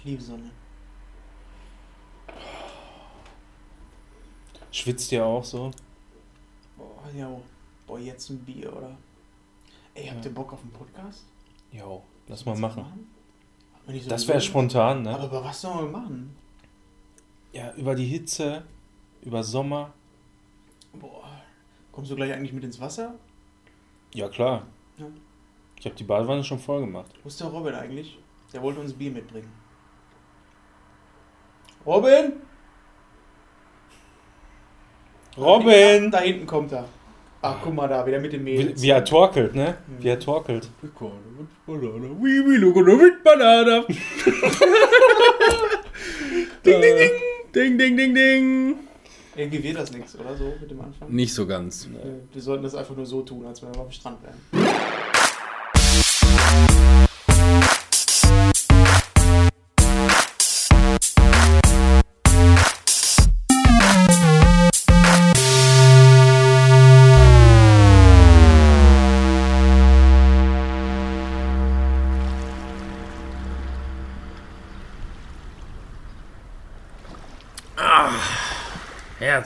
Ich liebe Sonne. Schwitzt ihr auch so? Boah, ja. Boah, jetzt ein Bier, oder? Ey, habt ihr Bock auf einen Podcast? Jo, lass mal machen. Nicht so Das wäre spontan, Aber ne? über was sollen wir machen? Ja, über die Hitze, über Sommer. Boah. Kommst du gleich eigentlich mit ins Wasser? Ja, klar. Ja. Ich habe die Badewanne schon voll gemacht. Wo ist der Robin eigentlich? Der wollte uns Bier mitbringen. Robin? Robin! Da hinten kommt er. Ach, guck mal da, wieder mit Wie, Mädels. wie er torkelt, ne? Mhm. Wie er torkelt. Oui, oui, look with banana. ding, ding, ding. Ding, ding, ding, ding. Irgendwie wird das nichts, oder so, mit dem Anfang? Nicht so ganz. Äh, Wir sollten das einfach nur so tun, als wenn wir auf dem Strand wären.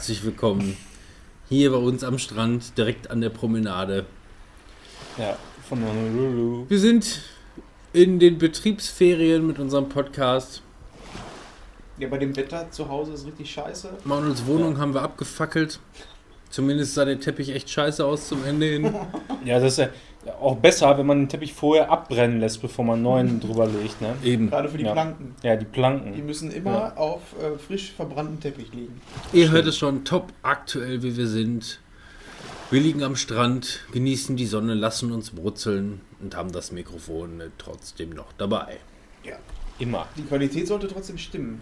Herzlich willkommen hier bei uns am Strand, direkt an der Promenade. Ja, von Honolulu. Wir sind in den Betriebsferien mit unserem Podcast. Ja, bei dem Wetter zu Hause ist richtig scheiße. Manuels Wohnung haben wir abgefackelt. Zumindest sah der Teppich echt scheiße aus zum Ende hin. Ja, das ist ja auch besser, wenn man den Teppich vorher abbrennen lässt, bevor man neuen drüber legt, ne? Eben. Gerade für die Ja. Planken. Ja, die Die Planken. müssen immer auf äh, frisch verbrannten Teppich liegen. Ihr hört es schon, top aktuell, wie wir sind. Wir liegen am Strand, genießen die Sonne, lassen uns brutzeln und haben das Mikrofon trotzdem noch dabei. Ja. Immer. Die Qualität sollte trotzdem stimmen.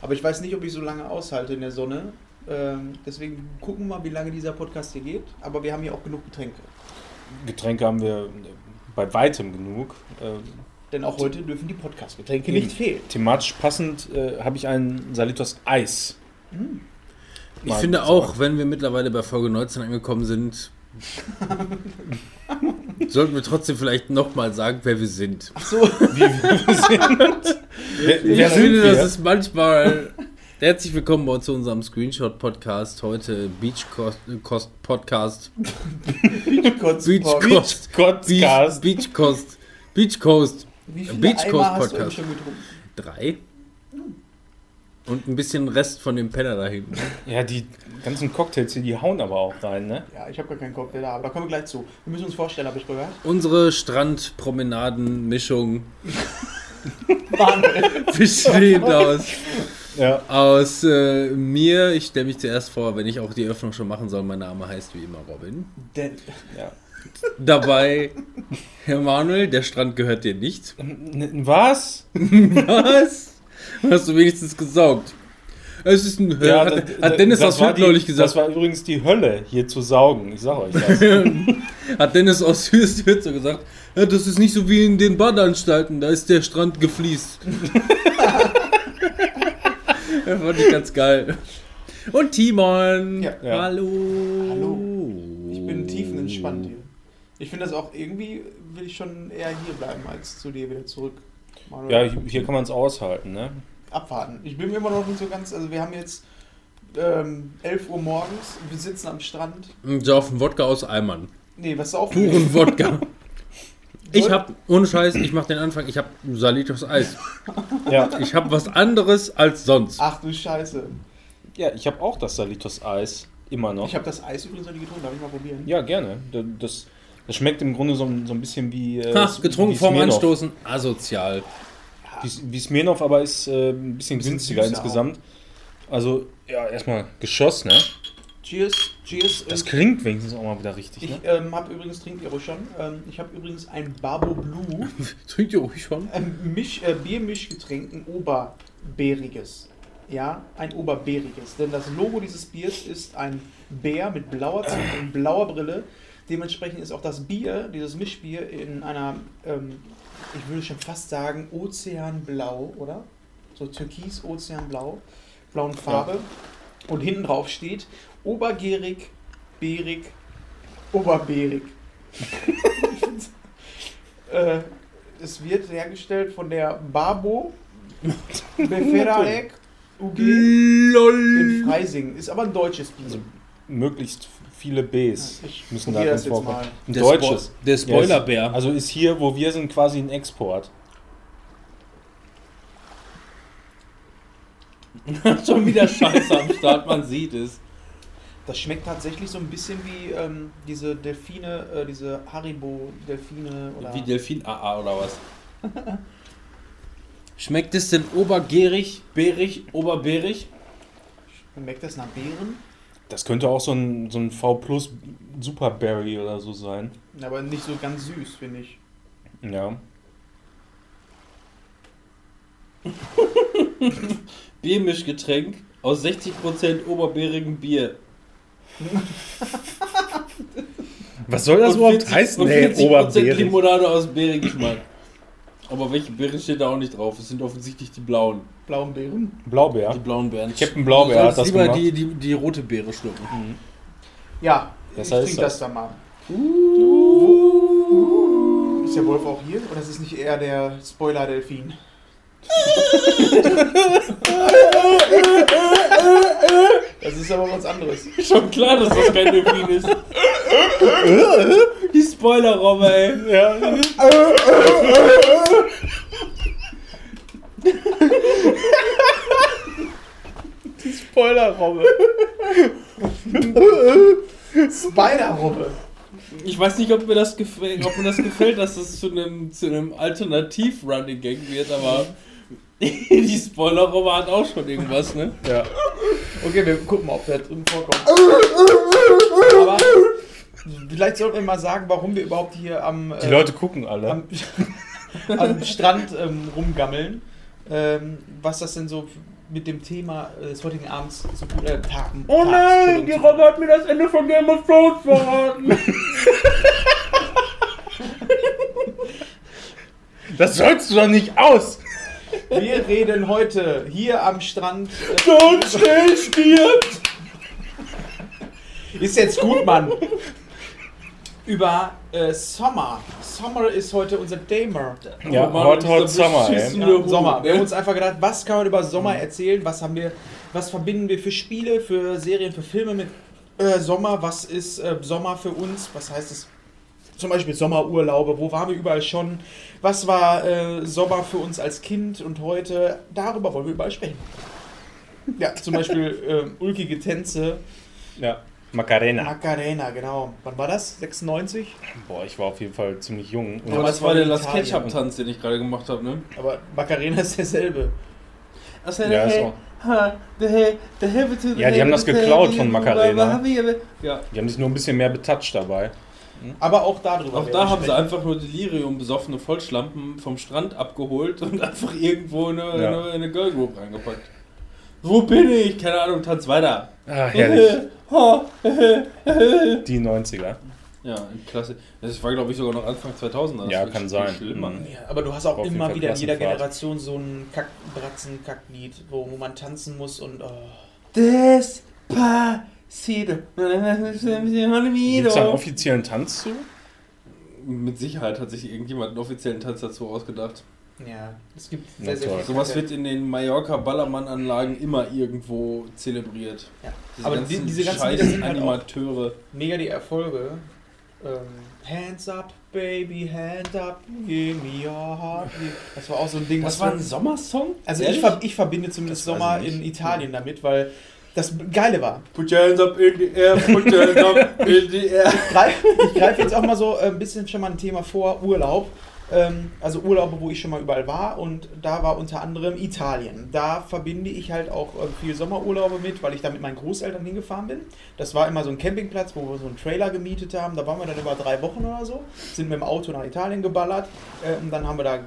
Aber ich weiß nicht, ob ich so lange aushalte in der Sonne. Ähm, deswegen gucken wir mal, wie lange dieser Podcast hier geht. Aber wir haben hier auch genug Getränke. Getränke haben wir bei weitem genug. Ähm, Denn auch heute dürfen die Podcast-Getränke nicht fehlen. thematisch passend äh, habe ich einen Salitos Eis. Ich Mal finde auch, wenn wir mittlerweile bei Folge 19 angekommen sind, sollten wir trotzdem vielleicht nochmal sagen, wer wir sind. Ach so, Wie wir sind. Wer, Ich wer sind finde, wir? das ist manchmal. Herzlich willkommen bei uns zu unserem Screenshot-Podcast. Heute Beach Coast, Coast Podcast. Kurz, Beach Paul. Coast. Beach, Podcast. Beach Coast. Beach Coast. Wie viele Beach Eimer Coast hast du Podcast. eigentlich schon getrunken? Drei. Und ein bisschen Rest von dem Penner da hinten. Ja, die ganzen Cocktails hier, die hauen aber auch rein, ne? Ja, ich habe gar keinen Cocktail da, aber da kommen wir gleich zu. Wir müssen uns vorstellen, habe ich gehört. Unsere Strandpromenaden-Mischung Manuel. besteht aus, Ja. aus äh, mir. Ich stelle mich zuerst vor, wenn ich auch die Öffnung schon machen soll. Mein Name heißt wie immer Robin. Denn, ja. Dabei Herr Manuel, der Strand gehört dir nicht. Was? Was? Hast du wenigstens gesaugt? Es ist ein, Ja, hat, das- hat Dennis das aus war Hürth neulich Das gesagt. war übrigens die Hölle, hier zu saugen. Ich sag euch das. hat Dennis aus Hürth so gesagt, ja, das ist nicht so wie in den Badeanstalten, da ist der Strand gefliest. das fand ich ganz geil. Und Timon. Ja. Ja. Hallo. Hallo. ich bin tiefenentspannt hier. Ich finde das auch irgendwie, will ich schon eher hier bleiben, als zu dir wieder zurück. Manuel. Ja, hier- kann man es aushalten, ne? abwarten. Ich bin mir immer noch nicht so ganz, also wir haben jetzt ähm, 11 Uhr morgens, wir sitzen am Strand. Und saufen Wodka aus Eimern. Nee, was saufen Puren Wodka. Ich Soll- hab, ohne Scheiß, ich mach den Anfang, ich hab Salitos Eis. Ja, Ich hab was anderes als sonst. Ach du Scheiße. ja ich habe auch das Salitos Eis. Immer noch. Ich habe das Eis übrigens noch nie getrunken, darf ich mal probieren? ja, gerne. Da- Das, das schmeckt im Grunde so, ein- so ein bisschen wie. Äh, Ha, getrunken wie vorm Smirnoff. Anstoßen, asozial. Wie, wie Smirnoff, aber ist äh, ein bisschen, Bisschen günstiger insgesamt. Also, ja, erstmal Geschoss, ne? Cheers, cheers. Das Und klingt wenigstens auch mal wieder richtig, ich ne? ähm, habe übrigens, trinkt ihr ruhig schon, ähm, ich habe übrigens ein Barbo Blue Trinkt ihr ruhig schon? ähm, Misch, äh, Biermischgetränk, ein Oberbeeriges. Ja, ein Oberbeeriges. Denn das Logo dieses Biers ist ein Bär mit blauer Zunge und blauer Brille. Dementsprechend ist auch das Bier, dieses Mischbier, in einer, ähm, ich würde schon fast sagen, Ozeanblau, oder? So türkis, Ozeanblau, blauen Farbe. Und hinten drauf steht Obergärig, Beerig, Oberbeerig. äh, es wird hergestellt von der Barbo Beferaek UG in. Freising. Ist aber ein deutsches Bier. Also möglichst viele Bs Ich müssen da drin vorkommen. Ein Der deutsches. Spo- der Spoilerbär. Also ist hier, wo wir sind, quasi ein Export. Schon wieder Scheiße am Start, man sieht es. Das schmeckt tatsächlich so ein bisschen wie ähm, diese Delfine, äh, diese Haribo-Delfine oder. Wie Delfin AA oder was? Schmeckt es denn obergärig, bärig, oberbeerig? Schmeckt das nach Beeren? Das könnte auch so ein, so ein V Plus Superberry oder so sein. Aber nicht so ganz süß, finde ich. Ja. Biermischgetränk aus 60% oberbeerigem Bier. Was soll das Und überhaupt 40 heißen? und Nee, 40% Oberbeerig. Limonade aus Beerengeschmack. Aber welche Beeren steht da auch nicht drauf? Es sind offensichtlich die blauen. Blauen Beeren. Blaubeer. Die blauen Beeren. Captain Blaubeer Du hat das lieber gemacht. die, die, die rote Beere schlucken. Ja, Das ich heißt trinke das. das dann mal. Ist der Wolf auch hier? Oder ist es nicht eher der Spoiler-Delfin? Das ist aber was anderes. Schon klar, dass das kein Delfin ist. die Spoiler-Robbe, ey. Ja. Die Spoiler-Robbe. Spider-Robbe. Ich weiß nicht, ob mir das gefällt, ob mir das gefällt, dass das zu einem, zu einem Alternativ-Running-Gang wird, aber die Spoiler-Robbe hat auch schon irgendwas, ne? ja. Okay, wir gucken mal, ob der drin vorkommt. Aber vielleicht sollten wir mal sagen, warum wir überhaupt hier am, Die äh, Leute gucken alle. am, am Strand ähm, rumgammeln. Ähm, was das denn so mit dem Thema äh, des heutigen Abends so gut. Äh, Tag, Oh nein, die Robbe hat mir das Ende von Game of Thrones verraten. Das sollst du doch nicht aus! Wir reden heute hier am Strand. Äh, Und schnell stirbt. ist jetzt gut, Mann. Über äh, Sommer. Sommer ist heute unser Thema. Ja, Oh Mann, hot, hot schießen Ja, Sommer. Wir haben uns einfach gedacht, was kann man über Sommer erzählen? Was haben wir, was verbinden wir für Spiele, für Serien, für Filme mit äh, Sommer? Was ist äh, Sommer für uns? Was heißt es? Zum Beispiel Sommerurlaube, wo waren wir überall schon? Was war äh, Sommer für uns als Kind und heute? Darüber wollen wir überall sprechen. Ja, zum Beispiel äh, ulkige Tänze. Ja. Macarena. Macarena, genau. Wann war das? 96? Boah, ich war auf jeden Fall ziemlich jung. Und Aber das war der Last. Ketchup-Tanz, den ich gerade gemacht habe, ne? Aber Macarena ist derselbe. Also, Ja, ist so. ha, hey, the Ja, die haben das geklaut von Macarena. Ja. Die haben sich nur ein bisschen mehr betatscht dabei. Aber auch darüber. Auch da haben sie einfach nur Delirium besoffene Vollschlampen vom Strand abgeholt und einfach irgendwo in eine, Ja. in eine, in eine Girl Group reingepackt. Wo bin ich? Keine Ahnung, tanz weiter. Ah, herrlich. Die 90er. ja, klasse. Das war, glaube ich, sogar noch Anfang 2000. Ja, kann sein. Mhm. Ja, aber du hast auch immer Fall wieder in jeder. Generation so ein Kackbratzen-Kacklied, wo, wo man tanzen muss und. Oh. Despacito. Gibt es da einen offiziellen Tanz zu? Mit Sicherheit hat sich irgendjemand einen offiziellen Tanz dazu ausgedacht. Ja, es gibt sehr, sehr toll. viel Sowas wird in den Mallorca-Ballermann-Anlagen immer irgendwo zelebriert. Ja. Diese Aber ganzen die, diese ganzen scheiß sind halt Animateure. mega die Erfolge. Ähm, hands up, baby, hand up, give me your heart. Das war auch so ein Ding, Das was war ein Sommersong? Also ich, ich verbinde zumindest Sommer in Italien damit, weil das Geile war. Put your hands up in the air, put your hands up in the air. greif, ich greife jetzt auch mal so äh, ein bisschen schon mal ein Thema vor, Urlaub. Ähm, also Urlaube, wo ich schon mal überall war und da war unter anderem Italien. Da verbinde ich halt auch äh, viel Sommerurlaube mit, weil ich da mit meinen Großeltern hingefahren bin. Das war immer so ein Campingplatz, wo wir so einen Trailer gemietet haben. Da waren wir dann über drei Wochen oder so, sind mit dem Auto nach Italien geballert äh, und dann haben wir da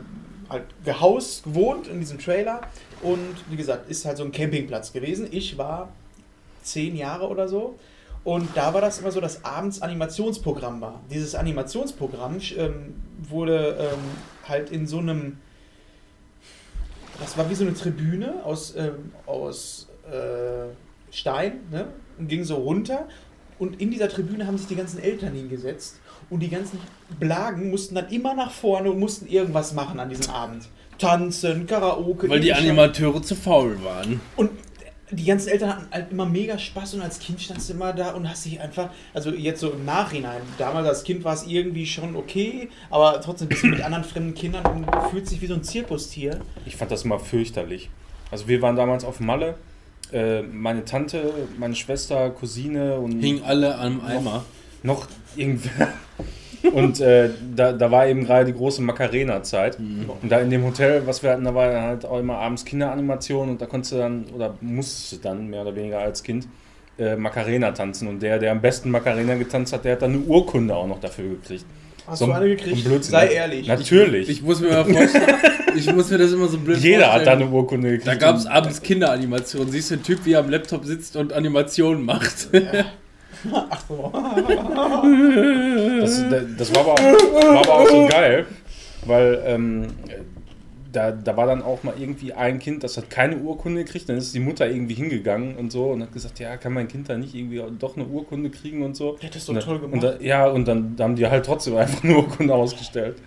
halt gehaust, gewohnt in diesem Trailer und wie gesagt, ist halt so ein Campingplatz gewesen. Ich war zehn Jahre oder so und da war das immer so, dass abends Animationsprogramm war. Dieses Animationsprogramm ähm, wurde ähm, halt in so einem, das war wie so eine Tribüne aus, ähm, aus äh, Stein, ne? Und ging so runter. Und in dieser Tribüne haben sich die ganzen Eltern hingesetzt und die ganzen Blagen mussten dann immer nach vorne und mussten irgendwas machen an diesem Abend. Tanzen, Karaoke. Weil die Animateure zu faul waren. Und die ganzen Eltern hatten halt immer mega Spaß und als Kind standst du immer da und hast dich einfach, also jetzt so im Nachhinein, damals als Kind war es irgendwie schon okay, aber trotzdem bist du mit anderen fremden Kindern und fühlt sich wie so ein Zirkustier. Ich fand das immer fürchterlich. Also wir waren damals auf Malle. Äh, meine Tante, meine Schwester, Cousine und Hingen alle am Eimer. noch irgendwer. Und äh, da, da war eben gerade die große Macarena-Zeit. Und da in dem Hotel, was wir hatten, da war dann halt auch immer abends Kinderanimation und da konntest du dann, oder musstest du dann mehr oder weniger als Kind, äh, Macarena tanzen. Und der, der am besten Macarena getanzt hat, der hat dann eine Urkunde auch noch dafür gekriegt. Hast So du ein- eine gekriegt? Blödsinn, Sei ehrlich. Natürlich. Ich muss mir mal vorstellen, ich muss mir das immer so blöd Jeder hat da vorstellen. eine Urkunde gekriegt. Da gab es abends Kinderanimationen. Siehst du einen Typ, wie er am Laptop sitzt und Animationen macht. Ach so. Das, das war, aber auch, war aber auch so geil, weil ähm, da, da war dann auch mal irgendwie ein Kind, das hat keine Urkunde gekriegt. Dann ist die Mutter irgendwie hingegangen und so und hat gesagt, ja, kann mein Kind da nicht irgendwie doch eine Urkunde kriegen und so. Ja, das ist Und doch dann- toll gemacht. Und da, ja, und dann haben die halt trotzdem einfach eine Urkunde ausgestellt.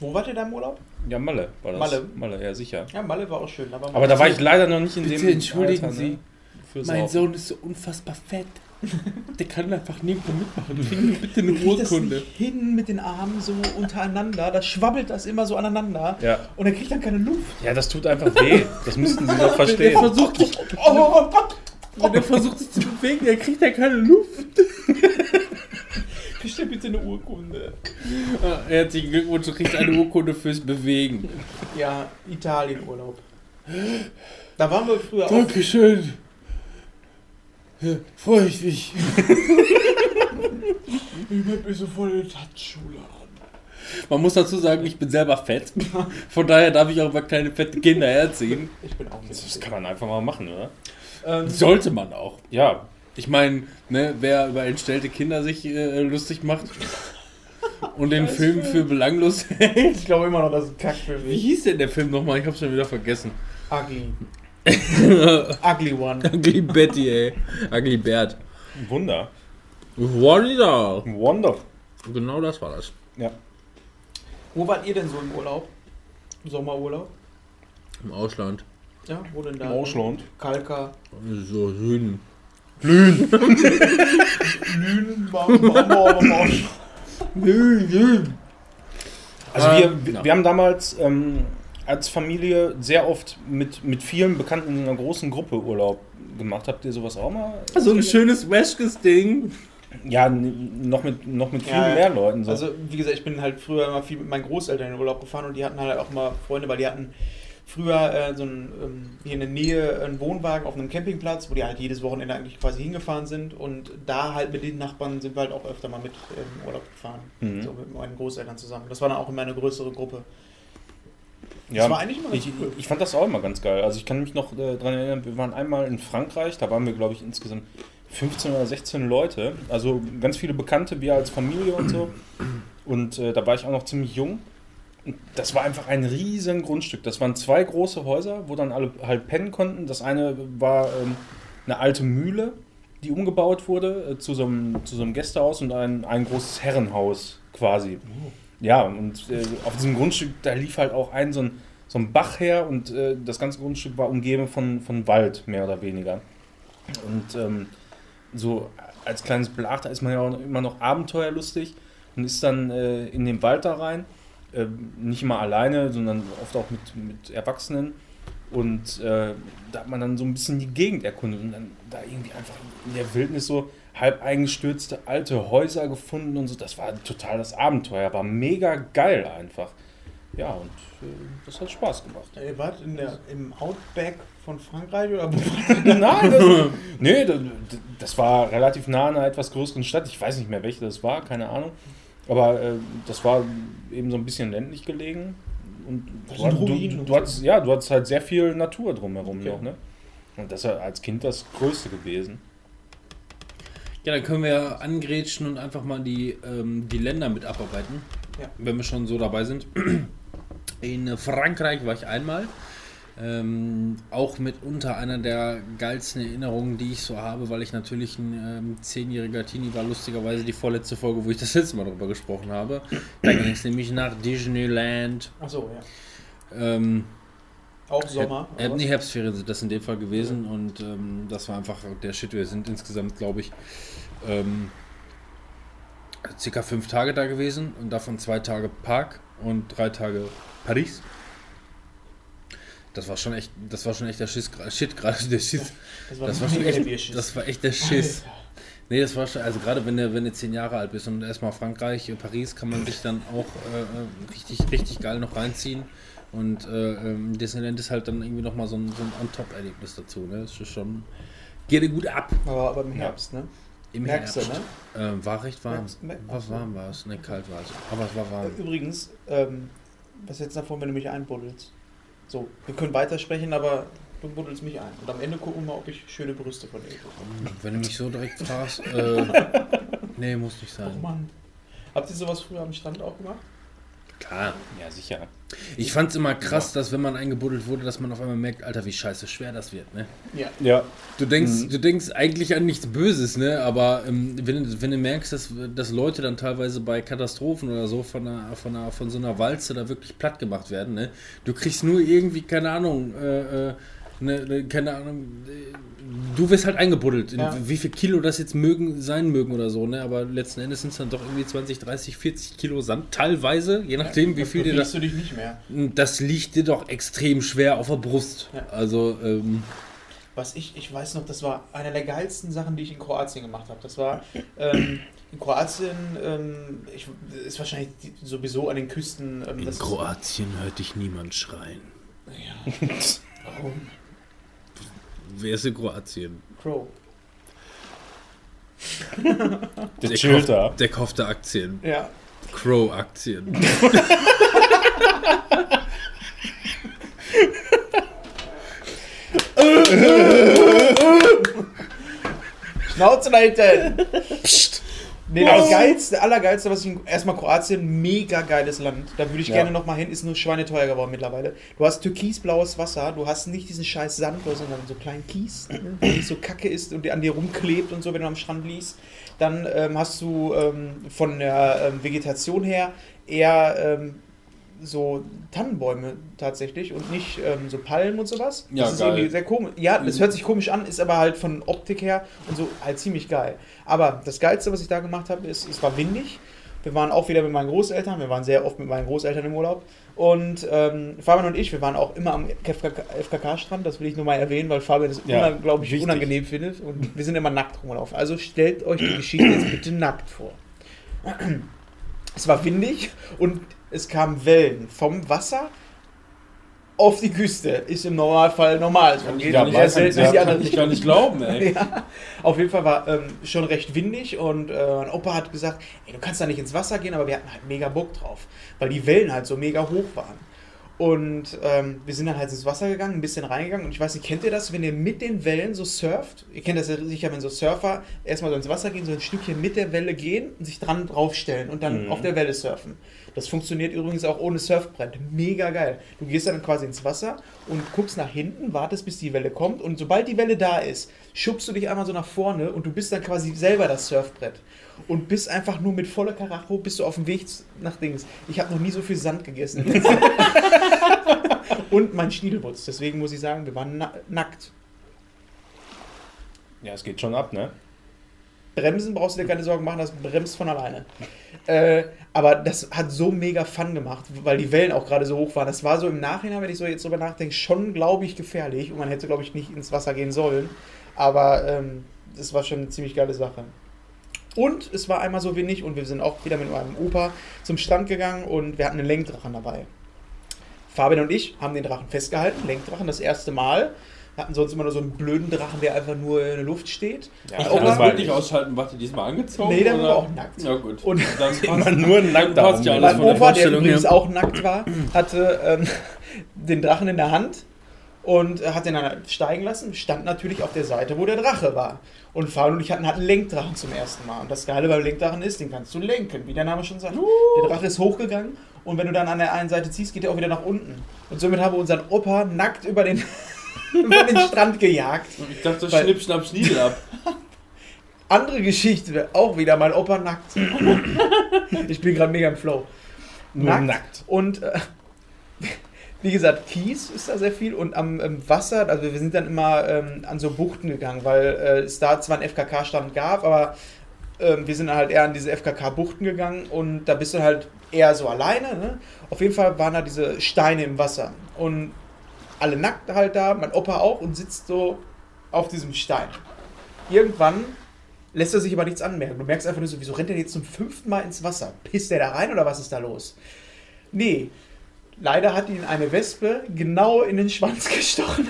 Wo wart ihr da im Urlaub? Ja, Malle war das. Malle. Malle, ja, sicher. Ja, Malle war auch schön. Wir- Aber da war ich leider noch nicht in Bitte dem entschuldigen Alter, Sie. Ne? Mein Saufen. Sohn ist so unfassbar fett. Der kann einfach nirgendwo mitmachen. Bring mir bitte eine das Urkunde. nicht hin mit den Armen so untereinander, da schwabbelt das immer so aneinander Ja. und er kriegt dann keine Luft. ja, das tut einfach weh. Das müssten sie doch Der verstehen. versucht, sich, Oh, wenn der versucht sich zu bewegen, der kriegt ja keine Luft. kriegt er bitte eine Urkunde? Ah, Herzlichen Glückwunsch, du kriegst eine Urkunde fürs Bewegen. Ja, Italien-Urlaub. Da waren wir früher auch. Dankeschön. Ja, freue ich mich. Ich hab mir so voll die Tanzschule an. Man muss dazu sagen, ich bin selber fett. Von daher darf ich auch über kleine fette Kinder herziehen. Ich bin auch nicht Das kann man einfach mal machen, oder? ähm, Sollte man auch. Ja, Ich meine, ne, wer über entstellte Kinder sich äh, lustig macht und den Scheiß Film für belanglos hält. Ich glaube immer noch, das ist ein Kack für Wie mich. hieß denn der Film nochmal? Ich hab's schon wieder vergessen. Ugly. Ugly One. Ugly Betty, ey. Ugly Bert. Wunder. Wonder. Wonder. Genau das war das. Ja. Wo wart ihr denn so im Urlaub? Sommerurlaub? Im Ausland. Ja, wo denn da? Im Ausland. Kalka. So Süden. Bam, Bam, Bam. Also Ähm, wir, wir, ja. wir haben damals ähm, als Familie sehr oft mit, mit vielen Bekannten in einer großen Gruppe Urlaub gemacht. Habt ihr sowas auch mal? So ein schönes Wäschges-Ding. Ja, noch mit, noch mit viel Ja, mehr Leuten. So. Also, wie gesagt, ich bin halt früher immer viel mit meinen Großeltern in den Urlaub gefahren und die hatten halt auch immer Freunde, weil die hatten früher äh, so ein, ähm, hier in der Nähe einen Wohnwagen auf einem Campingplatz, wo die halt jedes Wochenende eigentlich quasi hingefahren sind und da halt mit den Nachbarn sind wir halt auch öfter mal mit im Urlaub gefahren. Mhm. So mit meinen Großeltern zusammen. Das war dann auch immer eine größere Gruppe. Ja, das war eigentlich immer ich, cool. ich fand das auch immer ganz geil. Also ich kann mich noch äh, daran erinnern, wir waren einmal in Frankreich, da waren wir, glaube ich, insgesamt 15 oder 16 Leute. Also ganz viele Bekannte, wir als Familie und so. Und äh, da war ich auch noch ziemlich jung. Und das war einfach ein riesen Grundstück. Das waren zwei große Häuser, wo dann alle halt pennen konnten. Das eine war ähm, eine alte Mühle, die umgebaut wurde äh, zu, so einem, zu so einem Gästehaus und ein, ein großes Herrenhaus quasi. Ja, und äh, auf diesem Grundstück, da lief halt auch ein so ein, so ein Bach her und äh, das ganze Grundstück war umgeben von, von Wald, mehr oder weniger. Und ähm, so als kleines Blach, da ist man ja auch immer noch abenteuerlustig und ist dann äh, in den Wald da rein. Äh, nicht immer alleine, sondern oft auch mit, mit Erwachsenen. Und äh, da hat man dann so ein bisschen die Gegend erkundet und dann da irgendwie einfach in der Wildnis so halb eingestürzte alte Häuser gefunden und so. Das war total das Abenteuer, war mega geil einfach. Ja, und äh, das hat Spaß gemacht. Ihr wart in der, im Outback von Frankreich oder? Nein, das, nee, das, das war relativ nah an einer etwas größeren Stadt. Ich weiß nicht mehr, welche das war, keine Ahnung. Aber äh, das war eben so ein bisschen ländlich gelegen. Und du, sind du, du, hattest, ja, du hattest halt sehr viel Natur drumherum Okay. noch, ne? Und das ja als Kind das Größte gewesen. Ja, dann können wir ja angrätschen und einfach mal die, ähm, die Länder mit abarbeiten. Ja. Wenn wir schon so dabei sind. In Frankreich war ich einmal. Ähm, auch mitunter einer der geilsten Erinnerungen, die ich so habe, weil ich natürlich ein ähm, zehnjähriger Teenie war, lustigerweise die vorletzte Folge, wo ich das letzte Mal darüber gesprochen habe. Da ging es nämlich nach Disneyland. Achso, ja. Ähm, Auch Sommer. Äh, nee, was? Herbstferien sind das in dem Fall gewesen und ähm, das war einfach der Shit. Wir sind insgesamt, glaube ich, ähm, circa fünf Tage da gewesen und davon zwei Tage Park und drei Tage Paris. Das war schon echt, das war schon echt der Schiss, Shit gerade, der Schiss. Das war, Das war schon echt, das war echt der Schiss. Nee, das war schon, also gerade wenn du, wenn du zehn Jahre alt bist und erstmal Frankreich, äh, Paris, kann man sich dann auch äh, äh, richtig, richtig geil noch reinziehen. Und äh, ähm, Disneyland ist halt dann irgendwie nochmal so ein, so ein On-Top-Erlebnis dazu. Ne? Das ist schon. Geht dir gut ab Aber, aber im Herbst, ne? Im Merkst du, Herbst. ne? Äh, war recht warm. Merkst- mer- War warm war es. Ne, kalt war es. Aber es war warm. Übrigens, ähm, was du davon, wenn du mich einbuddelst? So, wir können weitersprechen, aber du buddelst mich ein. Und am Ende gucken wir mal, ob ich schöne Brüste von dir bekomme. Wenn du mich so direkt fragst, äh, nee, muss nicht Oh sein. Mann. Habt ihr sowas früher am Strand auch gemacht? Klar. Ja, sicher. Ich fand's immer krass, dass wenn man eingebuddelt wurde, dass man auf einmal merkt, Alter, wie scheiße schwer das wird, ne? Ja. Ja. Du denkst, Mhm. du denkst eigentlich an nichts Böses, ne? Aber ähm, wenn, du- wenn du merkst, dass, dass Leute dann teilweise bei Katastrophen oder so von, einer, von, einer, von so einer Walze da wirklich platt gemacht werden, ne? Du kriegst nur irgendwie, keine Ahnung, äh, äh, ne, ne, keine Ahnung, du wirst halt eingebuddelt. In Ja. Wie viel Kilo das jetzt mögen, sein mögen oder so, ne? Aber letzten Endes sind es dann doch irgendwie 20, 30, 40 Kilo Sand, teilweise, je nachdem, wie viel dir das. du dich nicht mehr. Das liegt dir doch extrem schwer auf der Brust. Ja. Also, ähm, Was ich, ich weiß noch, das war eine der geilsten Sachen, die ich in Kroatien gemacht habe. Das war ähm, in Kroatien, ähm, ich, ist wahrscheinlich sowieso an den Küsten. Ähm, in das ist- Kroatien hört dich niemand schreien. Ja. Warum? Wer ist in Kroatien? Crow. Der Der kauft, da. der kauft da Aktien. Ja. Crow-Aktien. Schnauze halten! Psst! Nee, das geilste, allergeilste, was ich in, erstmal Kroatien, mega geiles Land. Da würde ich Ja. gerne nochmal hin, ist nur schweineteuer geworden mittlerweile. Du hast türkisblaues Wasser, du hast nicht diesen scheiß Sand, sondern so kleinen Kies, der nicht so kacke ist und an dir rumklebt und so, wenn du am Strand liegst. Dann ähm, hast du ähm, von der ähm, Vegetation her eher ähm, so Tannenbäume tatsächlich und nicht ähm, so Palmen und sowas. Ja, das ist geil. irgendwie sehr komisch. Ja, das hört sich komisch an, ist aber halt von Optik her und so halt ziemlich geil. Aber das Geilste, was ich da gemacht habe, ist, es war windig. Wir waren auch wieder mit meinen Großeltern, wir waren sehr oft mit meinen Großeltern im Urlaub. Und ähm, Fabian und ich, wir waren auch immer am FKK-Strand, das will ich nur mal erwähnen, weil Fabian das Ja, unglaublich wichtig. unangenehm findet. Und wir sind immer nackt rumgelaufen. Also stellt euch die Geschichte jetzt bitte nackt vor. Es war windig und es kamen Wellen vom Wasser auf die Küste. Ist im Normalfall normal. Es geht ja, nicht weiß ich, selten ja, kann ich gar nicht glauben, ey. ja, auf jeden Fall war ähm, schon recht windig und äh, mein Opa hat gesagt, ey, du kannst da nicht ins Wasser gehen, aber wir hatten halt mega Bock drauf, weil die Wellen halt so mega hoch waren. Und ähm, wir sind dann halt ins Wasser gegangen, ein bisschen reingegangen. Und ich weiß nicht, kennt ihr das, wenn ihr mit den Wellen so surft? Ihr kennt das ja sicher, wenn so Surfer erstmal so ins Wasser gehen, so ein Stückchen mit der Welle gehen und sich dran draufstellen und dann Mhm. auf der Welle surfen. Das funktioniert übrigens auch ohne Surfbrett. Mega geil. Du gehst dann quasi ins Wasser und guckst nach hinten, wartest, bis die Welle kommt. Und sobald die Welle da ist, schubst du dich einmal so nach vorne und du bist dann quasi selber das Surfbrett. Und bist einfach nur mit voller Karacho, bist du auf dem Weg nach Dings. Ich habe noch nie so viel Sand gegessen. und mein Schniedelwurz. Deswegen muss ich sagen, wir waren na nackt. Ja, es geht schon ab, ne? Bremsen brauchst du dir keine Sorgen machen, das bremst von alleine. Äh, aber das hat so mega Fun gemacht, weil die Wellen auch gerade so hoch waren. Das war so im Nachhinein, wenn ich so jetzt drüber nachdenke, schon, glaube ich, gefährlich. Und man hätte, glaube ich, nicht ins Wasser gehen sollen. Aber ähm, das war schon eine ziemlich geile Sache. Und es war einmal so wenig und wir sind auch wieder mit meinem Opa zum Strand gegangen und wir hatten einen Lenkdrachen dabei. Fabian und ich haben den Drachen festgehalten, Lenkdrachen das erste Mal. Wir hatten sonst immer nur so einen blöden Drachen, der einfach nur in der Luft steht. Ja, Und Kann das wirklich ausschalten? Wart ihr diesmal angezogen? Nee, war oder? auch nackt. Ja, gut. Und dann passt, nur nackt da passt ja alles Mein der Opa, der übrigens auch nackt war, hatte ähm, den Drachen in der Hand und hat den dann steigen lassen, stand natürlich auf der Seite, wo der Drache war. Und Fabian und ich hatten, hatten Lenkdrachen zum ersten Mal. Und das Geile beim Lenkdrachen ist, den kannst du lenken, wie der Name schon sagt. Der Drache ist hochgegangen und wenn du dann an der einen Seite ziehst, geht der auch wieder nach unten. Und somit haben wir unseren Opa nackt über den, über den Strand gejagt. Ich dachte, Weil- schnipp, schnapp, schniedel ab. Andere Geschichte, auch wieder mein Opa nackt. ich bin gerade mega im Flow. Nur nackt. Und äh, wie gesagt, Kies ist da sehr viel und am ähm, Wasser, also wir sind dann immer ähm, an so Buchten gegangen, weil äh, es da zwar einen FKK-Stand gab, aber ähm, wir sind dann halt eher an diese FKK-Buchten gegangen und da bist du halt eher so alleine. Ne? Auf jeden Fall waren da diese Steine im Wasser und alle nackt halt da, mein Opa auch und sitzt so auf diesem Stein. Irgendwann lässt er sich aber nichts anmerken. Du merkst einfach nur so, wieso rennt er jetzt zum fünften Mal ins Wasser? Pisst der da rein oder was ist da los? Nee, leider hat ihn eine Wespe genau in den Schwanz gestochen.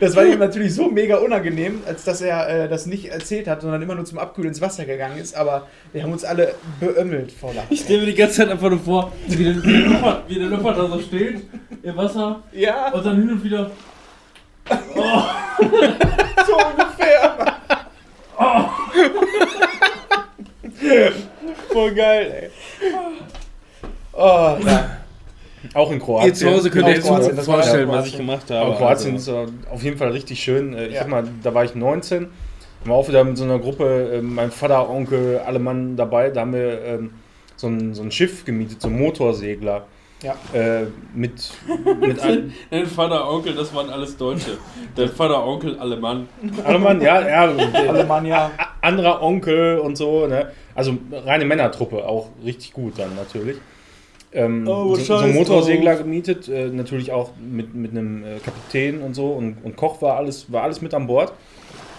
das war ihm natürlich so mega unangenehm, als dass er äh, das nicht erzählt hat, sondern immer nur zum Abkühlen ins Wasser gegangen ist. Aber wir haben uns alle beömmelt vor Lachen. Ich stelle mir die ganze Zeit einfach nur vor, wie der, Leopard, wie der Leopard da so steht im Wasser Ja, und dann hin und wieder. so ungefähr. Voll geil, ey. Oh, ja. Auch in Kroatien. Ihr zu Hause könnt ihr Auch jetzt Kroatien, nur das war vorstellen, ja was ich gemacht habe. Aber Kroatien Also, ist auf jeden Fall richtig schön. Äh, Ich Ja. mal, da war ich 19, war auch wieder mit so einer Gruppe, äh, mein Vater, Onkel, alle Mann dabei. Da haben wir ähm, so, ein, so ein Schiff gemietet, so ein Motorsegler. Ja. Äh, mit, mit ein, Dein Vater, Onkel, das waren alles Deutsche. Dein Vater, Onkel, alle Mann. alle Mann, ja, ja. äh, Alemannia. anderer Onkel und so, ne? Also reine Männertruppe, auch richtig gut dann natürlich. Ähm, Oh, so, so Motorsegler gemietet, äh, natürlich auch mit, mit einem äh, Kapitän und so und, und Koch war alles, war alles mit an Bord.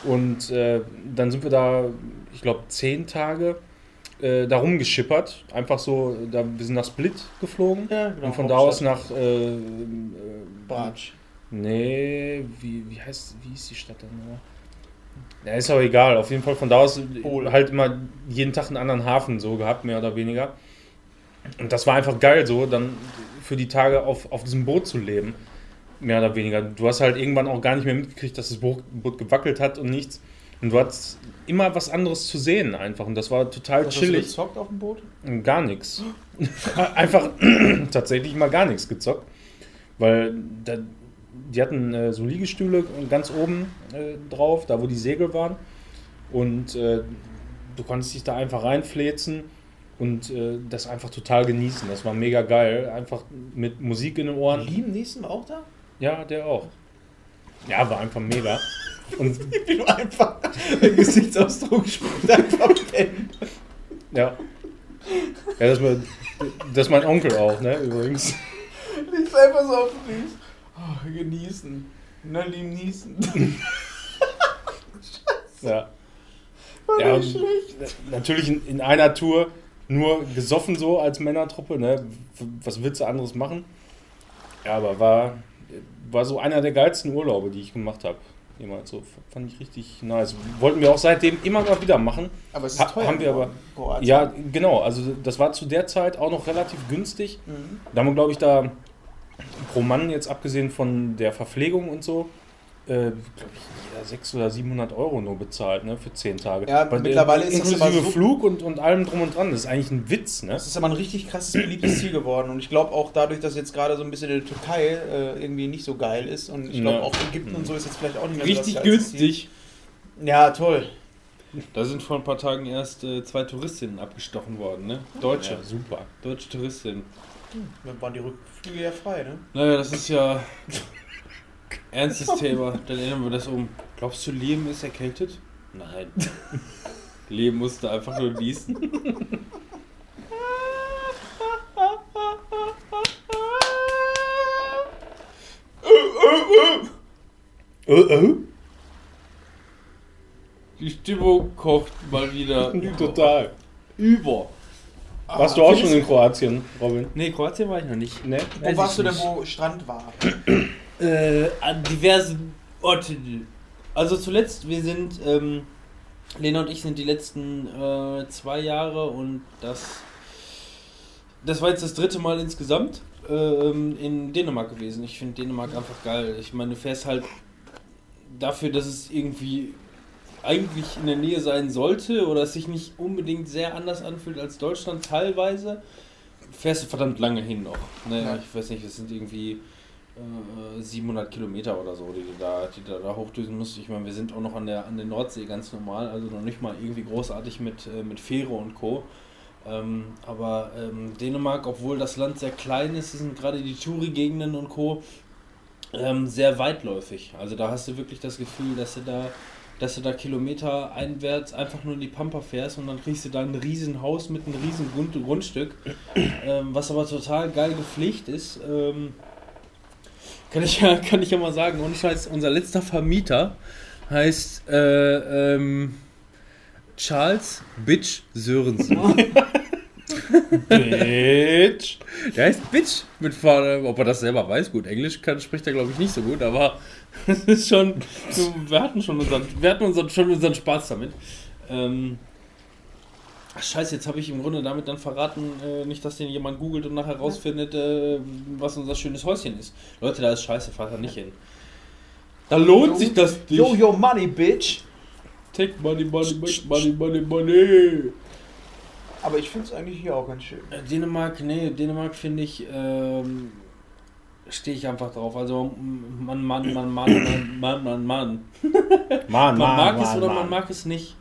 Und äh, dann sind wir da, ich glaube, zehn Tage äh, da rumgeschippert. Einfach so, da, wir sind nach Split geflogen Ja, genau. und von da aus nach äh, äh, Bratsch. Nee, wie, wie heißt wie hieß die Stadt denn nochmal? Ja, ist auch egal. Auf jeden Fall von da aus halt immer jeden Tag einen anderen Hafen so gehabt, mehr oder weniger. Und das war einfach geil, so dann für die Tage auf, auf diesem Boot zu leben. Mehr oder weniger. Du hast halt irgendwann auch gar nicht mehr mitgekriegt, dass das Boot, gewackelt hat und nichts. Und du hattest immer was anderes zu sehen einfach. Und das war total Hast du chillig. gezockt auf dem Boot? Gar nichts. Einfach tatsächlich mal gar nichts gezockt. Weil da, die hatten äh, so Liegestühle ganz oben äh, drauf, da wo die Segel waren. Und äh, du konntest dich da einfach reinfläzen und äh, das einfach total genießen. Das war mega geil. Einfach mit Musik in den Ohren. Liam Neeson war auch da? Ja, der auch. Ja, war einfach mega. Und Wie du einfach den Gesichtsausdruck spricht einfach pennen. ja. Ja, das, war, das ist mein Onkel auch, ne, übrigens. Liegst einfach so auf dem Ries. Oh, genießen. Na, Liam Neeson. Ja. War Ja, schlecht. Natürlich in, in einer Tour nur gesoffen so als Männertruppe, ne? Was willst du anderes machen? Ja, aber war, war so einer der geilsten Urlaube, die ich gemacht habe. Jemals so. Fand ich richtig nice. Wollten wir auch seitdem immer mal wieder machen. Aber es ist Ha- teuer. haben wir aber- Kroatien. Ja, genau. Also das war zu der Zeit auch noch relativ günstig. Mhm. Da haben wir, glaube ich, da pro Mann jetzt abgesehen von der Verpflegung und so, äh, glaube ich, jeder 600 oder 700 Euro nur bezahlt, ne, für 10 Tage. Ja, Bei- mittlerweile ist das inklusive aber so- Flug und, und allem drum und dran. Das ist eigentlich ein Witz, ne? Das ist aber ein richtig krasses, beliebtes Ziel geworden. Und ich glaube auch dadurch, dass jetzt gerade so ein bisschen die Türkei äh, irgendwie nicht so geil ist. Und ich glaube Ja. auch Ägypten und so ist jetzt vielleicht auch nicht mehr Richtig so geilste günstig. Ziel. Ja, toll. Da sind vor ein paar Tagen erst äh, zwei Touristinnen abgestochen worden, ne? Deutsche. Ja, super. Deutsche Touristinnen. Dann waren die Rückflüge ja frei, ne? Naja, das ist ja ernstes Thema. Dann ändern wir das um. Glaubst du, Liam ist erkältet? Nein. Liam musste einfach nur niesen. Die Stimmung kocht mal wieder über. Total. Über. Warst du auch schon in Kroatien, Robin? Nee, Kroatien war ich noch nicht. Ne? Wo Weiß warst du denn, nicht. wo Strand war? Äh, an diversen Orten. Also zuletzt, wir sind, ähm, Lena und ich sind die letzten äh, zwei Jahre und das, das war jetzt das dritte Mal insgesamt ähm, in Dänemark gewesen. Ich finde Dänemark einfach geil. Ich meine, du fährst halt dafür, dass es irgendwie eigentlich in der Nähe sein sollte oder es sich nicht unbedingt sehr anders anfühlt als Deutschland teilweise, fährst du verdammt lange hin noch. Ne? Ja. Ich weiß nicht, es sind irgendwie äh, 700 Kilometer oder so, die du da, die du da hochdüsen musst. Ich meine, wir sind auch noch an der, an der Nordsee ganz normal, also noch nicht mal irgendwie großartig mit, äh, mit Fähre und Co. Ähm, aber ähm, Dänemark, obwohl das Land sehr klein ist, sind gerade die Touri-Gegenden und Co. Ähm, sehr weitläufig. Also da hast du wirklich das Gefühl, dass du da dass du da Kilometer einwärts einfach nur in die Pampa fährst und dann kriegst du da ein riesen Haus mit einem riesen Grund Grundstück, ähm, was aber total geil gepflegt ist. Ähm, kann, ich ja, kann ich ja mal sagen, ohne Scheiß, unser letzter Vermieter heißt äh, ähm, Charles Bitch Sörensen. Bitch. Der heißt Bitch mit Vorne. Ob er das selber weiß, gut, Englisch kann, spricht er glaube ich nicht so gut, aber es ist schon. Wir hatten schon unseren, wir hatten unseren, schon unseren Spaß damit. Ähm, ach, scheiße, jetzt habe ich im Grunde damit dann verraten, äh, nicht, dass den jemand googelt und nachher rausfindet, äh, was unser schönes Häuschen ist. Leute, da ist scheiße, fahrt da nicht hin. Da lohnt sich das nicht. Yo, yo, money, bitch. Take money, money, make money, money, money. Aber ich finde es eigentlich hier auch ganz schön. Äh, Dänemark, nee, Dänemark finde ich, ähm, stehe ich einfach drauf. Also, m- man, man, man, man, man, man, man, man. Mann, Man mag Mann, es oder Mann. man mag es nicht.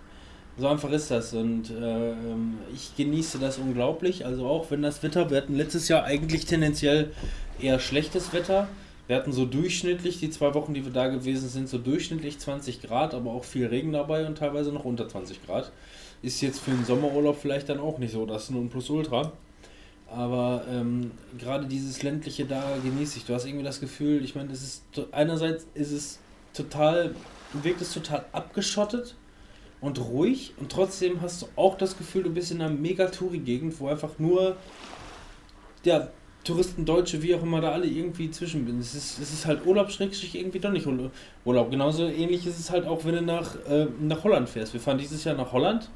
So einfach ist das. Und äh, ähm, ich genieße das unglaublich. Also auch wenn das Wetter, wir hatten letztes Jahr eigentlich tendenziell eher schlechtes Wetter. Wir hatten so durchschnittlich, die zwei Wochen, die wir da gewesen sind, so durchschnittlich 20 Grad, aber auch viel Regen dabei und teilweise noch unter 20 Grad. Ist jetzt für den Sommerurlaub vielleicht dann auch nicht so das Nonplusultra. Aber ähm, gerade dieses ländliche da genieße ich. Du hast irgendwie das Gefühl, ich meine, es ist einerseits ist es total, wirkt es total abgeschottet und ruhig und trotzdem hast du auch das Gefühl, du bist in einer mega Touri-Gegend, wo einfach nur ja, Touristen, Deutsche, wie auch immer, da alle irgendwie zwischen bin. Es ist, es ist halt Urlaub, Schrägstrich, irgendwie doch nicht Urla- Urlaub. Genauso ähnlich ist es halt auch, wenn du nach, äh, nach Holland fährst. Wir fahren dieses Jahr nach Holland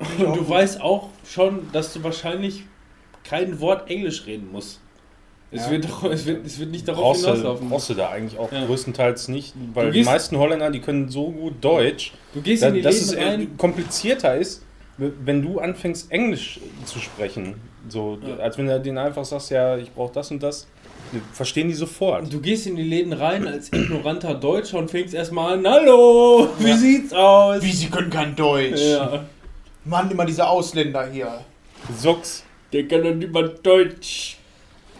Ich und du weißt auch schon, dass du wahrscheinlich kein Wort Englisch reden musst. Es, Ja. wird, es, wird, es wird nicht darauf Brauchst hinauslaufen. brauchst du da eigentlich auch Ja. größtenteils nicht, weil Du die gehst- meisten Holländer, die können so gut Deutsch, Du gehst da, in die dass es Läden äh, rein. komplizierter ist, wenn du anfängst Englisch zu sprechen. So, Ja. als wenn du denen einfach sagst, ja, ich brauche das und das, verstehen die sofort. Du gehst in die Läden rein als ignoranter Deutscher und fängst erstmal an, hallo, wie Ja. sieht's aus? Wie, sie können kein Deutsch. Ja, Mann, immer diese Ausländer hier. Socks. der kann doch nicht mal Deutsch.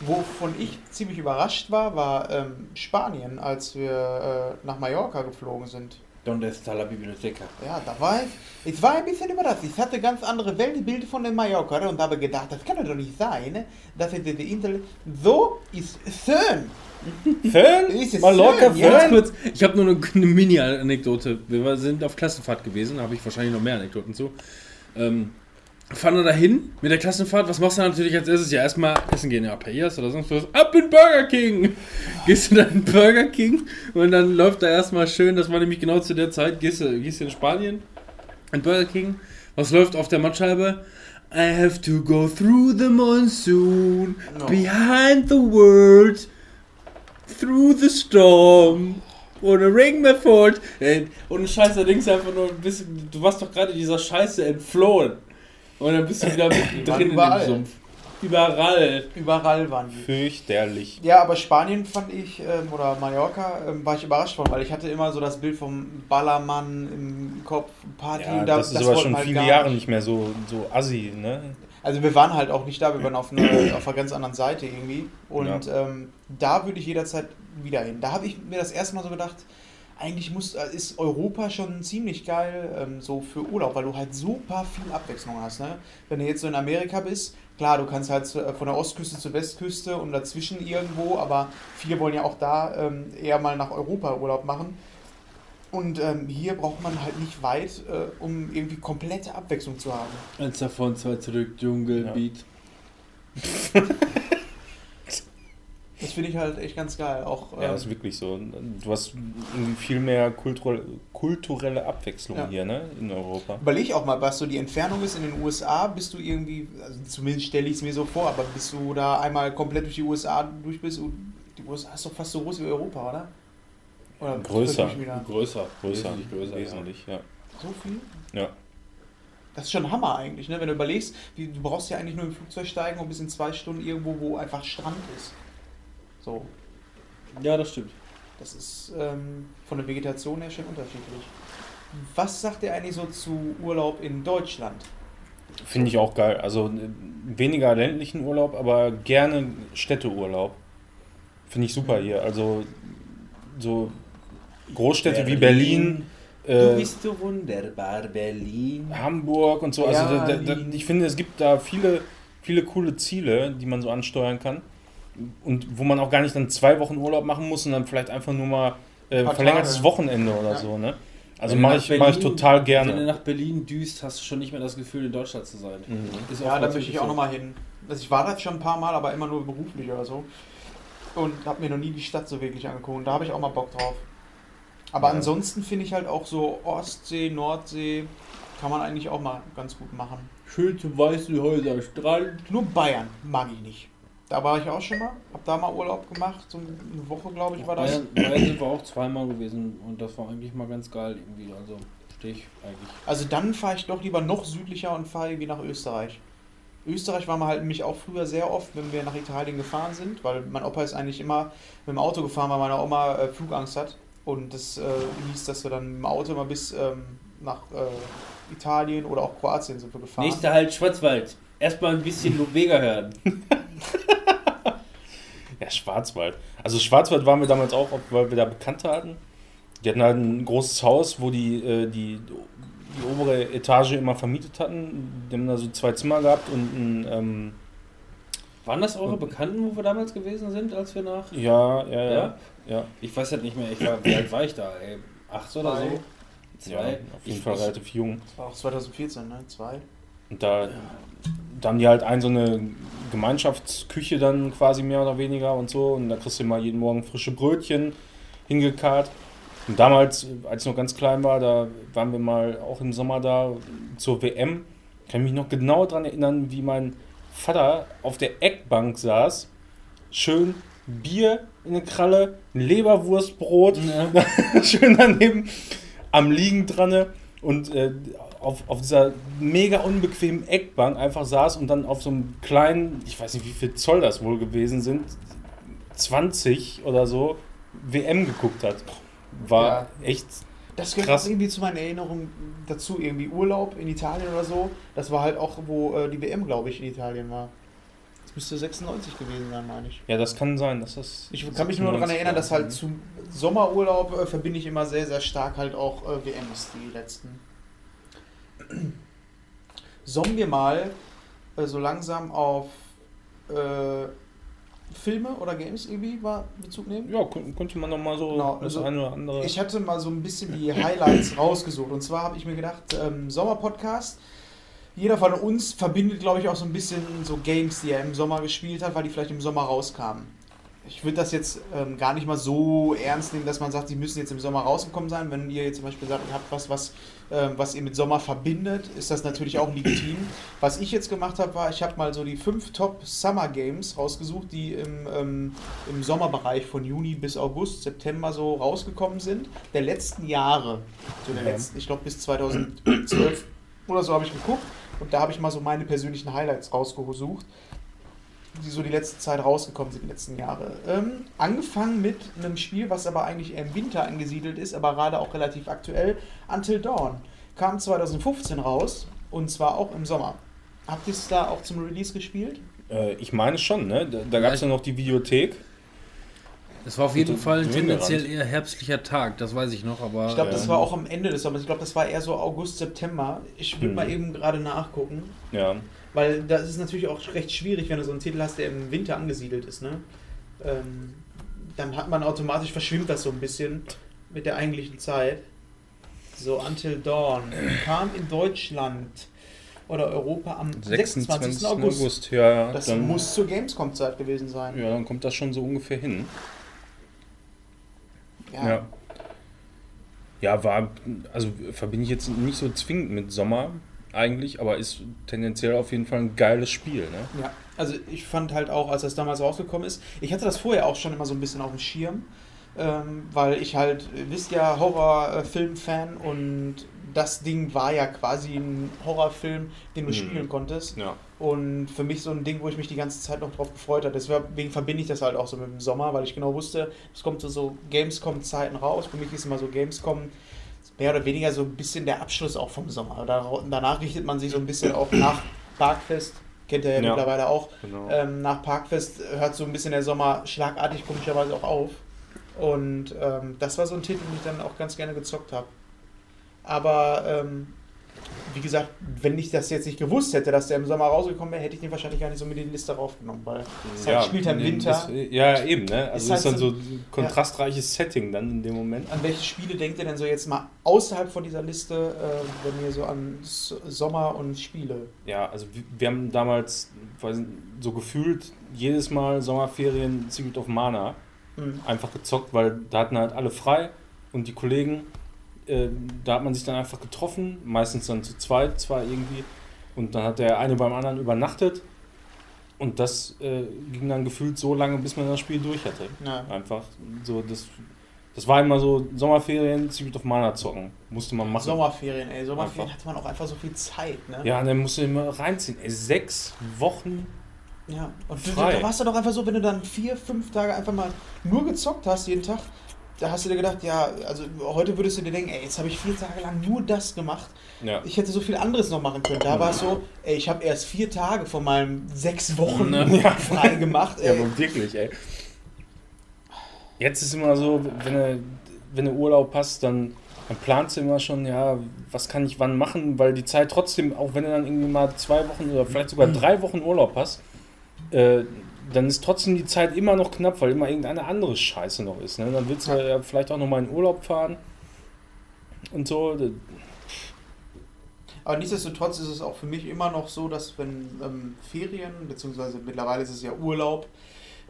Wovon ich ziemlich überrascht war, war ähm, Spanien, als wir äh, nach Mallorca geflogen sind. Donde está la biblioteca? Ja, da war ich. Ich war ein bisschen überrascht. Ich hatte ganz andere Weltbilder von den Mallorca und habe gedacht, das kann doch nicht sein, dass es diese Insel so ist schön. Föhn? Ist es Mallorca, schön, ja. Ganz Föhn? kurz, ich habe nur eine, eine Mini-Anekdote. Wir sind auf Klassenfahrt gewesen, da habe ich wahrscheinlich noch mehr Anekdoten zu. Ähm, fahren wir dahin mit der Klassenfahrt. Was machst du natürlich als erstes? Ja, erstmal essen gehen, ja, Payas oder sonst was. Ab in Burger King! Gehst du dann in Burger King und dann läuft da erstmal schön, das war nämlich genau zu der Zeit, gehst du, gehst du in Spanien, in Burger King. Was läuft auf der Mattscheibe? I have to go through the monsoon, No. behind the world, through the storm. Ohne Ring fort. Ey, ohne Scheiß, da du einfach nur ein bisschen, du warst doch gerade dieser Scheiße entflohen. Und dann bist du wieder waren drin in überall. dem Sumpf. Überall. Überall waren die. Fürchterlich. Ja, aber Spanien fand ich, ähm, oder Mallorca, ähm, war ich überrascht von, weil ich hatte immer so das Bild vom Ballermann im Kopf, Party. Ja, da- das ist aber schon halt viele Jahre nicht mehr so, so assi, ne? Also wir waren halt auch nicht da, wir waren auf, einer auf einer ganz anderen Seite irgendwie. Und ähm, da würde ich jederzeit wieder hin. Da habe ich mir das erste Mal so gedacht, eigentlich muss, äh, ist Europa schon ziemlich geil ähm, so für Urlaub, weil du halt super viel Abwechslung hast. Ne? Wenn du jetzt so in Amerika bist, klar, du kannst halt äh, von der Ostküste zur Westküste und dazwischen irgendwo, aber viele wollen ja auch da ähm, eher mal nach Europa Urlaub machen. Und ähm, hier braucht man halt nicht weit, äh, um irgendwie komplette Abwechslung zu haben. Eins davon, zwei zurück, Dschungelbeat. Das finde ich halt echt ganz geil. Auch, Ja, ähm, ist wirklich so. Du hast irgendwie viel mehr kulturelle, kulturelle Abwechslung Ja. hier, ne? In Europa. Überleg auch mal, was so die Entfernung ist in den USA, bist du irgendwie, also zumindest stelle ich es mir so vor, aber bis du da einmal komplett durch die USA durch bist, und die USA ist doch fast so groß wie Europa, oder? Oder Größer. Größer. Größer. Wesentlich größer. Wesentlich, ja. So viel? Ja. Das ist schon Hammer eigentlich, ne? wenn du überlegst, wie, du brauchst ja eigentlich nur im Flugzeug steigen und bis in zwei Stunden irgendwo, wo einfach Strand ist. So, Ja, das stimmt. das ist ähm, von der Vegetation her schon unterschiedlich. Was sagt ihr eigentlich so zu Urlaub in Deutschland? Finde ich auch geil. Also äh, weniger ländlichen Urlaub, aber gerne Städteurlaub. Finde ich super hier. Also so Großstädte wie Berlin, Du äh, bist so wunderbar, Berlin. Hamburg und so. Also da, da, ich finde, es gibt da viele, viele coole Ziele, die man so ansteuern kann. Und wo man auch gar nicht dann zwei Wochen Urlaub machen muss und dann vielleicht einfach nur mal äh, verlängertes Tage. Wochenende oder Ja. so. Ne? Also mache ich, mach ich total Wenn du gerne. nach Berlin düst, hast du schon nicht mehr das Gefühl, in Deutschland zu sein. Mhm. Ist Ja, da möchte ich auch nochmal hin. Also ich war da schon ein paar Mal, aber immer nur beruflich oder so. Und habe mir noch nie die Stadt so wirklich angeguckt. Und da habe ich auch mal Bock drauf. Aber Ja. ansonsten finde ich halt auch so Ostsee, Nordsee, kann man eigentlich auch mal ganz gut machen. Schön zum weißen Häuser, Strand. Nur Bayern mag ich nicht. Da war ich auch schon mal, habe da mal Urlaub gemacht, so eine Woche glaube ich war das. Bayern, sind wir auch zweimal gewesen und das war eigentlich mal ganz geil irgendwie. Also stehe ich eigentlich. Also dann fahre ich doch lieber noch südlicher und fahre irgendwie nach Österreich. Österreich war man halt nämlich auch früher sehr oft, wenn wir nach Italien gefahren sind, weil mein Opa ist eigentlich immer mit dem Auto gefahren, weil meine Oma äh, Flugangst hat. Und das äh, hieß, dass wir dann mit dem Auto immer bis ähm, nach äh, Italien oder auch Kroatien sind wir gefahren. Nächster Halt Schwarzwald. Erstmal ein bisschen Ludwiger hören. Ja, Schwarzwald. Also Schwarzwald waren wir damals auch, weil wir da Bekannte hatten. Die hatten halt ein großes Haus, wo die, äh, die, die obere Etage immer vermietet hatten. Die haben da so zwei Zimmer gehabt und ein, ähm, Waren das eure Bekannten, wo wir damals gewesen sind, als wir nach. ja, ja, ja, Ja? ja, Ich weiß halt nicht mehr, ich war, wie alt war ich da? Ey? Acht oder Zwei. so? ja, auf jeden Ich- Fall relativ jung. Das war auch 2014, ne? Zwei. Und da, da haben die halt ein so eine Gemeinschaftsküche dann quasi mehr oder weniger und so. Und da kriegst du mal jeden Morgen frische Brötchen hingekarrt. Und damals, als ich noch ganz klein war, da waren wir mal auch im Sommer da zur WM. Kann mich noch genau daran erinnern, wie mein Vater auf der Eckbank saß. Schön Bier in der Kralle, ein Leberwurstbrot, Ja. schön daneben am Liegen dran und äh, auf, auf dieser mega unbequemen Eckbank einfach saß und dann auf so einem kleinen, ich weiß nicht wie viel Zoll das wohl gewesen sind, 20 oder so, WM geguckt hat. War Ja. echt, Das gehört Krass. irgendwie zu meinen Erinnerungen dazu, irgendwie Urlaub in Italien oder so. Das war halt auch, wo äh, die WM, glaube ich, in Italien war. Das müsste 96 gewesen sein, meine ich. ja, das kann sein, dass das. Ich kann mich nur daran 96 erinnern, dass halt zum Sommerurlaub äh, verbinde ich immer sehr, sehr stark halt auch äh, WMs, die letzten. Sollen wir mal äh, so langsam auf äh, Filme oder Games irgendwie mal Bezug nehmen? Ja, kön- könnte man noch mal so Genau, das also eine oder andere. Ich hatte mal so ein bisschen die Highlights rausgesucht. Und zwar habe ich mir gedacht, ähm, Sommerpodcast. Jeder von uns verbindet, glaube ich, auch so ein bisschen so Games, die er im Sommer gespielt hat, weil die vielleicht im Sommer rauskamen. Ich würde das jetzt ähm, gar nicht mal so ernst nehmen, dass man sagt, die müssen jetzt im Sommer rausgekommen sein. Wenn ihr jetzt zum Beispiel sagt, ihr habt was, was, ähm, was ihr mit Sommer verbindet, ist das natürlich auch legitim. Was ich jetzt gemacht habe, war, ich habe mal so die fünf Top Summer Games rausgesucht, die im, ähm, im Sommerbereich von Juni bis August, September so rausgekommen sind, der letzten Jahre. So der Ja. letzten, ich glaube bis 2012 oder so habe ich geguckt und da habe ich mal so meine persönlichen Highlights rausgesucht, die so die letzte Zeit rausgekommen sind, die letzten Jahre. Ähm, angefangen mit einem Spiel, was aber eigentlich eher im Winter angesiedelt ist, aber gerade auch relativ aktuell, Until Dawn. Kam 2015 raus und zwar auch im Sommer. Habt ihr es da auch zum Release gespielt? äh, ich meine schon, ne? Da, da gab es ja noch die Videothek. Es war auf jeden Fall tendenziell eher herbstlicher Tag, das weiß ich noch, aber. Ich glaube, das war auch am Ende des Sommers. Ich glaube, das war eher so August, September. Ich würde Hm. mal eben gerade nachgucken. Ja. Weil das ist natürlich auch recht schwierig, wenn du so einen Titel hast, der im Winter angesiedelt ist. Ne? Ähm, dann hat man automatisch, verschwimmt das so ein bisschen mit der eigentlichen Zeit. So, Until Dawn kam in Deutschland oder Europa am 26. August. Ja, ja. Das dann, muss zur Gamescom-Zeit gewesen sein. Ja, dann kommt das schon so ungefähr hin. Ja. Ja. Ja, war, also verbinde ich jetzt nicht so zwingend mit Sommer eigentlich, aber ist tendenziell auf jeden Fall ein geiles Spiel, ne? Ja, also ich fand halt auch, als das damals rausgekommen ist, ich hatte das vorher auch schon immer so ein bisschen auf dem Schirm, ähm, weil ich halt, wisst ja, Horrorfilm-Fan und das Ding war ja quasi ein Horrorfilm, den du Mhm. spielen konntest. Ja. Und für mich so ein Ding, wo ich mich die ganze Zeit noch drauf gefreut habe. Deswegen verbinde ich das halt auch so mit dem Sommer, weil ich genau wusste, es kommt so, so Gamescom-Zeiten raus. Für mich ist immer so Gamescom mehr oder weniger so ein bisschen der Abschluss auch vom Sommer. Da- Danach richtet man sich so ein bisschen auch nach Parkfest, kennt ihr ja, Ja. mittlerweile auch. Genau. Ähm, nach Parkfest hört so ein bisschen der Sommer schlagartig komischerweise auch auf. Und ähm, das war so ein Titel, den ich dann auch ganz gerne gezockt habe. Aber ähm, wie gesagt, wenn ich das jetzt nicht gewusst hätte, dass der im Sommer rausgekommen wäre, hätte ich den wahrscheinlich gar nicht so mit in die Liste raufgenommen, weil es halt spielt halt im nee, Winter. Das, ja, eben, ne? Also Ist ist, halt dann so- ein kontrastreiches Setting dann in dem Moment. An welche Spiele denkt ihr denn so jetzt mal außerhalb von dieser Liste, äh, wenn ihr so an S Sommer und Spiele? Ja, also wir, wir haben damals weiß nicht, so gefühlt jedes Mal Sommerferien Secret of Mana Hm. einfach gezockt, weil da hatten halt alle frei und die Kollegen, äh, da hat man sich dann einfach getroffen, meistens dann zu zweit, zwar irgendwie, und dann hat der eine beim anderen übernachtet und das äh, ging dann gefühlt so lange, bis man das Spiel durch hatte. Ja. Einfach so, das, das war immer so Sommerferien, Secret of Mana zocken, musste man machen. Sommerferien, ey. Sommerferien Einfach. hatte man auch einfach so viel Zeit, ne? Ja, und dann musst du immer reinziehen. Ey, sechs Wochen Ja, und du, Frei. da warst du doch einfach so, wenn du dann vier, fünf Tage einfach mal nur gezockt hast jeden Tag, da hast du dir gedacht, ja, also heute würdest du dir denken, ey, jetzt habe ich vier Tage lang nur das gemacht. Ja. Ich hätte so viel anderes noch machen können. Da war es so, ey, ich habe erst vier Tage von meinen sechs Wochen Ne, ja. frei gemacht. Ja, Ey. aber wirklich, ey. Jetzt ist immer so, wenn du, wenn du Urlaub hast, dann, dann planst du immer schon, ja, was kann ich wann machen, weil die Zeit trotzdem, auch wenn du dann irgendwie mal zwei Wochen oder vielleicht sogar drei Wochen Urlaub hast, äh, dann ist trotzdem die Zeit immer noch knapp, weil immer irgendeine andere Scheiße noch ist. Ne? Dann willst du ja vielleicht auch noch mal in Urlaub fahren und so. Aber nichtsdestotrotz ist es auch für mich immer noch so, dass wenn ähm, Ferien, beziehungsweise mittlerweile ist es ja Urlaub,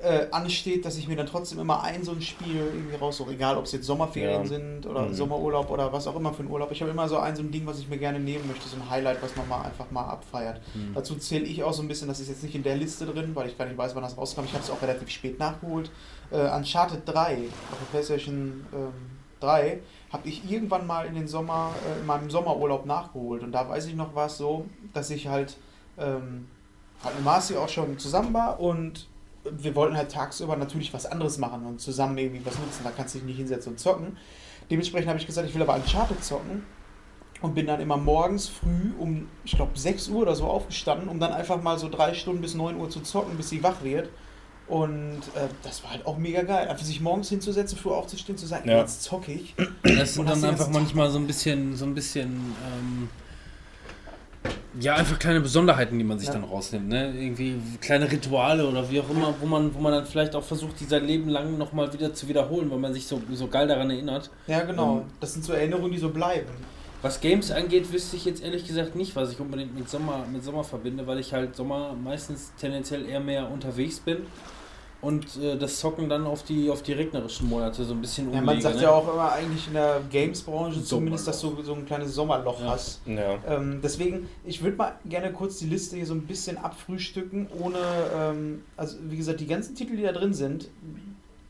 äh, ansteht, dass ich mir dann trotzdem immer ein so ein Spiel irgendwie raussuche. Egal, ob es jetzt Sommerferien Ja. sind oder Mhm. Sommerurlaub oder was auch immer für ein Urlaub. Ich habe immer so ein so ein Ding, was ich mir gerne nehmen möchte, so ein Highlight, was man mal einfach mal abfeiert. Hm. Dazu zähle ich auch so ein bisschen, das ist jetzt nicht in der Liste drin, weil ich gar nicht weiß, wann das rauskam. Ich habe es auch relativ spät nachgeholt. Äh, Uncharted 3 auf der PlayStation ähm, 3 habe ich irgendwann mal in den Sommer, äh, in meinem Sommerurlaub nachgeholt. Und da weiß ich noch, war es so, dass ich halt, ähm, halt mit Marci auch schon zusammen war und wir wollten halt tagsüber natürlich was anderes machen und zusammen irgendwie was nutzen. Da kannst du dich nicht hinsetzen und zocken. Dementsprechend habe ich gesagt, ich will aber Uncharted zocken und bin dann immer morgens früh um, ich glaube, 6 Uhr oder so aufgestanden, um dann einfach mal so drei Stunden bis 9 Uhr zu zocken, bis sie wach wird. Und äh, das war halt auch mega geil. Einfach sich morgens hinzusetzen, früh aufzustehen, zu sagen, Ja. jetzt zocke ich. Das sind dann einfach manchmal so ein bisschen, so ein bisschen, ähm, ja, einfach kleine Besonderheiten, die man sich Ja. dann rausnimmt, ne? Irgendwie kleine Rituale oder wie auch immer, wo man, wo man dann vielleicht auch versucht, die sein Leben lang nochmal wieder zu wiederholen, weil man sich so, so geil daran erinnert. Ja, genau. Ähm. Das sind so Erinnerungen, die so bleiben. Was Games angeht, wüsste ich jetzt ehrlich gesagt nicht, was ich unbedingt mit Sommer, mit Sommer verbinde, weil ich halt Sommer meistens tendenziell eher mehr unterwegs bin und äh, das Zocken dann auf die, auf die regnerischen Monate so ein bisschen Ja, umlege. man sagt ne? ja auch immer eigentlich in der Games-Branche zumindest, dass du so ein kleines Sommerloch Ja. hast. Ja. Ähm, deswegen, ich würde mal gerne kurz die Liste hier so ein bisschen abfrühstücken, ohne, ähm, also wie gesagt, die ganzen Titel, die da drin sind,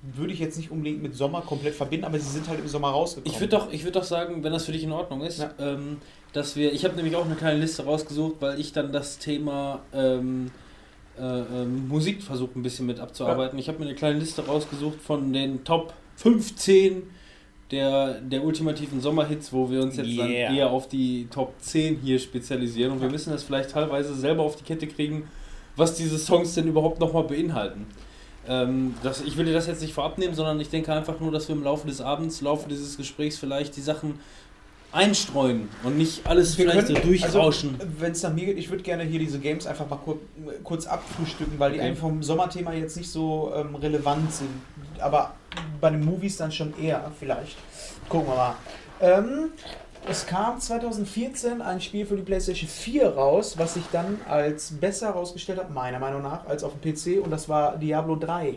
würde ich jetzt nicht unbedingt mit Sommer komplett verbinden, aber sie sind halt im Sommer rausgekommen. Ich würde doch, ich würd doch sagen, wenn das für dich in Ordnung ist, Ja. ähm, dass wir, ich habe nämlich auch eine kleine Liste rausgesucht, weil ich dann das Thema ähm, äh, ähm, Musik versuche ein bisschen mit abzuarbeiten. Ich habe mir eine kleine Liste rausgesucht von den Top 15 der, der ultimativen Sommerhits, wo wir uns jetzt dann Yeah. eher auf die Top 10 hier spezialisieren und wir müssen das vielleicht teilweise selber auf die Kette kriegen, was diese Songs denn überhaupt nochmal beinhalten. Ähm, das, ich will dir das jetzt nicht vorab nehmen, sondern ich denke einfach nur, dass wir im Laufe des Abends, im Laufe dieses Gesprächs vielleicht die Sachen einstreuen und nicht alles Wir vielleicht können- so durchrauschen. Also, Wenn es nach mir geht, ich würde gerne hier diese Games einfach mal kur kurz abfrühstücken, weil die Okay. vom Sommerthema jetzt nicht so ähm, relevant sind. Aber bei den Movies dann schon eher, vielleicht. Gucken wir mal. Ähm, es kam 2014 ein Spiel für die PlayStation 4 raus, was sich dann als besser herausgestellt hat, meiner Meinung nach, als auf dem PC, und das war Diablo 3.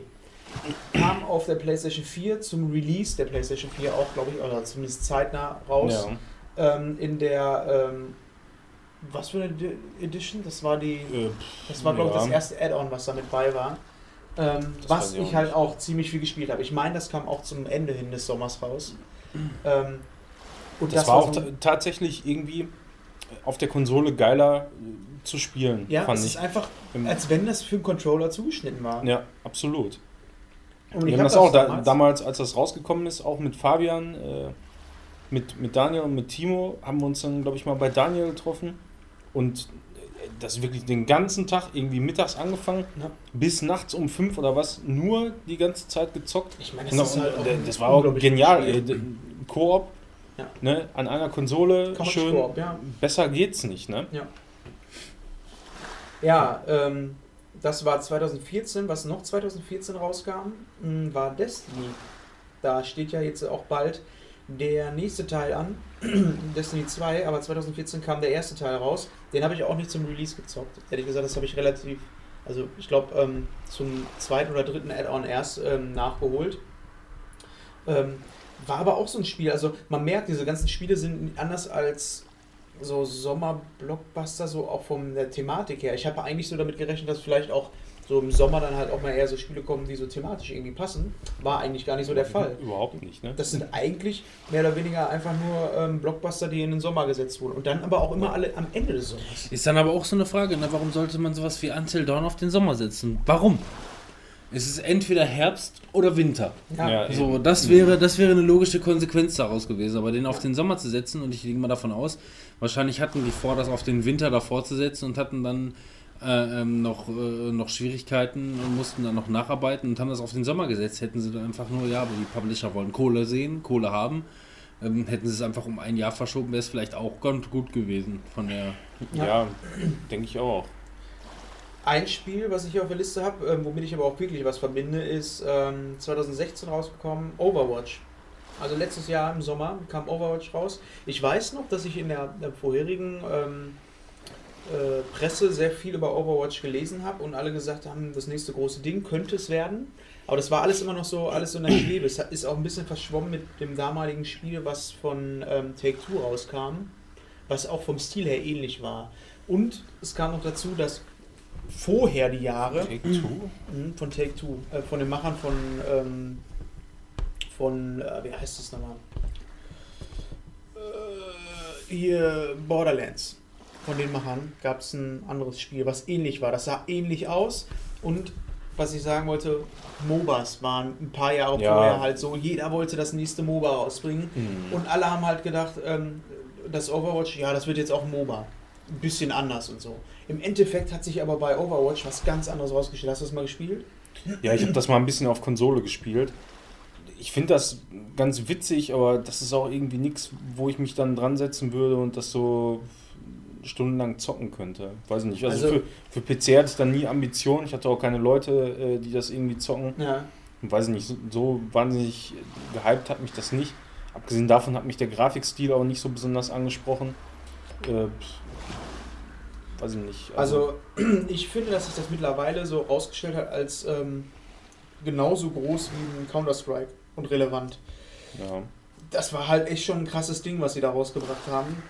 Kam auf der PlayStation 4 zum Release der PlayStation 4 auch, glaube ich, oder zumindest zeitnah raus Ja. ähm, in der ähm, was für eine Edi- Edition? Das war die Äh, das war glaube ich Ja. das erste Add-on, was da mit bei war. Ähm, Das was ich ich halt auch ziemlich viel gespielt habe. Ich meine, das kam auch zum Ende hin des Sommers raus. Ähm, und Das, war auch so- tatsächlich irgendwie auf der Konsole geiler äh, zu spielen, ja, fand es ich. ist einfach, als wenn das für einen Controller zugeschnitten war. Ja, absolut. Und Wir haben hab das auch da, damals- damals, als das rausgekommen ist, auch mit Fabian, äh, mit, mit Daniel und mit Timo, haben wir uns dann, glaube ich, mal bei Daniel getroffen. Und äh, das wirklich den ganzen Tag, irgendwie mittags angefangen, Ja. bis nachts um fünf oder was, nur die ganze Zeit gezockt. Ich meine, das und, halt äh, das war auch genial. D- Koop, Ja. ne, an einer Konsole, Couch schön. Ja. Besser geht's nicht, ne? Ja, ähm, das war 2014. Was noch 2014 rauskam, mh, war Destiny. Da steht ja jetzt auch bald der nächste Teil an, Destiny 2, aber 2014 kam der erste Teil raus. Den habe ich auch nicht zum Release gezockt. Ehrlich gesagt, das habe ich relativ, also ich glaube ähm, zum zweiten oder dritten Add-on erst ähm, nachgeholt. Ähm, war aber auch so ein Spiel, also man merkt, diese ganzen Spiele sind anders als so Sommer-Blockbuster, so auch von der Thematik her. Ich habe eigentlich so damit gerechnet, dass vielleicht auch so im Sommer dann halt auch mal eher so Spiele kommen, die so thematisch irgendwie passen. War eigentlich gar nicht so der Fall. Überhaupt nicht, ne? Das sind eigentlich mehr oder weniger einfach nur ähm, Blockbuster, die in den Sommer gesetzt wurden. Und dann aber auch immer alle am Ende des Sommers. Ist dann aber auch so eine Frage, ne? warum sollte man sowas wie Until Dawn auf den Sommer setzen? Warum? Es ist entweder Herbst oder Winter. Ja, So, eben. das wäre, das wäre eine logische Konsequenz daraus gewesen. Aber den auf den Sommer zu setzen, und ich gehe mal davon aus, wahrscheinlich hatten die vor, das auf den Winter davor zu setzen und hatten dann äh, ähm, noch, äh, noch Schwierigkeiten und mussten dann noch nacharbeiten und haben das auf den Sommer gesetzt. Hätten sie dann einfach nur, ja, aber die Publisher wollen Kohle sehen, Kohle haben. Ähm, hätten sie es einfach um ein Jahr verschoben, wäre es vielleicht auch ganz gut gewesen von der. Ja, denke ich auch. Ein Spiel, was ich hier auf der Liste habe, ähm, womit ich aber auch wirklich was verbinde, ist ähm, 2016 rausgekommen, Overwatch. Also letztes Jahr im Sommer kam Overwatch raus. Ich weiß noch, dass ich in der, der vorherigen ähm, äh, Presse sehr viel über Overwatch gelesen habe und alle gesagt haben, das nächste große Ding könnte es werden. Aber das war alles immer noch so, alles so in der Schwebe. Es ist auch ein bisschen verschwommen mit dem damaligen Spiel, was von ähm, Take-Two rauskam, was auch vom Stil her ähnlich war. Und es kam noch dazu, dass vorher die Jahre Take Two? Mhm, von Take Two, äh, von den Machern von, ähm, von, äh, wie heißt das nochmal? Äh, hier, Borderlands. Von den Machern gab es ein anderes Spiel, was ähnlich war. Das sah ähnlich aus und was ich sagen wollte, MOBAs waren ein paar Jahre Ja. vorher halt so. Jeder wollte das nächste MOBA rausbringen Hm. und alle haben halt gedacht, ähm, das Overwatch, ja, das wird jetzt auch MOBA. Ein bisschen anders und so. Im Endeffekt hat sich aber bei Overwatch was ganz anderes rausgestellt. Hast du das mal gespielt? Ja, ich habe das mal ein bisschen auf Konsole gespielt. Ich finde das ganz witzig, aber das ist auch irgendwie nichts, wo ich mich dann dran setzen würde und das so stundenlang zocken könnte. Weiß ich nicht. Also, Also- für, für PC hatte ich dann nie Ambitionen. Ich hatte auch keine Leute, äh, die das irgendwie zocken. Ja. Und weiß ich nicht, so, so wahnsinnig gehypt hat mich das nicht. Abgesehen davon hat mich der Grafikstil auch nicht so besonders angesprochen. Äh, weiß ich nicht. Also, ich finde, dass sich das mittlerweile so ausgestellt hat als ähm, genauso groß wie ein Counter-Strike und relevant. ja. Das war halt echt schon ein krasses Ding, was sie da rausgebracht haben.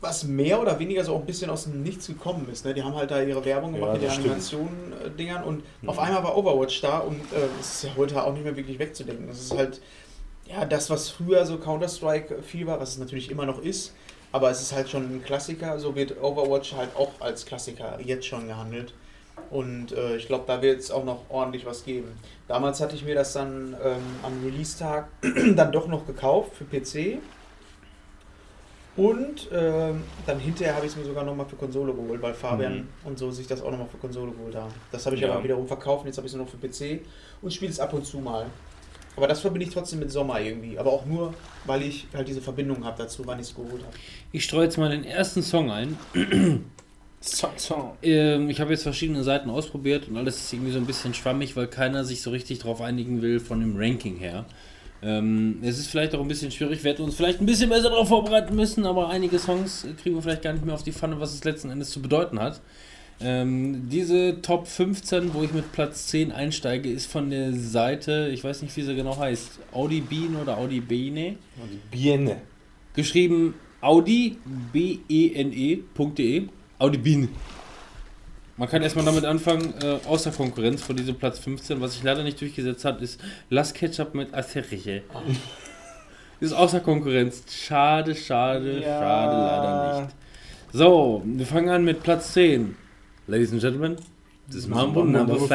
Was mehr oder weniger so auch ein bisschen aus dem Nichts gekommen ist. Ne? Die haben halt da ihre Werbung gemacht Ja, mit den. Animationen-Dingern und Mhm. auf einmal war Overwatch da und äh, es ist ja heute auch nicht mehr wirklich wegzudenken. Das ist halt, ja, das, was früher so Counter-Strike viel war, was es natürlich immer noch ist, aber es ist halt schon ein Klassiker, so wird Overwatch halt auch als Klassiker jetzt schon gehandelt. Und äh, ich glaube, da wird es auch noch ordentlich was geben. Damals hatte ich mir das dann ähm, am Release-Tag dann doch noch gekauft für PC. Und ähm, dann hinterher habe ich es mir sogar nochmal für Konsole geholt, weil Fabian Mhm. und so sich das auch nochmal für Konsole geholt haben. Das habe ich Ja. aber wiederum verkauft und jetzt habe ich es nur noch für PC und spiele es ab und zu mal. Aber das verbinde ich trotzdem mit Sommer irgendwie. Aber auch nur, weil ich halt diese Verbindung habe dazu, wann ich es geholt habe. Ich streue jetzt mal den ersten Song ein. Ähm, ich habe jetzt verschiedene Seiten ausprobiert und alles ist irgendwie so ein bisschen schwammig, weil keiner sich so richtig darauf einigen will von dem Ranking her. Ähm, es ist vielleicht auch ein bisschen schwierig, wir hätten uns vielleicht ein bisschen besser darauf vorbereiten müssen, aber einige Songs kriegen wir vielleicht gar nicht mehr auf die Pfanne, was es letzten Endes zu bedeuten hat. Ähm, diese Top 15, wo ich mit Platz 10 einsteige, ist von der Seite, ich weiß nicht, wie sie genau heißt, Audi Bean oder Audi Bene. Die Biene. Geschrieben Audi B-E-N-E.de. Audi Bean. Man kann erstmal damit anfangen, äh, außer Konkurrenz von diesem Platz 15, was sich leider nicht durchgesetzt hat, ist Las Ketchup mit Acerriche. Ist außer Konkurrenz. Schade, schade, Ja. schade, leider nicht. So, wir fangen an mit Platz 10. Ladies and Gentlemen, das ist Mambo Number 5.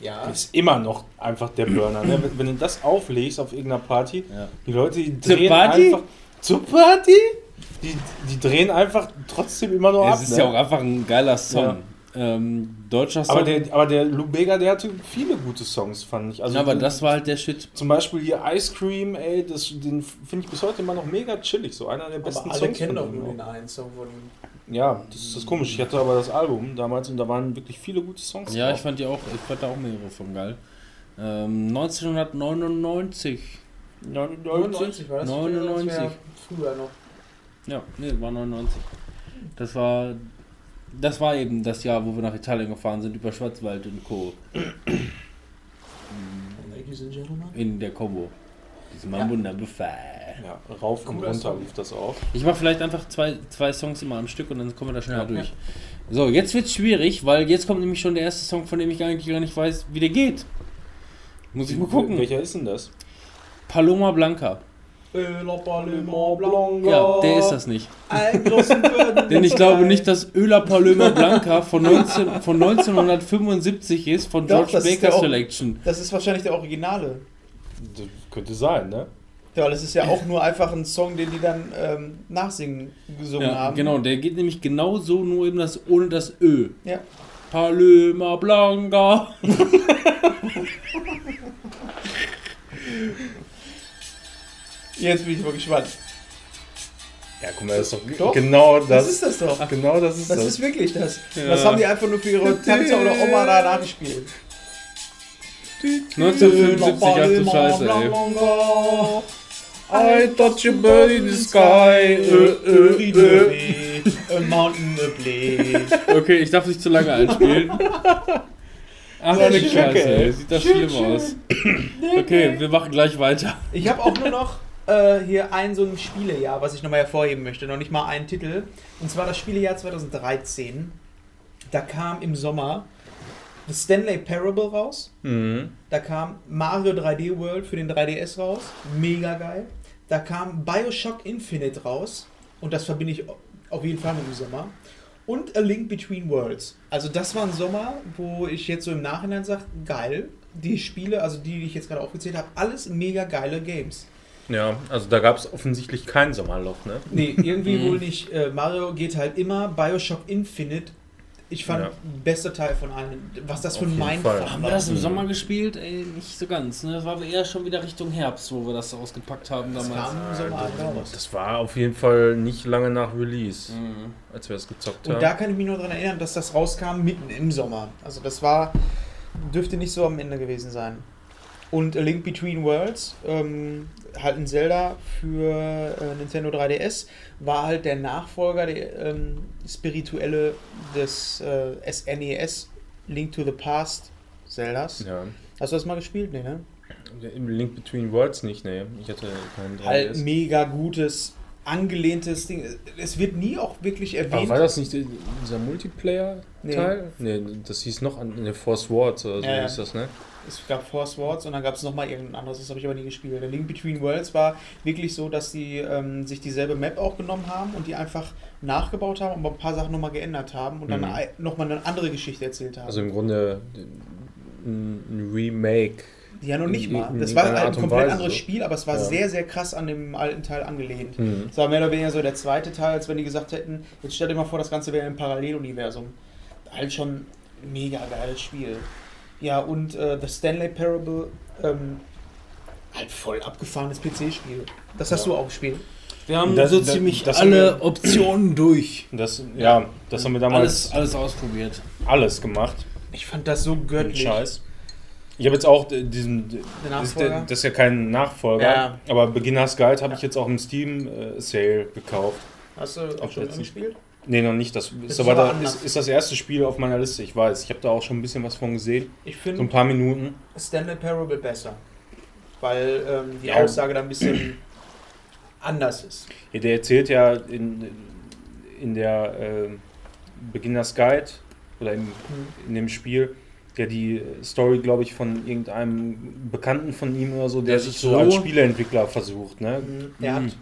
Ja. Ist immer noch einfach der Burner. Ne? Wenn, wenn du das auflegst auf irgendeiner Party, Ja. die Leute, die Zur drehen Party? einfach. Zur Party? Die, die drehen einfach trotzdem immer nur ab. Es ist ne? ja auch einfach ein geiler Song. Ähm, deutscher Song. aber, der, aber der Lou Bega, der hatte viele gute Songs, fand ich. Also Ja, aber das war halt der Shit. Zum Beispiel hier Ice Cream, ey, das, den finde ich bis heute immer noch mega chillig. So einer der besten Aber alle Songs kennen doch nur den einen Song von ihm. Ja, das ist das komisch. Ich hatte aber das Album damals und da waren wirklich viele gute Songs. Ja, ich drauf. fand die auch, ich fand da auch mehrere von geil. Ähm, 1999. 99 war das? 99. Das wär Früher noch. Ja, nee, war 99. Das war das war eben das Jahr, wo wir nach Italien gefahren sind, über Schwarzwald und Co. Ladies and Gentlemen. In der Combo. Diese Mambo Number Five. Ja, rauf und runter lief das auch. Ich mache vielleicht einfach zwei, zwei Songs immer am Stück und dann kommen wir da schneller Ja. durch. So, jetzt wird's schwierig, weil jetzt kommt nämlich schon der erste Song, von dem ich eigentlich gar nicht weiß, wie der geht. Muss ich mal gucken. Welcher ist denn das? Paloma Blanca. Ja, der ist das nicht. Denn ich glaube nicht, dass Öla Paloma Blanca von, 19, von 1975 ist, von Doch, George ist Baker Selection. Das ist wahrscheinlich der Originale. Das könnte sein, ne? Ja, weil es ist ja auch nur einfach ein Song, den die dann ähm, nachsingen gesungen Ja, haben. genau, der geht nämlich genau so, nur eben das ohne das Ö. Ja. Paloma Blanca. Jetzt bin ich mal gespannt. Ja, guck mal, das ist doch, Doch, genau das. Das ist das doch. genau das ist Das das. ist wirklich das. Ja. Das haben die einfach nur für ihre Tante oder Oma da nachgespielt. 1975, ach du Scheiße, ey. I touch a bird in the sky. Ö, ö, ö. A mountain a. Okay, ich darf nicht zu lange einspielen. Ach, Sehr eine Scheiße, ey. Sieht das schlimm aus. Okay, wir machen gleich weiter. Ich habe auch nur noch äh, hier ein so ein Spielejahr, was ich nochmal hervorheben möchte. Noch nicht mal einen Titel. Und zwar das Spielejahr 2013. Da kam im Sommer The Stanley Parable raus. Mhm. Da kam Mario 3D World für den 3DS raus. Mega geil. Da kam Bioshock Infinite raus. Und das verbinde ich auf jeden Fall mit dem Sommer. Und A Link Between Worlds. Also das war ein Sommer, wo ich jetzt so im Nachhinein sage, geil. Die Spiele, also die, die ich jetzt gerade aufgezählt habe, alles mega geile Games. Ja, also da gab es offensichtlich kein Sommerloch, ne? Nee, irgendwie Mhm. wohl nicht. Äh, Mario geht halt immer. Bioshock Infinite. Ich fand Ja. bester Teil von allen. Was das für ein Mindfuck war. Haben wir das im Sommer gespielt? Ey, nicht so ganz. Ne? Das war aber eher schon wieder Richtung Herbst, wo wir das ausgepackt haben Das damals. kam im Sommer halt raus. Das war auf jeden Fall nicht lange nach Release, Mhm. als wir das gezockt Und haben. da kann ich mich nur daran erinnern, dass das rauskam mitten im Sommer. Also das war, dürfte nicht so am Ende gewesen sein. Und A Link Between Worlds, ähm, halt ein Zelda für äh, Nintendo 3DS, war halt der Nachfolger, der ähm, spirituelle des äh, SNES Link to the Past Zeldas. ja. Hast du das mal gespielt? Nee, ne? Im Link Between Worlds nicht, ne? Ich hatte keinen 3DS. Halt mega gutes, angelehntes Ding. Es wird nie auch wirklich Aber erwähnt. war das nicht dieser Multiplayer-Teil? Nee. das hieß noch an ne, Force Words oder so Ja, ja. hieß das, ne? Es gab Force Wars und dann gab es nochmal irgendein anderes, das habe ich aber nie gespielt. Der Link Between Worlds war wirklich so, dass die ähm, sich dieselbe Map auch genommen haben und die einfach nachgebaut haben, aber ein paar Sachen nochmal geändert haben und dann Mhm. ein- nochmal eine andere Geschichte erzählt haben. Also im Grunde ein ein Remake. ja, noch nicht mal. Das war halt ein und komplett Weise, anderes. Spiel, aber es war Ja. sehr, sehr krass an dem alten Teil angelehnt. Hm. Es war mehr oder weniger so der zweite Teil, als wenn die gesagt hätten, jetzt stell dir mal vor, das Ganze wäre im Paralleluniversum. Halt schon mega geiles Spiel. Ja, und äh, The Stanley Parable, ähm, halt voll abgefahrenes PC-Spiel. Das hast Ja. du auch gespielt. Wir haben Das- so das- ziemlich das alle wir- Optionen durch. Das, ja, das haben wir damals Alles, alles ausprobiert. alles gemacht. Ich fand das so göttlich. Scheiß. Ich habe jetzt auch äh, diesen. Der Das ist, Nachfolger. das ist ja kein Nachfolger, Ja. aber Beginner's Guide habe ich jetzt auch im Steam äh, Sale gekauft. hast du auch schon letztens. Nee, noch nicht. Das, ist ist aber aber da, ist, ist das erste Spiel auf meiner Liste, ich weiß. Ich habe da auch schon ein bisschen was von gesehen. Ich So ein finde paar Minuten. Stanley Parable besser. Weil ähm, die Ja. Aussage da ein bisschen anders ist. Ja, der erzählt ja in, in der äh, Beginner's Guide oder im, in dem Spiel, der die Story, glaube ich, von irgendeinem Bekannten von ihm oder so, der Das sich so, so- als Spieleentwickler versucht, ne? Mhm. Er hat, Mhm.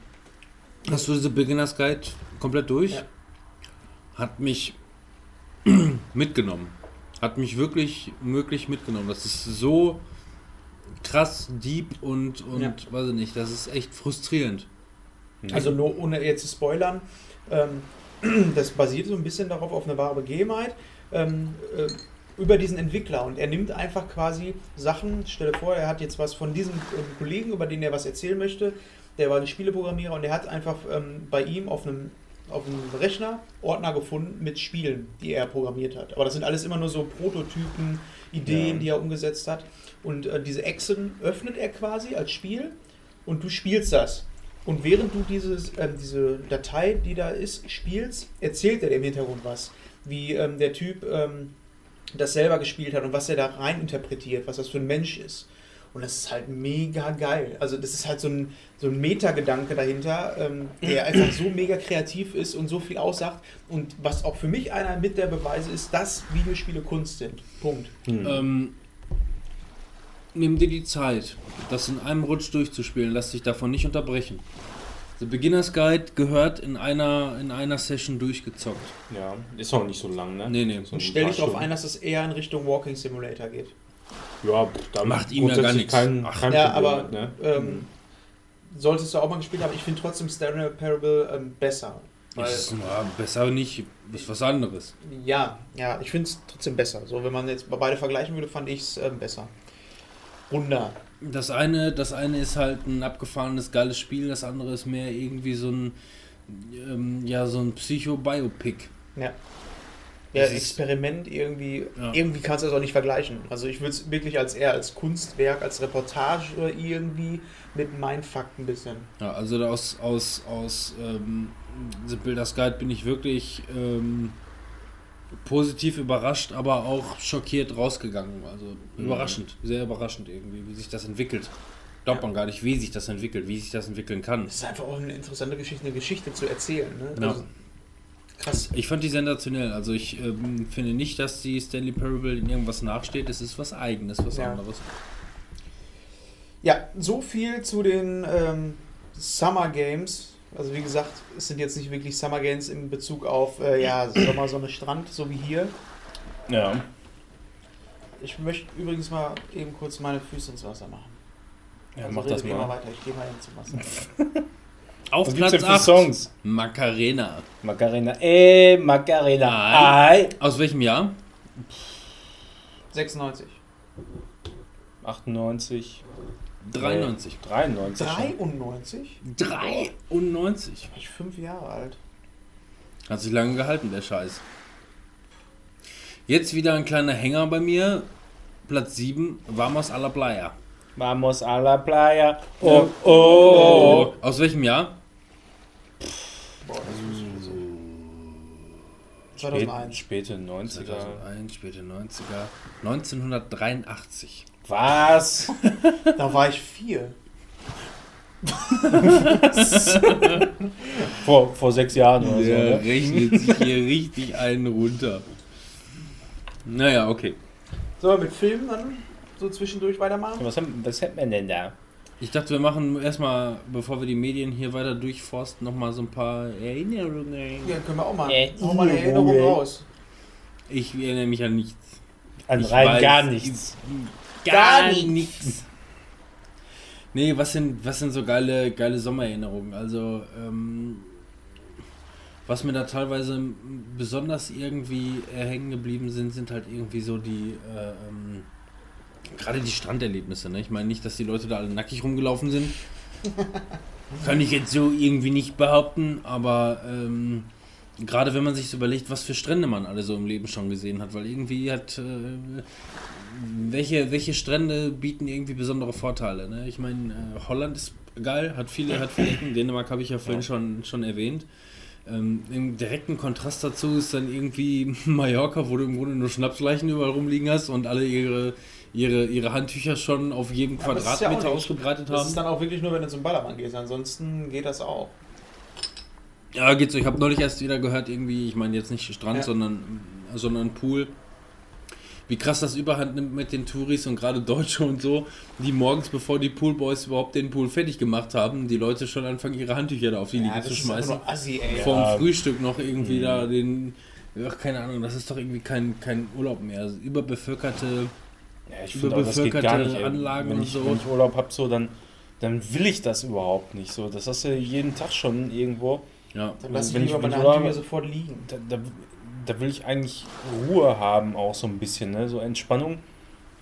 Hast du diese Beginners Guide komplett durch? Ja. Hat mich mitgenommen. Hat mich wirklich, wirklich mitgenommen. Das ist so krass, deep und, und Ja. weiß ich nicht, das ist echt frustrierend. Also nur ohne jetzt zu spoilern, ähm, das basiert so ein bisschen darauf auf eine wahre Begebenheit ähm, äh, über diesen Entwickler und er nimmt einfach quasi Sachen, stell dir vor, er hat jetzt was von diesem ähm, Kollegen, über den er was erzählen möchte, der war ein Spieleprogrammierer und er hat einfach ähm, bei ihm auf einem auf einem Rechner Ordner gefunden mit Spielen, die er programmiert hat. Aber das sind alles immer nur so Prototypen, Ideen, Ja. die er umgesetzt hat. Und äh, diese Echsen öffnet er quasi als Spiel und du spielst das. Und während du dieses, ähm, diese Datei, die da ist, spielst, erzählt er dir im Hintergrund was. Wie ähm, der Typ ähm, das selber gespielt hat und was er da rein interpretiert, was das für ein Mensch ist. Und das ist halt mega geil. Also das ist halt so ein, so ein Metagedanke dahinter, ähm, der einfach so mega kreativ ist und so viel aussagt. Und was auch für mich einer mit der Beweise ist, dass Videospiele Kunst sind. Punkt. Hm. Ähm, nimm dir die Zeit, das in einem Rutsch durchzuspielen, lass dich davon nicht unterbrechen. The Beginner's Guide gehört in einer, in einer Session durchgezockt. Ja, ist auch nicht so lang, ne? Nee, nee. So Und stell dich darauf ein, dass es eher in Richtung Walking Simulator geht. Ja, da Macht ihm ja gar nichts. Kein, Ach, kein ja, Problem aber ne? ähm, solltest du auch mal gespielt haben, ich finde trotzdem Stereo Parable ähm, besser. Weil, Das ist ja, besser nicht, ist was anderes. ja, ja, ich finde es trotzdem besser. So, wenn man jetzt beide vergleichen würde, fand ich es ähm, besser. Runder. Das eine, das eine ist halt ein abgefahrenes, geiles Spiel, das andere ist mehr irgendwie so ein, ähm, ja, so ein Psycho-Biopic. Ja. Ja, Experiment irgendwie, Ja. irgendwie kannst du das auch nicht vergleichen. Also ich würde es wirklich als eher als Kunstwerk, als Reportage oder irgendwie mit Mindfuck ein bisschen. Ja, also aus, aus, aus ähm, The Builders Guide bin ich wirklich ähm, positiv überrascht, aber auch schockiert rausgegangen. Also überraschend, sehr überraschend irgendwie, wie sich das entwickelt. Glaubt man gar nicht, wie sich das entwickelt, wie sich das entwickeln kann. Es ist einfach auch eine interessante Geschichte, eine Geschichte zu erzählen. Ne? Ja. Also, krass. Ich fand die sensationell. Also ich ähm, finde nicht, dass die Stanley Parable in irgendwas nachsteht. Es ist was Eigenes, was Ja. anderes. Ja, so viel zu den ähm, Summer Games. Also wie gesagt, es sind jetzt nicht wirklich Summer Games in Bezug auf äh, ja, Sommer, Sonne, Strand, so wie hier. Ja. Ich möchte übrigens mal eben kurz meine Füße ins Wasser machen. Ja, Also mach das mal mal. weiter, ich gehe mal ins Wasser. Auf Was gibt's Platz denn für 8. Songs? Macarena. Macarena, ey, Macarena, ei. Aus welchem Jahr? 96. 98. 93. 93. schon. 93? 93. War ich fünf Jahre alt. Hat sich lange gehalten, der Scheiß. Jetzt wieder ein kleiner Hänger bei mir. Platz 7, Vamos a la Playa. Vamos a la playa. Oh, oh. Aus welchem Jahr? Boah, das ist Spät, 2001. späte 90er. 2001, späte 90er. 1983. Was? Da war ich vier. vor, vor sechs Jahren oder so. Der Ne? rechnet sich hier richtig einen runter. Naja, okay. Sollen wir mit Filmen dann so zwischendurch weitermachen? Was, haben, was hat man denn da? Ich dachte, wir machen erstmal, bevor wir die Medien hier weiter durchforsten, nochmal so ein paar Erinnerungen. Ja, können wir auch mal. Äh, Hau mal eine Erinnerung raus. Ich erinnere mich an nichts. An Ich rein weiß, gar nichts. Gar nichts. Nee, was sind, was sind so geile, geile Sommererinnerungen? Also, ähm, was mir da teilweise besonders irgendwie hängen geblieben sind, sind halt irgendwie so die, äh, ähm, gerade die Stranderlebnisse. Ne? Ich meine nicht, dass die Leute da alle nackig rumgelaufen sind. Kann ich jetzt so irgendwie nicht behaupten, aber ähm, gerade wenn man sich so überlegt, was für Strände man alle so im Leben schon gesehen hat, weil irgendwie hat äh, welche, welche Strände bieten irgendwie besondere Vorteile? Ne? Ich meine, äh, Holland ist geil, hat viele, hat viele Ecken. Dänemark habe ich ja vorhin schon, schon erwähnt. Ähm, Im direkten Kontrast dazu ist dann irgendwie Mallorca, wo du im Grunde nur Schnapsleichen überall rumliegen hast und alle ihre, ihre, ihre Handtücher schon auf jedem Aber das ja Quadratmeter nicht- ausgebreitet Das haben. ist dann auch wirklich nur, wenn du zum Ballermann gehst. Ansonsten geht das auch. Ja, geht's so. Ich habe neulich erst wieder gehört, irgendwie, ich meine jetzt nicht Strand, Ja. sondern sondern Pool. Wie krass das überhand nimmt mit den Touris und gerade Deutsche und so, die morgens, bevor die Poolboys überhaupt den Pool fertig gemacht haben, die Leute schon anfangen, ihre Handtücher da auf die Liege Ja, zu das ist einfach schmeißen. assi, ey. Vorm Ja. Frühstück noch irgendwie da den. Ach, keine Ahnung, das ist doch irgendwie kein, kein Urlaub mehr. Also überbevölkerte. Ja, ich finde auch, das geht gar nicht. Anlagen wenn und ich, so. Wenn ich Urlaub habe, so, dann, dann will ich das überhaupt nicht. So, das hast du jeden Tag schon irgendwo. Ja. Dann lass ich wenn ich- lieber wenn meine ich Urlaub- Handtücher sofort liegen. Da, da, da will ich eigentlich Ruhe haben, auch so ein bisschen, ne? so Entspannung.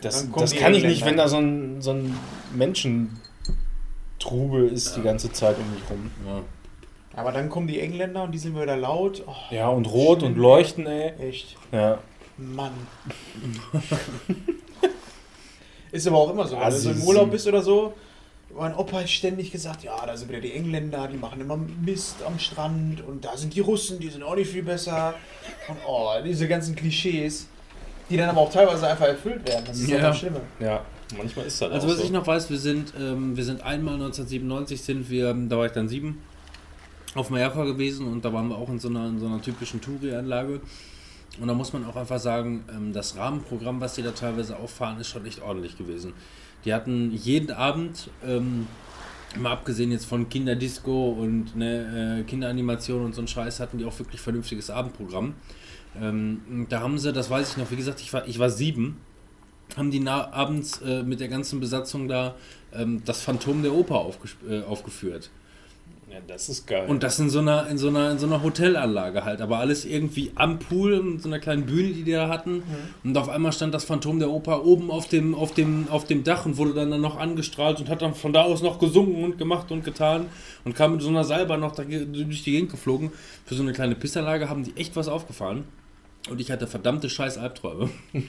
Das, das kann ich nicht, wenn da so ein, so ein Menschentrubel ist die ganze Zeit um mich rum. ja. Aber dann kommen die Engländer und die sind wieder laut. Oh, Ja, und rot und schlimm. leuchten, ey. Echt. Ja. Mann. ist aber auch immer so. Wenn du so im. Urlaub bist oder so, mein Opa hat ständig gesagt, ja, da sind wieder die Engländer, die machen immer Mist am Strand und da sind die Russen, die sind auch nicht viel besser. Und oh, diese ganzen Klischees, die dann aber auch teilweise einfach erfüllt werden. Das ist ja das Schlimme. ja, manchmal ist das Also auch was so. ich noch weiß, wir sind, ähm, wir sind einmal 1997 sind wir, ähm, da war ich dann sieben, auf Mallorca gewesen und da waren wir auch in so einer, in so einer typischen Touri-Anlage. Und da muss man auch einfach sagen, ähm, das Rahmenprogramm, was die da teilweise auffahren, ist schon echt ordentlich gewesen. Die hatten jeden Abend, ähm, mal abgesehen jetzt von Kinderdisco und ne, äh, Kinderanimation und so ein Scheiß, hatten die auch wirklich vernünftiges Abendprogramm. Ähm, da haben sie, das weiß ich noch, wie gesagt, ich war, ich war sieben, haben die na abends äh, mit der ganzen Besatzung da ähm, das Phantom der Oper aufgesp- äh, aufgeführt. Ja, das ist geil. Und das in so einer, in so einer, in so einer Hotelanlage halt, aber alles irgendwie am Pool, in so einer kleinen Bühne, die die da hatten. Und auf einmal stand das Phantom der Oper oben auf dem, auf dem, auf dem Dach und wurde dann, dann noch angestrahlt und hat dann von da aus noch gesungen und gemacht und getan und kam mit so einer Seilbahn noch da, durch die Gegend geflogen. Für so eine kleine Pissanlage haben die echt was aufgefahren. Und ich hatte verdammte scheiß Albträume.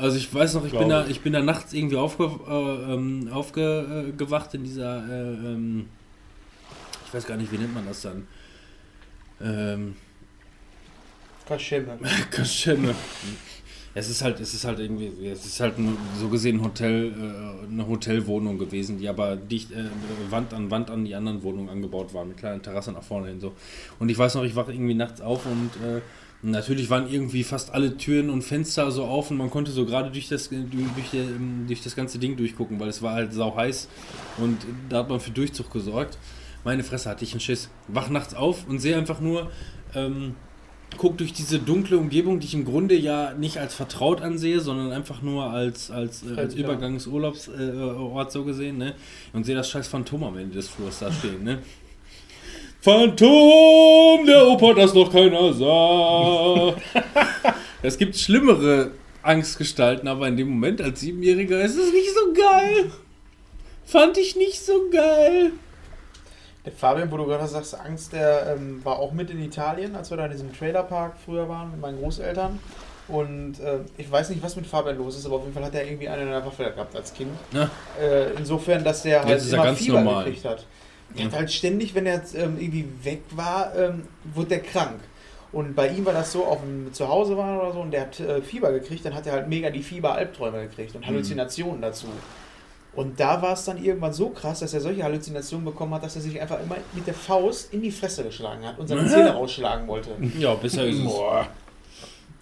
Also ich weiß noch, ich bin, Glaube da, ich bin da nachts irgendwie aufge, äh, ähm, aufgewacht in dieser, äh, ähm, ich weiß gar nicht, wie nennt man das dann? Ähm, Kaschemme. Kaschemme. Es ist halt, es ist halt irgendwie, es ist halt ein, so gesehen ein Hotel, äh, eine Hotelwohnung gewesen, die aber dicht äh, Wand an Wand an die anderen Wohnungen angebaut waren, mit kleinen Terrassen nach vorne hin so. Und ich weiß noch, ich wache irgendwie nachts auf und äh, natürlich waren irgendwie fast alle Türen und Fenster so auf und man konnte so gerade durch das, durch, der- durch das ganze Ding durchgucken, weil es war halt sau heiß und da hat man für Durchzug gesorgt. Meine Fresse hatte ich einen Schiss. Wach nachts auf und sehe einfach nur, ähm, guck durch diese dunkle Umgebung, die ich im Grunde ja nicht als vertraut ansehe, sondern einfach nur als, als, äh, als. Übergangsurlaubsort äh, so gesehen, ne? Und sehe das scheiß Phantom am Ende des Flurs da stehen, ne? Phantom der Oper, das noch keiner sah. es gibt schlimmere Angstgestalten, aber in dem Moment als Siebenjähriger ist es nicht so geil. Fand ich nicht so geil. Der Fabian, wo du gerade sagst, Angst, der ähm, war auch mit in Italien, als wir da in diesem Trailerpark früher waren mit meinen Großeltern. Und äh, ich weiß nicht, was mit Fabian los ist, aber auf jeden Fall hat er irgendwie eine in der Waffe gehabt als Kind. Ja. Äh, insofern, dass der halt Jetzt er immer ganz Fieber normal. gekriegt hat. Ja. hat halt ständig, wenn er ähm, irgendwie weg war, ähm, wurde der krank. Und bei ihm war das so, auch wenn wir zu Hause waren oder so, und der hat äh, Fieber gekriegt, dann hat er halt mega die Fieber-Albträume gekriegt und Halluzinationen dazu. Und da war es dann irgendwann so krass, dass er solche Halluzinationen bekommen hat, dass er sich einfach immer mit der Faust in die Fresse geschlagen hat und seine Zähne rausschlagen wollte. Ja, bisher ist. Boah.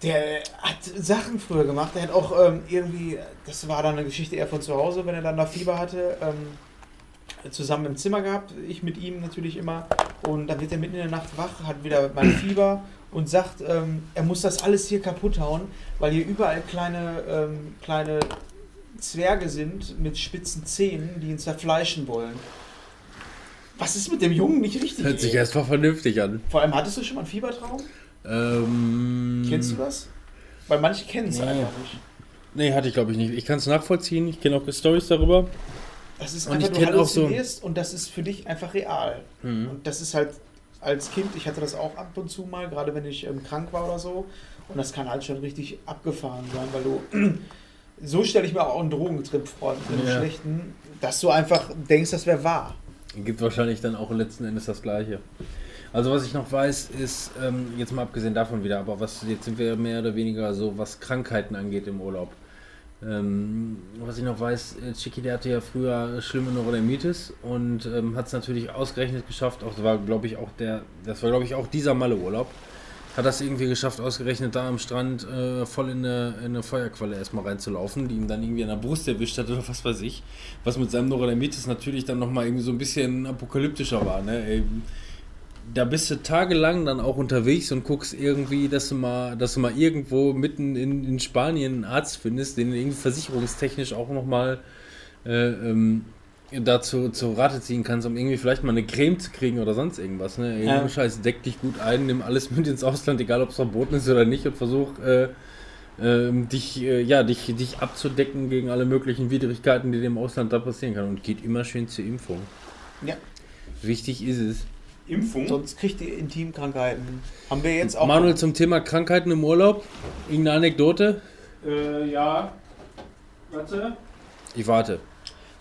Der hat Sachen früher gemacht. Der hat auch ähm, irgendwie, das war dann eine Geschichte eher von zu Hause, wenn er dann da Fieber hatte, ähm, zusammen im Zimmer gehabt. Ich mit ihm natürlich immer. Und dann wird er mitten in der Nacht wach, hat wieder mein Fieber und sagt, ähm, er muss das alles hier kaputt hauen, weil hier überall kleine, ähm, kleine Zwerge sind mit spitzen Zähnen, die ihn zerfleischen wollen. Was ist mit dem Jungen nicht richtig? Hört sich erstmal vernünftig an. Vor allem, hattest du schon mal einen Fiebertraum? Ähm, Kennst du das? Weil manche kennen es Nee. einfach nicht. Nee, hatte ich glaube ich nicht. Ich kann es nachvollziehen. Ich kenne auch Stories darüber. Das ist Und einfach, ich du auch so- halluzinierst und das ist für dich einfach real. Mhm. Und das ist halt als Kind, ich hatte das auch ab und zu mal, gerade wenn ich ähm, krank war oder so. Und das kann halt schon richtig abgefahren sein, weil du. So stelle ich mir auch einen Drogentrip vor, einen Ja. schlechten, dass du einfach denkst, das wäre wahr. Gibt wahrscheinlich dann auch letzten Endes das Gleiche. Also was ich noch weiß, ist, ähm, jetzt mal abgesehen davon wieder, aber was jetzt sind wir mehr oder weniger so, was Krankheiten angeht im Urlaub. Ähm, was ich noch weiß, äh, Chicky, der hatte ja früher schlimme Neurodermitis und ähm, hat es natürlich ausgerechnet geschafft. Auch das war, glaube ich, auch der, das war, glaube ich, auch dieser Malle-Urlaub. Hat das irgendwie geschafft, ausgerechnet da am Strand äh, voll in eine, in eine Feuerqualle erstmal reinzulaufen, die ihm dann irgendwie an der Brust erwischt hat oder was weiß ich. Was mit seinem Neurodermitis natürlich dann nochmal irgendwie so ein bisschen apokalyptischer war. Ne? Ey, da bist du tagelang dann auch unterwegs und guckst irgendwie, dass du mal, dass du mal irgendwo mitten in, in Spanien einen Arzt findest, den irgendwie versicherungstechnisch auch nochmal äh, ähm, dazu zu Rate ziehen kannst, um irgendwie vielleicht mal eine Creme zu kriegen oder sonst irgendwas. Ne? Ja. Ja. Scheiß, deck dich gut ein, nimm alles mit ins Ausland, egal ob es verboten ist oder nicht und versuch äh, ähm, dich, äh, ja, dich, dich abzudecken gegen alle möglichen Widrigkeiten, die dir im Ausland da passieren kann. Und geht immer schön zur Impfung. Ja. Wichtig ist es. Impfung? Sonst kriegt ihr Intimkrankheiten. Haben wir jetzt auch. Manuel zum Thema Krankheiten im Urlaub. Irgendeine Anekdote? Äh, ja. Warte. Ich warte.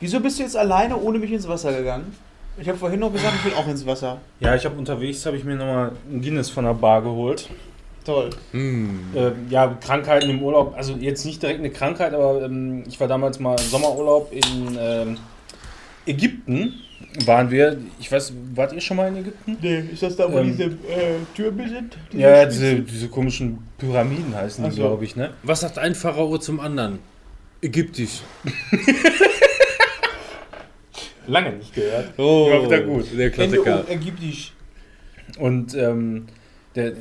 Wieso bist du jetzt alleine ohne mich ins Wasser gegangen? Ich habe vorhin noch gesagt, ich will auch ins Wasser. Ja, ich habe unterwegs, habe ich mir nochmal ein Guinness von der Bar geholt. Toll. Hm. Ähm, ja, Krankheiten im Urlaub, also jetzt nicht direkt eine Krankheit, aber ähm, ich war damals mal Sommerurlaub in ähm, Ägypten. Waren wir, ich weiß, wart ihr schon mal in Ägypten? Nee, ist das da, wo Ähm, diese äh, Türme sind? Diese Ja, diese, diese komischen Pyramiden heißen die, so. glaube ich, ne? Was sagt ein Pharao zum anderen? Ägyptisch. Lange nicht gehört. Oh, War wieder gut. Der Ende Klassiker. um ägyptisch. Und ähm, der,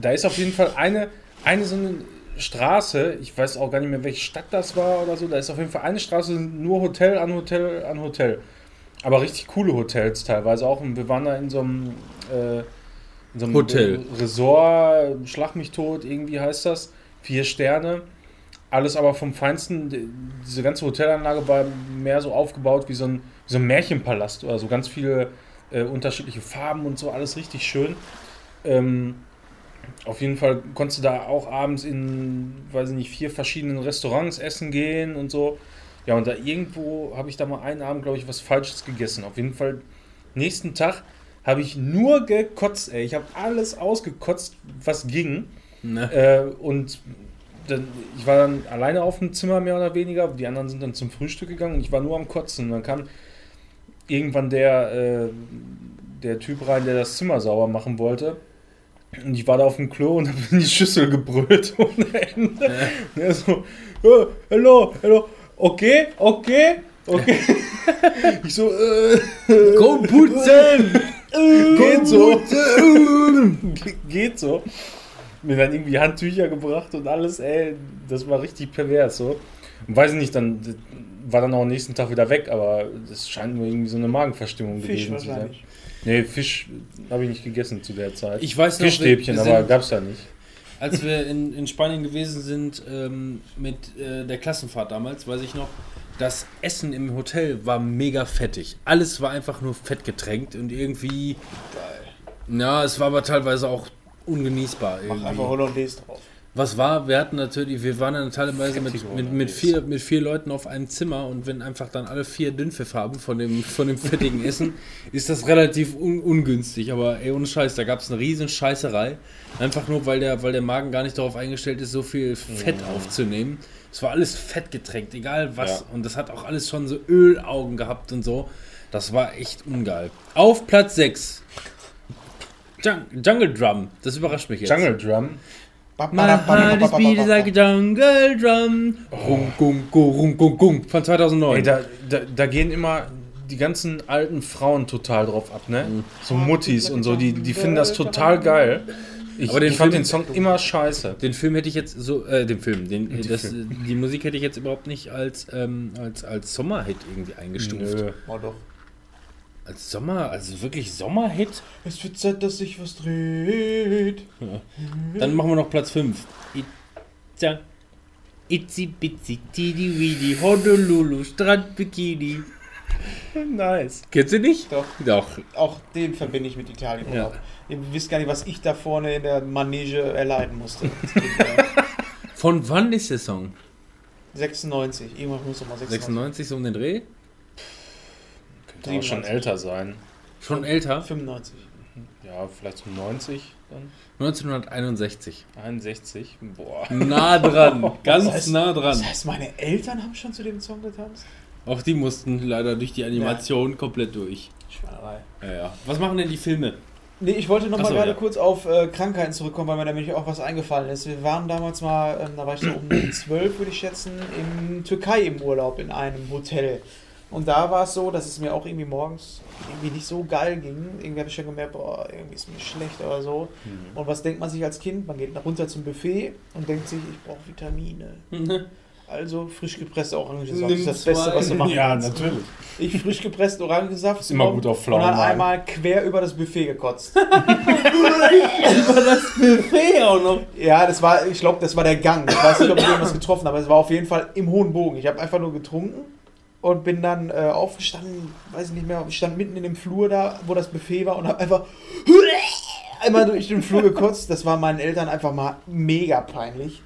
da ist auf jeden Fall eine, eine so eine Straße, ich weiß auch gar nicht mehr, welche Stadt das war oder so, da ist auf jeden Fall eine Straße, nur Hotel an Hotel an Hotel. Aber richtig coole Hotels teilweise auch. Und wir waren da in so einem, äh, in so einem Hotel. Resort, Schlag mich tot, irgendwie heißt das. Vier Sterne. Alles aber vom Feinsten. Die- Diese ganze Hotelanlage war mehr so aufgebaut wie so ein, so ein Märchenpalast oder so ganz viele äh, unterschiedliche Farben und so, alles richtig schön. Ähm, auf jeden Fall konntest du da auch abends in, weiß ich nicht, vier verschiedenen Restaurants essen gehen und so. Ja, und da irgendwo habe ich da mal einen Abend, glaube ich, was Falsches gegessen. Auf jeden Fall, nächsten Tag habe ich nur gekotzt, ey. Ich habe alles ausgekotzt, was ging. Ne? Äh, und dann, ich war dann alleine auf dem Zimmer, mehr oder weniger. Die anderen sind dann zum Frühstück gegangen und ich war nur am Kotzen. Und dann kam irgendwann der, äh, der Typ rein, der das Zimmer sauber machen wollte. Und ich war da auf dem Klo und habe in die Schüssel gebrüllt ohne Ende. Und er so, "Ja, hello, hello, okay, okay, okay. ich so, äh, Komm putzen! geht so. Ge- geht so. Mir dann irgendwie Handtücher gebracht und alles, ey, das war richtig pervers so. Und weiß ich nicht, dann war dann auch am nächsten Tag wieder weg, aber das scheint nur irgendwie so eine Magenverstimmung Fisch gewesen zu sein. Nee, Fisch habe ich nicht gegessen zu der Zeit. Ich weiß noch, Fischstäbchen, wir- wir aber sind- gab's da nicht. Als wir in, in Spanien gewesen sind ähm, mit äh, der Klassenfahrt damals, weiß ich noch, das Essen im Hotel war mega fettig. Alles war einfach nur fett getränkt und irgendwie. Ja, es war aber teilweise auch ungenießbar. Mach Irgendwie. einfach Hollandaise drauf. Was war, wir hatten natürlich, wir waren dann teilweise mit, mit, mit, vier, mit vier Leuten auf einem Zimmer und wenn einfach dann alle vier Dünnpfiff haben von dem, von dem fettigen Essen, ist das relativ un, ungünstig. Aber ey, ohne Scheiß, da gab es eine riesen Scheißerei. Einfach nur, weil der, weil der Magen gar nicht darauf eingestellt ist, so viel Fett aufzunehmen. Es war alles fettgetränkt, egal was. Ja. Und das hat auch alles schon so Ölaugen gehabt und so. Das war echt ungeil. Auf Platz 6. Jungle Drum. Das überrascht mich jetzt. Jungle Drum. My heart is beating like a jungle drum. Rum, gung, gung, rum, gung, gung. Von 2009. Ey, da, da, da gehen immer die ganzen alten Frauen total drauf ab, ne? So Muttis und so, die, die finden das total geil. Ich, Aber den ich fand Film- den Song immer scheiße. den Film hätte ich jetzt so, äh, den Film, den, Die das, Film. die Musik hätte ich jetzt überhaupt nicht als, ähm, als, als Sommerhit irgendwie eingestuft. Nö. Oh doch. Als Sommer, also wirklich Sommerhit? Es wird Zeit, dass sich was dreht. Dann machen wir noch Platz 5. Itza, itzi bitzi tidi widi Honolulu Strandbikini. Nice. Kennst du nicht? Doch. Doch. Auch den verbinde ich mit Italien. Ja. Ihr wisst gar nicht, was ich da vorne in der Manege erleiden musste. Von wann ist der Song? 96. Irgendwann muss doch mal 96. 96 so um den Dreh? Auch schon 97. älter sein. Schon älter? 95. Ja, vielleicht so 90 dann. 1961. 61. Boah. Nah dran, ganz Das heißt- nah dran. Das heißt, meine Eltern haben schon zu dem Song getanzt? Auch die mussten leider durch die Animation komplett durch. Schweinerei. Ja, ja. Was machen denn die Filme? Nee, ich wollte noch Ach mal so, gerade ja. kurz auf äh, Krankheiten zurückkommen, weil mir nämlich auch was eingefallen ist. Wir waren damals mal, ähm, da war ich so um 12, würde ich schätzen, in Türkei im Urlaub in einem Hotel. Und da war es so, dass es mir auch irgendwie morgens irgendwie nicht so geil ging. Irgendwie habe ich schon gemerkt, boah, irgendwie ist mir schlecht oder so. Mhm. Und was denkt man sich als Kind? Man geht nach runter zum Buffet und denkt sich, ich brauche Vitamine. Also frisch gepresste Orangensaft. Das ist das Beste, was du machen Ja, kannst. natürlich. Ich frisch gepressten Orangensaft. Ist immer gut auf Und Pflaumen. dann einmal quer über das Buffet gekotzt. Über das Buffet auch noch. Ja, das war, ich glaube, das war der Gang. Ich weiß nicht, ob ich irgendwas getroffen habe, aber es war auf jeden Fall im hohen Bogen. Ich habe einfach nur getrunken und bin dann äh, aufgestanden, weiß ich nicht mehr, ich stand mitten in dem Flur da, wo das Buffet war und habe einfach einmal durch den Flur gekotzt. Das war meinen Eltern einfach mal mega peinlich.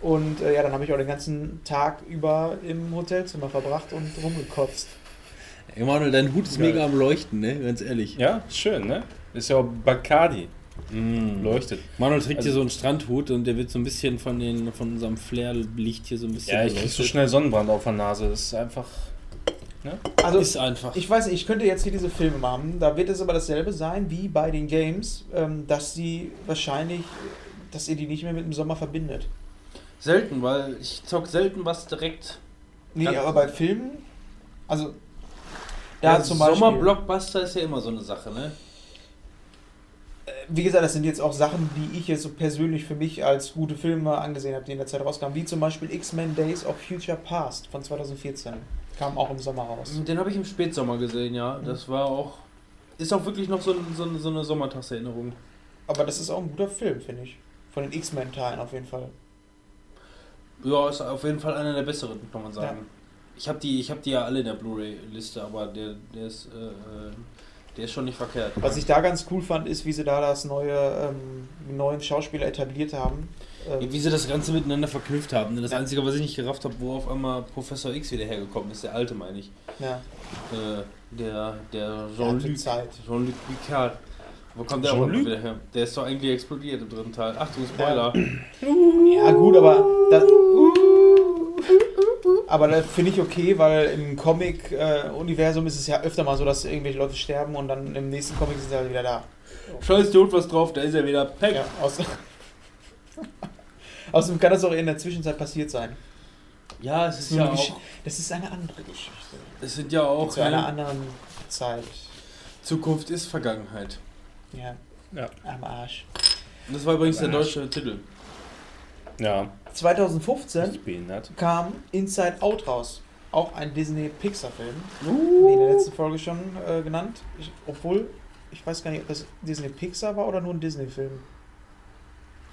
Und äh, ja, dann habe ich auch den ganzen Tag über im Hotelzimmer verbracht und rumgekotzt. Emanuel, dein Hut ist Geil. mega am Leuchten, ne? Ganz ehrlich. Ja, schön, ne? Ist ja auch Bacardi. Mm. Leuchtet. Manuel trägt Also- hier so einen Strandhut und der wird so ein bisschen von, den, von unserem Flair-Licht hier so ein bisschen Ja, ich krieg so schnell Sonnenbrand auf der Nase. Das ist einfach. Also, Ist einfach. Ich weiß nicht, ich könnte jetzt hier diese Filme machen. Da wird es aber dasselbe sein wie bei den Games, ähm, dass sie wahrscheinlich, dass ihr die nicht mehr mit dem Sommer verbindet. Selten, weil ich zock selten was direkt. Nee, aber bei Filmen, also da Ja, zum Beispiel. Sommerblockbuster ist ja immer so eine Sache, ne? Wie gesagt, das sind jetzt auch Sachen, die ich jetzt so persönlich für mich als gute Filme angesehen habe, die in der Zeit rauskamen. Wie zum Beispiel X-Men Days of Future Past von 2014. Kam auch im Sommer raus. Den habe ich im Spätsommer gesehen, ja. Das war auch. Ist auch wirklich noch so, so, eine- so eine Sommertagserinnerung. Aber das ist auch ein guter Film, finde ich. Von den X-Men-Teilen auf jeden Fall. Ja, ist auf jeden Fall einer der besseren, kann man sagen. Ich habe die, ich hab die ja alle in der Blu-ray-Liste, aber der, der, ist, äh, äh, der ist schon nicht verkehrt. Was ich da ganz cool fand, ist, wie sie da das neue, ähm, neuen Schauspieler etabliert haben. Ähm, Wie sie das Ganze miteinander verknüpft haben. Das Einzige, was ich nicht gerafft habe, wo auf einmal Professor X wieder hergekommen ist, der alte, meine ich. ja, Äh, der der er Jean-Luc. Jean-Luc Picard. Wo kommt der auch wieder her? Der ist doch eigentlich explodiert im dritten Teil. Achtung, Spoiler. Ja, gut, aber das, aber das finde ich okay, weil im Comic-Universum ist es ja öfter mal so, dass irgendwelche Leute sterben und dann im nächsten Comic sind sie halt wieder da. Scheiß Tod was drauf, da ist er wieder. Peck. Ja, aus Außerdem kann das auch in der Zwischenzeit passiert sein. Ja, es Das ist ist, ja auch. Das ist eine andere Geschichte. Es sind ja auch. Zu einer äh, anderen Zeit. Zukunft ist Vergangenheit. Ja, Ja. am Arsch. Das war übrigens der deutsche Titel. Ja. 2015 Nicht behindert. kam Inside Out raus. Auch ein Disney-Pixar-Film. Wie in der letzten Folge schon äh, genannt. Ich, obwohl, ich weiß gar nicht, ob das Disney-Pixar war oder nur ein Disney-Film.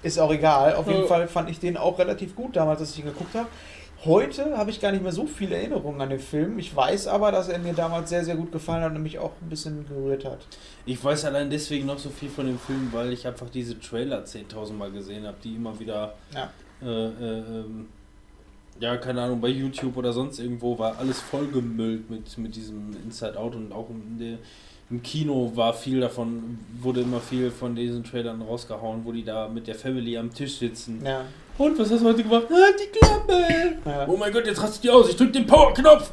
Ist auch egal. Auf jeden Ja. Fall fand ich den auch relativ gut damals, als ich ihn geguckt habe. Heute habe ich gar nicht mehr so viele Erinnerungen an den Film. Ich weiß aber, dass er mir damals sehr, sehr gut gefallen hat und mich auch ein bisschen gerührt hat. Ich weiß allein deswegen noch so viel von dem Film, weil ich einfach diese Trailer 10.000 Mal gesehen habe, die immer wieder. Ja. Äh, äh, ähm, ja, keine Ahnung, bei YouTube oder sonst irgendwo war alles vollgemüllt mit, mit diesem Inside Out und auch der, im Kino war viel davon, wurde immer viel von diesen Trailern rausgehauen, wo die da mit der Family am Tisch sitzen. Ja. Und was hast du heute gemacht? Halt die Klappe! ja. Oh mein Gott, jetzt rastet die aus, ich drück den Power-Knopf!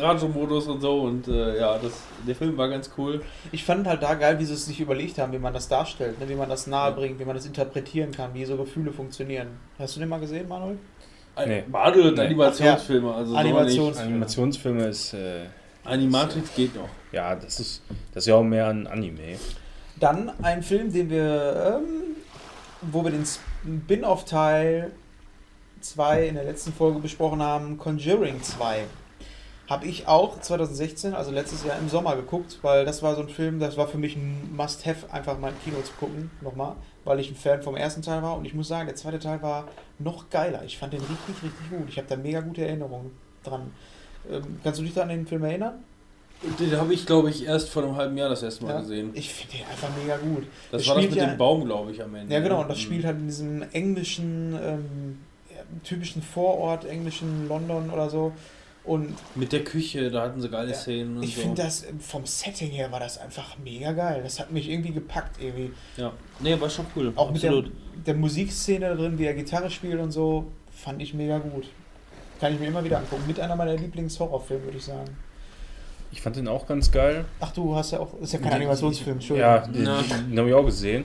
Rajo-Modus und so und äh, ja, das, der Film war ganz cool. Ich fand halt da geil, wie sie es sich überlegt haben, wie man das darstellt, ne? wie man das nahe bringt, wie man das interpretieren kann, wie so Gefühle funktionieren. Hast du den mal gesehen, Manuel? Nee. Madel und Nee. Animationsfilme, also Animations- so Animationsfilme ist. Äh. Animatrix geht noch. ja, das ist. Das ist ja auch mehr ein Anime. Dann ein Film, den wir, ähm, wo wir den Spin-off-Teil 2 in der letzten Folge besprochen haben, Conjuring 2. Habe ich auch 2016, also letztes Jahr im Sommer geguckt, weil das war so ein Film, das war für mich ein Must-Have, einfach mal im Kino zu gucken, nochmal, weil ich ein Fan vom ersten Teil war und ich muss sagen, der zweite Teil war noch geiler. Ich fand den richtig, richtig gut. Ich habe da mega gute Erinnerungen dran. Ähm, kannst du dich da an den Film erinnern? Den habe ich, glaube ich, erst vor einem halben Jahr das erste Mal Ja. gesehen. Ich finde den einfach mega gut. Das Es war das mit ja- dem Baum, glaube ich, am Ende. Ja, genau, und das Mhm. spielt halt in diesem englischen, ähm, typischen Vorort, englischen London oder so. Und Mit der Küche, da hatten sie geile Ja, Szenen und ich so. finde das ähm, vom Setting her war das einfach mega geil. Das hat mich irgendwie gepackt, irgendwie. Ja, nee, war schon cool. Auch mit der, Absolut. der Musikszene drin, wie er Gitarre spielt und so, fand ich mega gut. Kann ich mir immer wieder angucken. Mit einer meiner Lieblings-Horrorfilme, würde ich sagen. Ich fand den auch ganz geil. Ach, du hast ja auch. Ist ja kein Animationsfilm, Ja, Entschuldigung. den, Ja. den, den habe ich auch gesehen.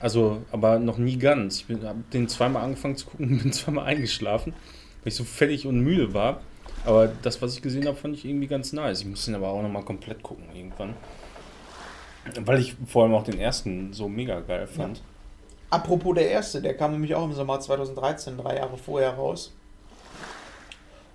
Also, aber noch nie ganz. Ich habe den zweimal angefangen zu gucken und bin zweimal eingeschlafen, weil ich so fertig und müde war. Aber das, was ich gesehen habe, fand ich irgendwie ganz nice. Ich muss den aber auch nochmal komplett gucken irgendwann. Weil ich vor allem auch den ersten so mega geil fand. Apropos der erste, der kam nämlich auch im Sommer 2013, drei Jahre vorher raus.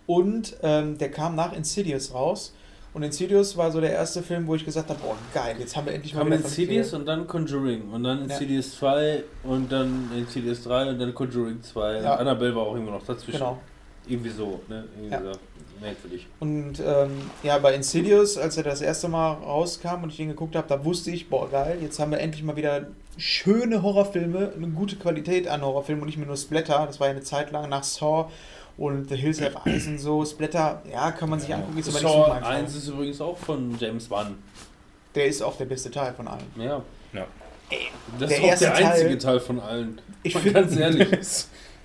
Und ähm, der kam nach Insidious raus. Und Insidious war so der erste Film, wo ich gesagt habe, boah, geil, jetzt haben wir endlich mal wieder Insidious und dann Conjuring und dann Ja. Insidious 2 und dann Insidious 3 und dann Conjuring 2. Ja. Und Annabelle war auch immer noch dazwischen. Genau. Irgendwie so, ne? Irgendwie Ja. so merkwürdig. Und ähm, ja, bei Insidious, als er das erste Mal rauskam und ich ihn geguckt habe, da wusste ich, boah, geil, jetzt haben wir endlich mal wieder schöne Horrorfilme, eine gute Qualität an Horrorfilmen und nicht mehr nur Splatter. Das war ja eine Zeit lang nach Saw und The Hills Have Eyes und so. Splatter, ja, kann man sich angucken, ist aber nicht so Saw mein Fall. 1 ist übrigens auch von James Wan. Der ist auch der beste Teil von allen. Ja. Ja. Das Der ist auch erste der einzige Teil- Teil von allen. Ich finde, ganz ehrlich.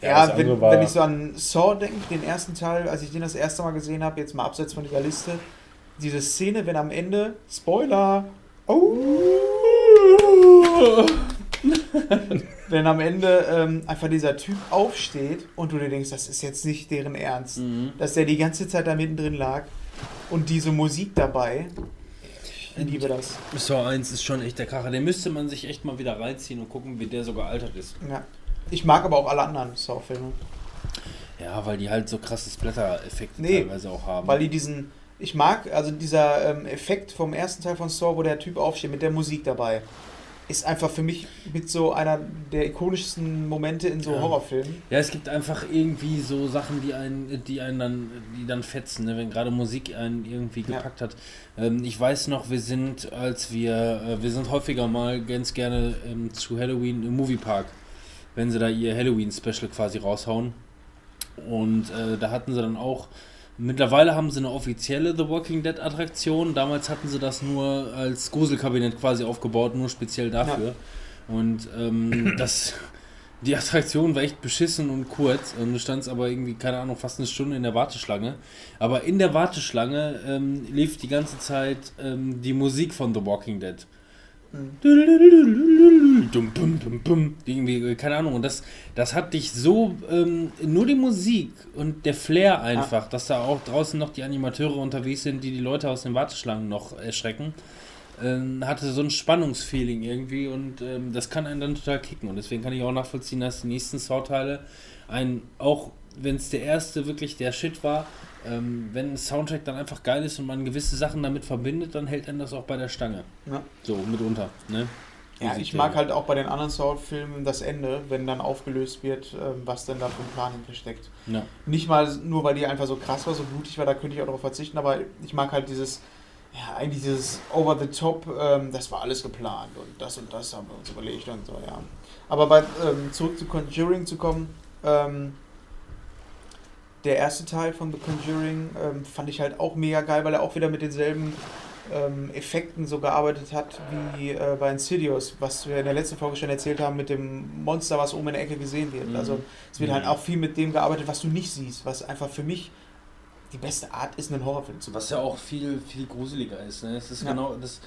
ja, das wenn, wenn ich so an Saw denke, den ersten Teil, als ich den das erste Mal gesehen habe, jetzt mal abseits von dieser Liste, diese Szene, wenn am Ende, Spoiler, oh, wenn am Ende ähm, einfach dieser Typ aufsteht und du dir denkst, das ist jetzt nicht deren Ernst, Mhm. dass der die ganze Zeit da mittendrin lag und diese Musik dabei, ich liebe das. Saw 1 ist schon echt der Kracher. Den müsste man sich echt mal wieder reinziehen und gucken, wie der so gealtert ist. Ja. Ich mag aber auch alle anderen Saw-Filme. Ja, weil die halt so krasse Splatter-Effekte Nee, teilweise auch haben. Weil die diesen. Ich mag, also dieser ähm, Effekt vom ersten Teil von Saw, wo der Typ aufsteht mit der Musik dabei, ist einfach für mich mit so einer der ikonischsten Momente in so Ja. Horrorfilmen. Ja, es gibt einfach irgendwie so Sachen, die einen, die einen dann, die dann fetzen, ne? wenn gerade Musik einen irgendwie Ja. gepackt hat. Ähm, ich weiß noch, wir sind, als wir, äh, wir sind häufiger mal ganz gerne ähm, zu Halloween im Moviepark, wenn sie da ihr Halloween-Special quasi raushauen. Und äh, da hatten sie dann auch, mittlerweile haben sie eine offizielle The Walking Dead Attraktion. Damals hatten sie das nur als Gruselkabinett quasi aufgebaut, nur speziell dafür. Und ähm, das, die Attraktion war echt beschissen und kurz. Und du standst aber irgendwie, keine Ahnung, fast eine Stunde in der Warteschlange. Aber in der Warteschlange ähm, lief die ganze Zeit ähm, die Musik von The Walking Dead. Dum, dum, dum, dum. Irgendwie, keine Ahnung. Und das, das hat dich so, ähm, nur die Musik und der Flair einfach, dass da auch draußen noch die Animateure unterwegs sind, die die Leute aus den Warteschlangen noch erschrecken, ähm, hatte so ein Spannungsfeeling irgendwie und ähm, das kann einen dann total kicken. Und deswegen kann ich auch nachvollziehen, dass die nächsten Saw-Teile ein, auch wenn es der erste wirklich der Shit war, ähm, wenn ein Soundtrack dann einfach geil ist und man gewisse Sachen damit verbindet, dann hält einen das auch bei der Stange. Ja. So, mitunter. Ne? Ja, ich mag halt auch bei den anderen Saw-Filmen das Ende, wenn dann aufgelöst wird, ähm, was denn da für ein Plan hintersteckt. Ja. Nicht mal nur, weil die einfach so krass war, so blutig war, da könnte ich auch darauf verzichten, aber ich mag halt dieses, ja, eigentlich dieses Over the Top, ähm, das war alles geplant und das und das haben wir uns überlegt und so, ja. Aber bei, ähm, zurück zu Conjuring zu kommen, ähm, der erste Teil von The Conjuring ähm, fand ich halt auch mega geil, weil er auch wieder mit denselben ähm, Effekten so gearbeitet hat wie äh, bei Insidious, was wir in der letzten Folge schon erzählt haben mit dem Monster, was oben in der Ecke gesehen wird. Mhm. Also es wird Mhm. halt auch viel mit dem gearbeitet, was du nicht siehst, was einfach für mich die beste Art ist, einen Horrorfilm zu Was ja auch viel, viel gruseliger ist. Ne? Es ist Ja. genau das,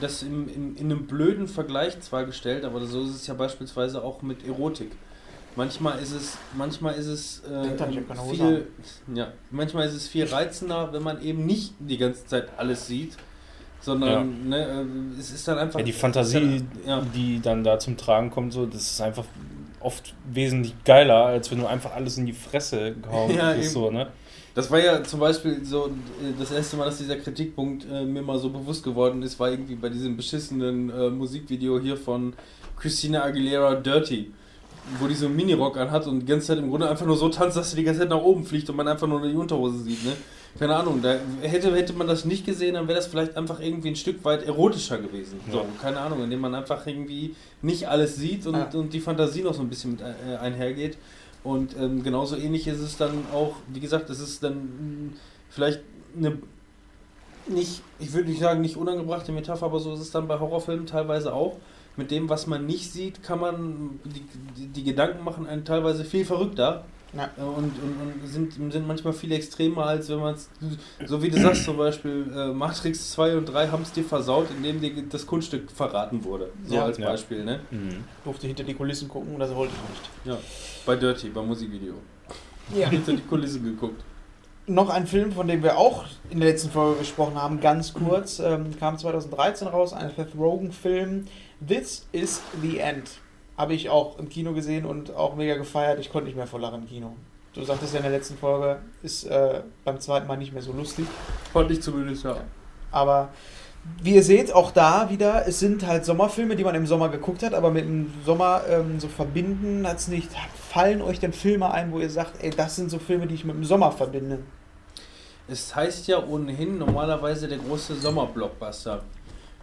das im, im, in einem blöden Vergleich zwar gestellt, aber so ist es ja beispielsweise auch mit Erotik. Manchmal ist es, manchmal ist es äh, viel, ja, manchmal ist es viel reizender, wenn man eben nicht die ganze Zeit alles sieht, sondern ne, äh, es ist dann einfach Ja, die ist Fantasie, dann, ja, die dann da zum Tragen kommt, so, das ist einfach oft wesentlich geiler, als wenn du einfach alles in die Fresse gehauen Ja, eben. so, ne? Das war ja zum Beispiel so äh, das erste Mal, dass dieser Kritikpunkt äh, mir mal so bewusst geworden ist, war irgendwie bei diesem beschissenen äh, Musikvideo hier von Christina Aguilera Dirty, wo die so einen Minirock anhat und die ganze Zeit im Grunde einfach nur so tanzt, dass sie die ganze Zeit nach oben fliegt und man einfach nur die Unterhose sieht. Ne? Keine Ahnung, da hätte, hätte man das nicht gesehen, dann wäre das vielleicht einfach irgendwie ein Stück weit erotischer gewesen. So, Ja. keine Ahnung, indem man einfach irgendwie nicht alles sieht und, Ja. und die Fantasie noch so ein bisschen mit äh, einhergeht. Und ähm, genauso ähnlich ist es dann auch, wie gesagt, es ist dann mh, vielleicht eine nicht, ich würde nicht sagen, nicht unangebrachte Metapher, aber so ist es dann bei Horrorfilmen teilweise auch. Mit dem, was man nicht sieht, kann man die, die, die Gedanken machen einen teilweise viel verrückter, Ja. Äh, Und, und, und sind, sind manchmal viel extremer, als wenn man es, so wie du sagst zum Beispiel, äh, Matrix 2 und 3 haben es dir versaut, indem dir das Kunststück verraten wurde. So Ja. als Ja. Beispiel, ne? Mhm. Durfte hinter die Kulissen gucken, das wollte ich nicht. Ja. Bei Dirty, beim Musikvideo. Ja. Hinter die Kulissen geguckt. Noch ein Film, von dem wir auch in der letzten Folge gesprochen haben, ganz kurz, ähm, kam 2013 raus, ein Seth Rogen-Film. This is the End. Habe ich auch im Kino gesehen und auch mega gefeiert. Ich konnte nicht mehr vor Lachen im Kino. Du sagtest ja in der letzten Folge, ist äh, beim zweiten Mal nicht mehr so lustig. Fand ich zumindest, ja. Aber wie ihr seht, auch da wieder, es sind halt Sommerfilme, die man im Sommer geguckt hat, aber mit dem Sommer ähm, so verbinden hat es nicht. Fallen euch denn Filme ein, wo ihr sagt, ey, das sind so Filme, die ich mit dem Sommer verbinde? Es heißt ja ohnehin normalerweise der große Sommerblockbuster.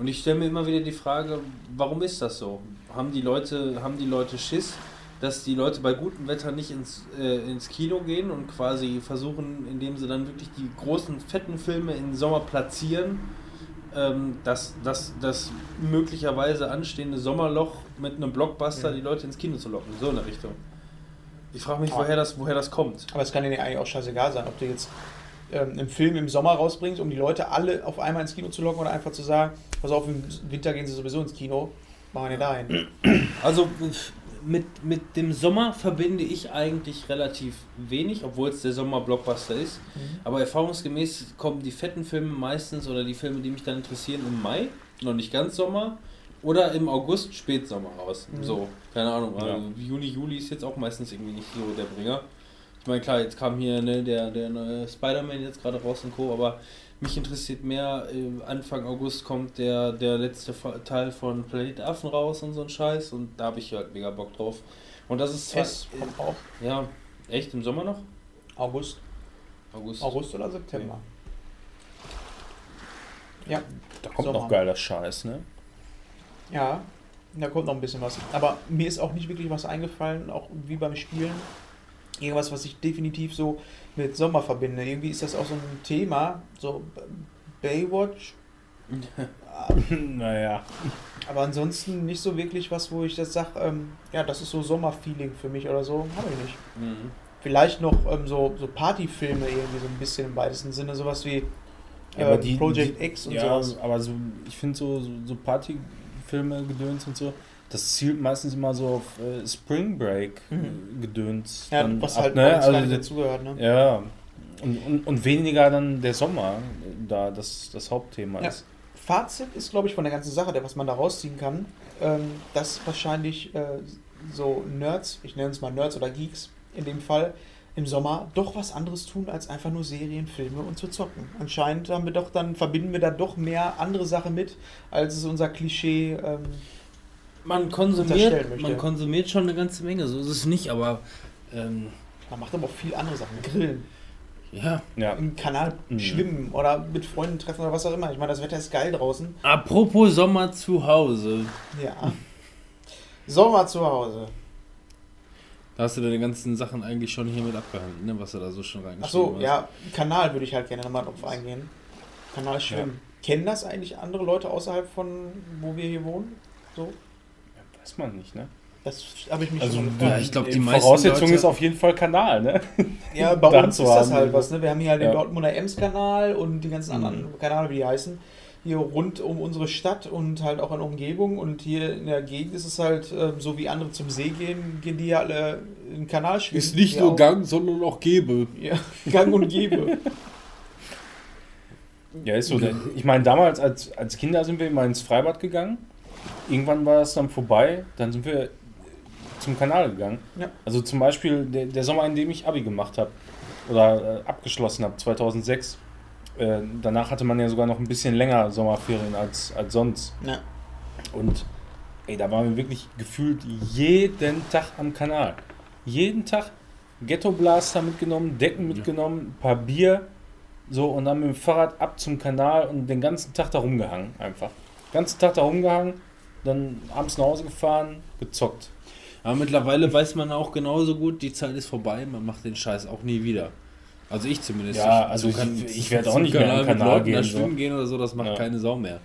Und ich stelle mir immer wieder die Frage, warum ist das so? Haben die Leute, haben die Leute Schiss, dass die Leute bei gutem Wetter nicht ins, äh, ins Kino gehen und quasi versuchen, indem sie dann wirklich die großen, fetten Filme im Sommer platzieren, ähm, dass das, möglicherweise anstehende Sommerloch mit einem Blockbuster Ja. die Leute ins Kino zu locken. So in der Richtung. Ich frage mich, woher das, woher das kommt. Aber es kann dir eigentlich auch scheißegal sein, ob du jetzt ähm, einen Film im Sommer rausbringst, um die Leute alle auf einmal ins Kino zu locken oder einfach zu sagen, pass auf, im Winter gehen sie sowieso ins Kino, machen wir dahin. Also mit, mit dem Sommer verbinde ich eigentlich relativ wenig, obwohl es der Sommer-Blockbuster ist. Aber erfahrungsgemäß kommen die fetten Filme meistens oder die Filme, die mich dann interessieren, im Mai, noch nicht ganz Sommer, oder im August, Spätsommer raus. Mhm. So, keine Ahnung. Ja. Also Juni, Juli ist jetzt auch meistens irgendwie nicht so der Bringer. Ich meine, klar, jetzt kam hier ne, der, der neue Spider-Man jetzt gerade raus und Co., aber mich interessiert mehr, äh, Anfang August kommt der, der letzte Teil von Planet Affen raus und so ein Scheiß und da habe ich halt mega Bock drauf. Und das ist kommt auch ja, echt im Sommer noch? August, August. August oder September. Ja, Da kommt Sommer. noch geiler Scheiß, ne? ja, da kommt noch ein bisschen was. Aber mir ist auch nicht wirklich was eingefallen, auch wie beim Spielen. Irgendwas, was ich definitiv so mit Sommer verbinde. Irgendwie ist das auch so ein Thema, so Baywatch. naja. Aber ansonsten nicht so wirklich was, wo ich das sage, ähm, ja, das ist so Sommerfeeling für mich oder so. Habe ich nicht. Mhm. Vielleicht noch ähm, so, so Partyfilme irgendwie so ein bisschen im weitesten Sinne, sowas wie Ja, aber ähm, die- Project die- X und ja, sowas. aber so, ich finde so, so, so Partyfilme, Gedöns und so, das zielt meistens immer so auf äh, Spring Break Mhm. äh, Gedöns. Ja, dann was ab, halt ne? also, nicht dazugehört, ne? Ja, und, und, und weniger dann der Sommer, äh, da das, das Hauptthema Ja. ist. Fazit ist, glaube ich, von der ganzen Sache, der, was man da rausziehen kann, ähm, dass wahrscheinlich äh, so Nerds, ich nenne es mal Nerds oder Geeks in dem Fall, im Sommer doch was anderes tun, als einfach nur Serien, Filme und zu zocken. Anscheinend haben wir doch dann, verbinden wir da doch mehr andere Sachen mit, als es unser Klischee. Ähm, Man konsumiert, man konsumiert schon eine ganze Menge, so ist es nicht, aber ähm, man macht aber auch viel andere Sachen. Grillen, ja. Ja. im Kanal Mhm. schwimmen oder mit Freunden treffen oder was auch immer. Ich meine, das Wetter ist geil draußen. Apropos Sommer zu Hause. Ja. Sommer zu Hause. Da hast du deine ganzen Sachen eigentlich schon hier mit abgehandelt, ne? was du da so schon reingeschrieben Achso, hast. ja, Kanal würde ich halt gerne nochmal drauf eingehen. Kanal schwimmen. Kennen das eigentlich andere Leute außerhalb von, wo wir hier wohnen? So? Weiß man nicht, ne? Das habe ich mich Also, schon ja, ich glaube, die meisten Voraussetzung Leute, ist auf jeden Fall Kanal, ne? Ja, bei uns dazu ist das halt was. Ne? Wir haben hier halt den Ja. Dortmunder Ems-Kanal und die ganzen Mhm. anderen Kanäle, wie die heißen, hier rund um unsere Stadt und halt auch in der Umgebung. Und hier in der Gegend ist es halt, ähm, so wie andere zum See gehen, gehen die ja alle in den Kanal schwimmen. ist nicht nur auch. Gang, sondern auch Gebe. Ja, Gang und Gebe. Ja, ist so. Ich meine, damals als, als Kinder sind wir immer ins Freibad gegangen. Irgendwann war das dann vorbei. Dann sind wir zum Kanal gegangen. Ja. Also zum Beispiel der, der Sommer, in dem ich Abi gemacht habe oder äh, abgeschlossen habe, 2006. Äh, danach hatte man ja sogar noch ein bisschen länger Sommerferien als, als sonst. Ja. Und ey, da waren wir wirklich gefühlt jeden Tag am Kanal. Jeden Tag Ghetto Blaster mitgenommen, Decken mitgenommen, ein paar Bier, so und dann mit dem Fahrrad ab zum Kanal und den ganzen Tag da rumgehangen einfach. Den ganzen Tag da rumgehangen, dann abends nach Hause gefahren, gezockt. Aber mittlerweile weiß man auch genauso gut, die Zeit ist vorbei, man macht den Scheiß auch nie wieder. Also ich zumindest. Ja, also ich- ich werd auch zum nicht mehr am mit Kanal Leuten da gehen, so. schwimmen gehen oder so, das macht Ja. keine Sau mehr.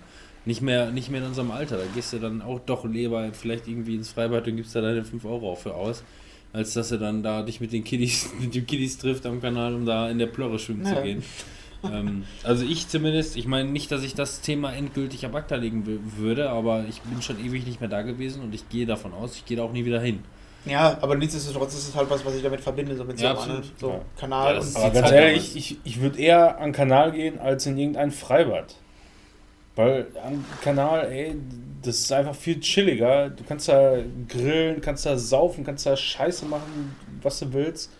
Nicht mehr, nicht mehr in unserem Alter. Da gehst du dann auch doch lieber vielleicht irgendwie ins Freibad und gibst da deine 5 Euro auch für aus. als dass er dann da dich mit den Kiddies, mit den Kiddies trifft am Kanal, um da in der Plörre schwimmen Ja. zu gehen. Ähm, also ich zumindest, ich meine nicht, dass ich das Thema endgültig ab Akta legen wü- würde, aber ich bin schon ewig nicht mehr da gewesen und ich gehe davon aus, ich gehe da auch nie wieder hin. Ja, aber nichtsdestotrotz ist es halt was, was ich damit verbinde, so mit Ja, Sommer, ne? So Ja. Kanal Ja, Aber ganz ehrlich, ich, ich würde eher an Kanal gehen als in irgendein Freibad. Weil am Kanal, ey, das ist einfach viel chilliger. Du kannst da grillen, kannst da saufen, kannst da Scheiße machen, was du willst.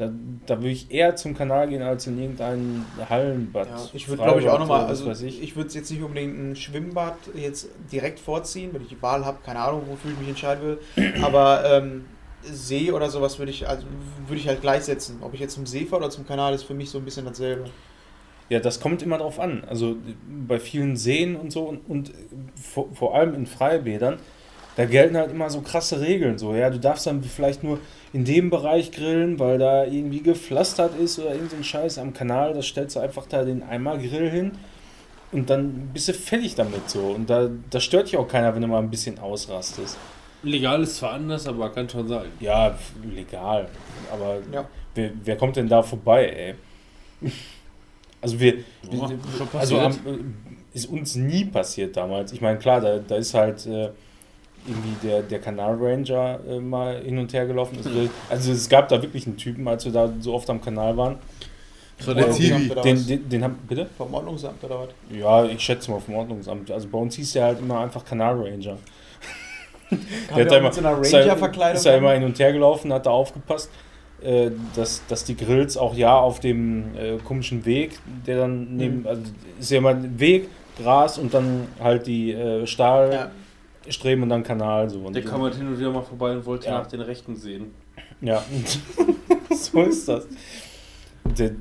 Da, da würde ich eher zum Kanal gehen als in irgendein Hallenbad. Ja, ich würde glaube ich auch nochmal, also ich, ich. würde es jetzt nicht unbedingt ein Schwimmbad jetzt direkt vorziehen, wenn ich die Wahl habe, keine Ahnung, wofür ich mich entscheiden will. Aber ähm, See oder sowas würde ich, also würde ich halt gleichsetzen. Ob ich jetzt zum See fahre oder zum Kanal, ist für mich so ein bisschen dasselbe. Ja, das kommt immer drauf an. Also bei vielen Seen und so und, und vor, vor allem in Freibädern, da gelten halt immer so krasse Regeln. So, ja, du darfst dann vielleicht nur in dem Bereich grillen, weil da irgendwie gepflastert ist oder irgend so ein Scheiß am Kanal. Da stellst du einfach da den Eimergrill hin und dann bist du fertig damit so. Und da, da stört dich auch keiner, wenn du mal ein bisschen ausrastest. Legal ist zwar anders, aber kann schon sein. Ja, legal. Aber Ja. wer, wer kommt denn da vorbei, ey? Also wir, schon also am, ist uns nie passiert damals. Ich meine, klar, da, da ist halt äh, irgendwie der, der Kanal Ranger äh, mal hin und her gelaufen. Also, also es gab da wirklich einen Typen, als wir da so oft am Kanal waren. War der Zivi. den, oder den, was? den, haben, bitte? Vom Ordnungsamt oder was? Ja, ich schätze mal vom Ordnungsamt. Also bei uns hieß der halt immer einfach Kanal Ranger. Der hat da mit so einer ist er- Ranger-Verkleidung? Ist er immer hin und her gelaufen, hat da aufgepasst, äh, dass, dass die Grills auch ja auf dem äh, komischen Weg, der dann neben, Mhm. also ist ja immer ein Weg, Gras und dann halt die äh, Stahlstreben ja. Und dann Kanal so. Und Der kam halt hin und wieder mal vorbei und wollte Ja. nach den Rechten sehen. Ja, so ist das. Der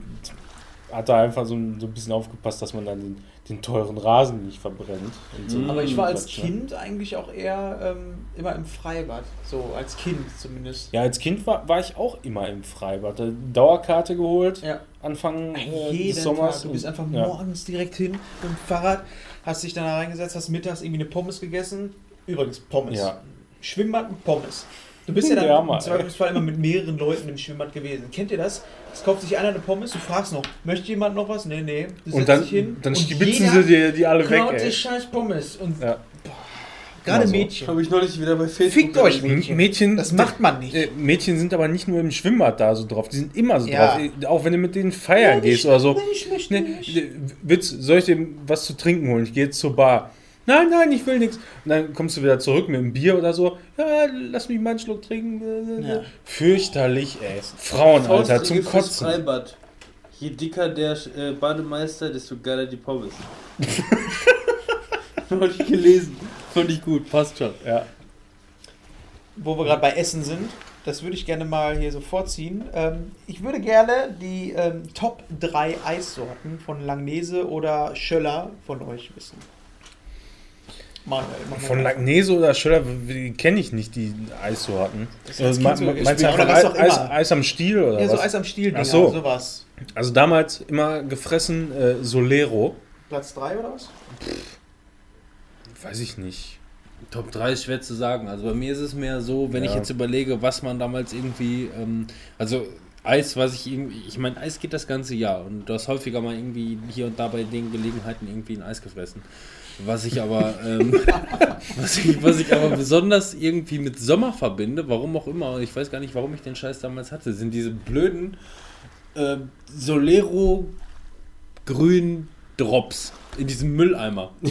hat da einfach so ein, so ein bisschen aufgepasst, dass man dann den, den teuren Rasen nicht verbrennt. Und so. Mhm. Aber ich war als ne? Kind eigentlich auch eher ähm, immer im Freibad. So als Kind zumindest. Ja, als Kind war, war ich auch immer im Freibad. Äh, Dauerkarte geholt, Ja. Anfang äh, Jeden des Sommers. Tag. Du bist einfach ja. morgens direkt hin mit dem Fahrrad, hast dich dann da reingesetzt, hast mittags irgendwie eine Pommes gegessen. Übrigens, Pommes. Ja. Schwimmbad mit Pommes. Du bist ja dann Ja, im Zweifelsfall immer mit mehreren Leuten im Schwimmbad gewesen. Kennt ihr das? Es kauft sich einer eine Pommes, du fragst noch, möchte jemand noch was? Nee, nee. Du Und dann, hin dann und stibitzen sie dir die alle weg, ey. scheiß Pommes. Und Ja. gerade so. Mädchen. ich neulich wieder bei Facebook. Fickt euch, Mädchen. Mädchen, Das macht man nicht. Äh, Mädchen sind aber nicht nur im Schwimmbad da so drauf, die sind immer so Ja. drauf. Äh, Auch wenn du mit denen feiern Ja, gehst ich- oder so. nein, ich möchte nicht. äh, willst, soll ich dir was zu trinken holen? Ich gehe jetzt zur Bar. Nein, nein, ich will nichts. Und dann kommst du wieder zurück mit einem Bier oder so. Ja, lass mich mal einen Schluck trinken. Ja. Fürchterlich, ey. Frauen, Alter, zum Kotzen. Freibad. Je dicker der äh, Bademeister, desto geiler die Pommes. Habe ich gelesen. Fand ich gut, passt schon. Ja. wo wir gerade bei Essen sind, das würde ich gerne mal hier so vorziehen. Ähm, ich würde gerne die ähm, Top 3 Eissorten von Langnese oder Schöller von euch wissen. Mal Von. Lagnese oder Schöller kenne ich nicht, die Eissorten. Das ist als Also, so me- meinst du einfach Eis, doch Eis. Eis am Stiel oder Ja, so was? Eis am Stiel, Ach so. sowas. Also damals immer gefressen äh, Solero. Platz 3 oder was? Weiß ich nicht. Top 3 ist schwer zu sagen. Also bei mir ist es mehr so, wenn ich Ja. jetzt überlege, was man damals irgendwie, ähm, also Eis, was ich irgendwie, ich meine, Eis geht das ganze Jahr und du hast häufiger mal irgendwie hier und da bei den Gelegenheiten irgendwie ein Eis gefressen. Was ich aber, ähm, was, ich, was ich aber besonders irgendwie mit Sommer verbinde, warum auch immer, und ich weiß gar nicht, warum ich den Scheiß damals hatte, sind diese blöden äh, Solero grün Drops in diesem Mülleimer.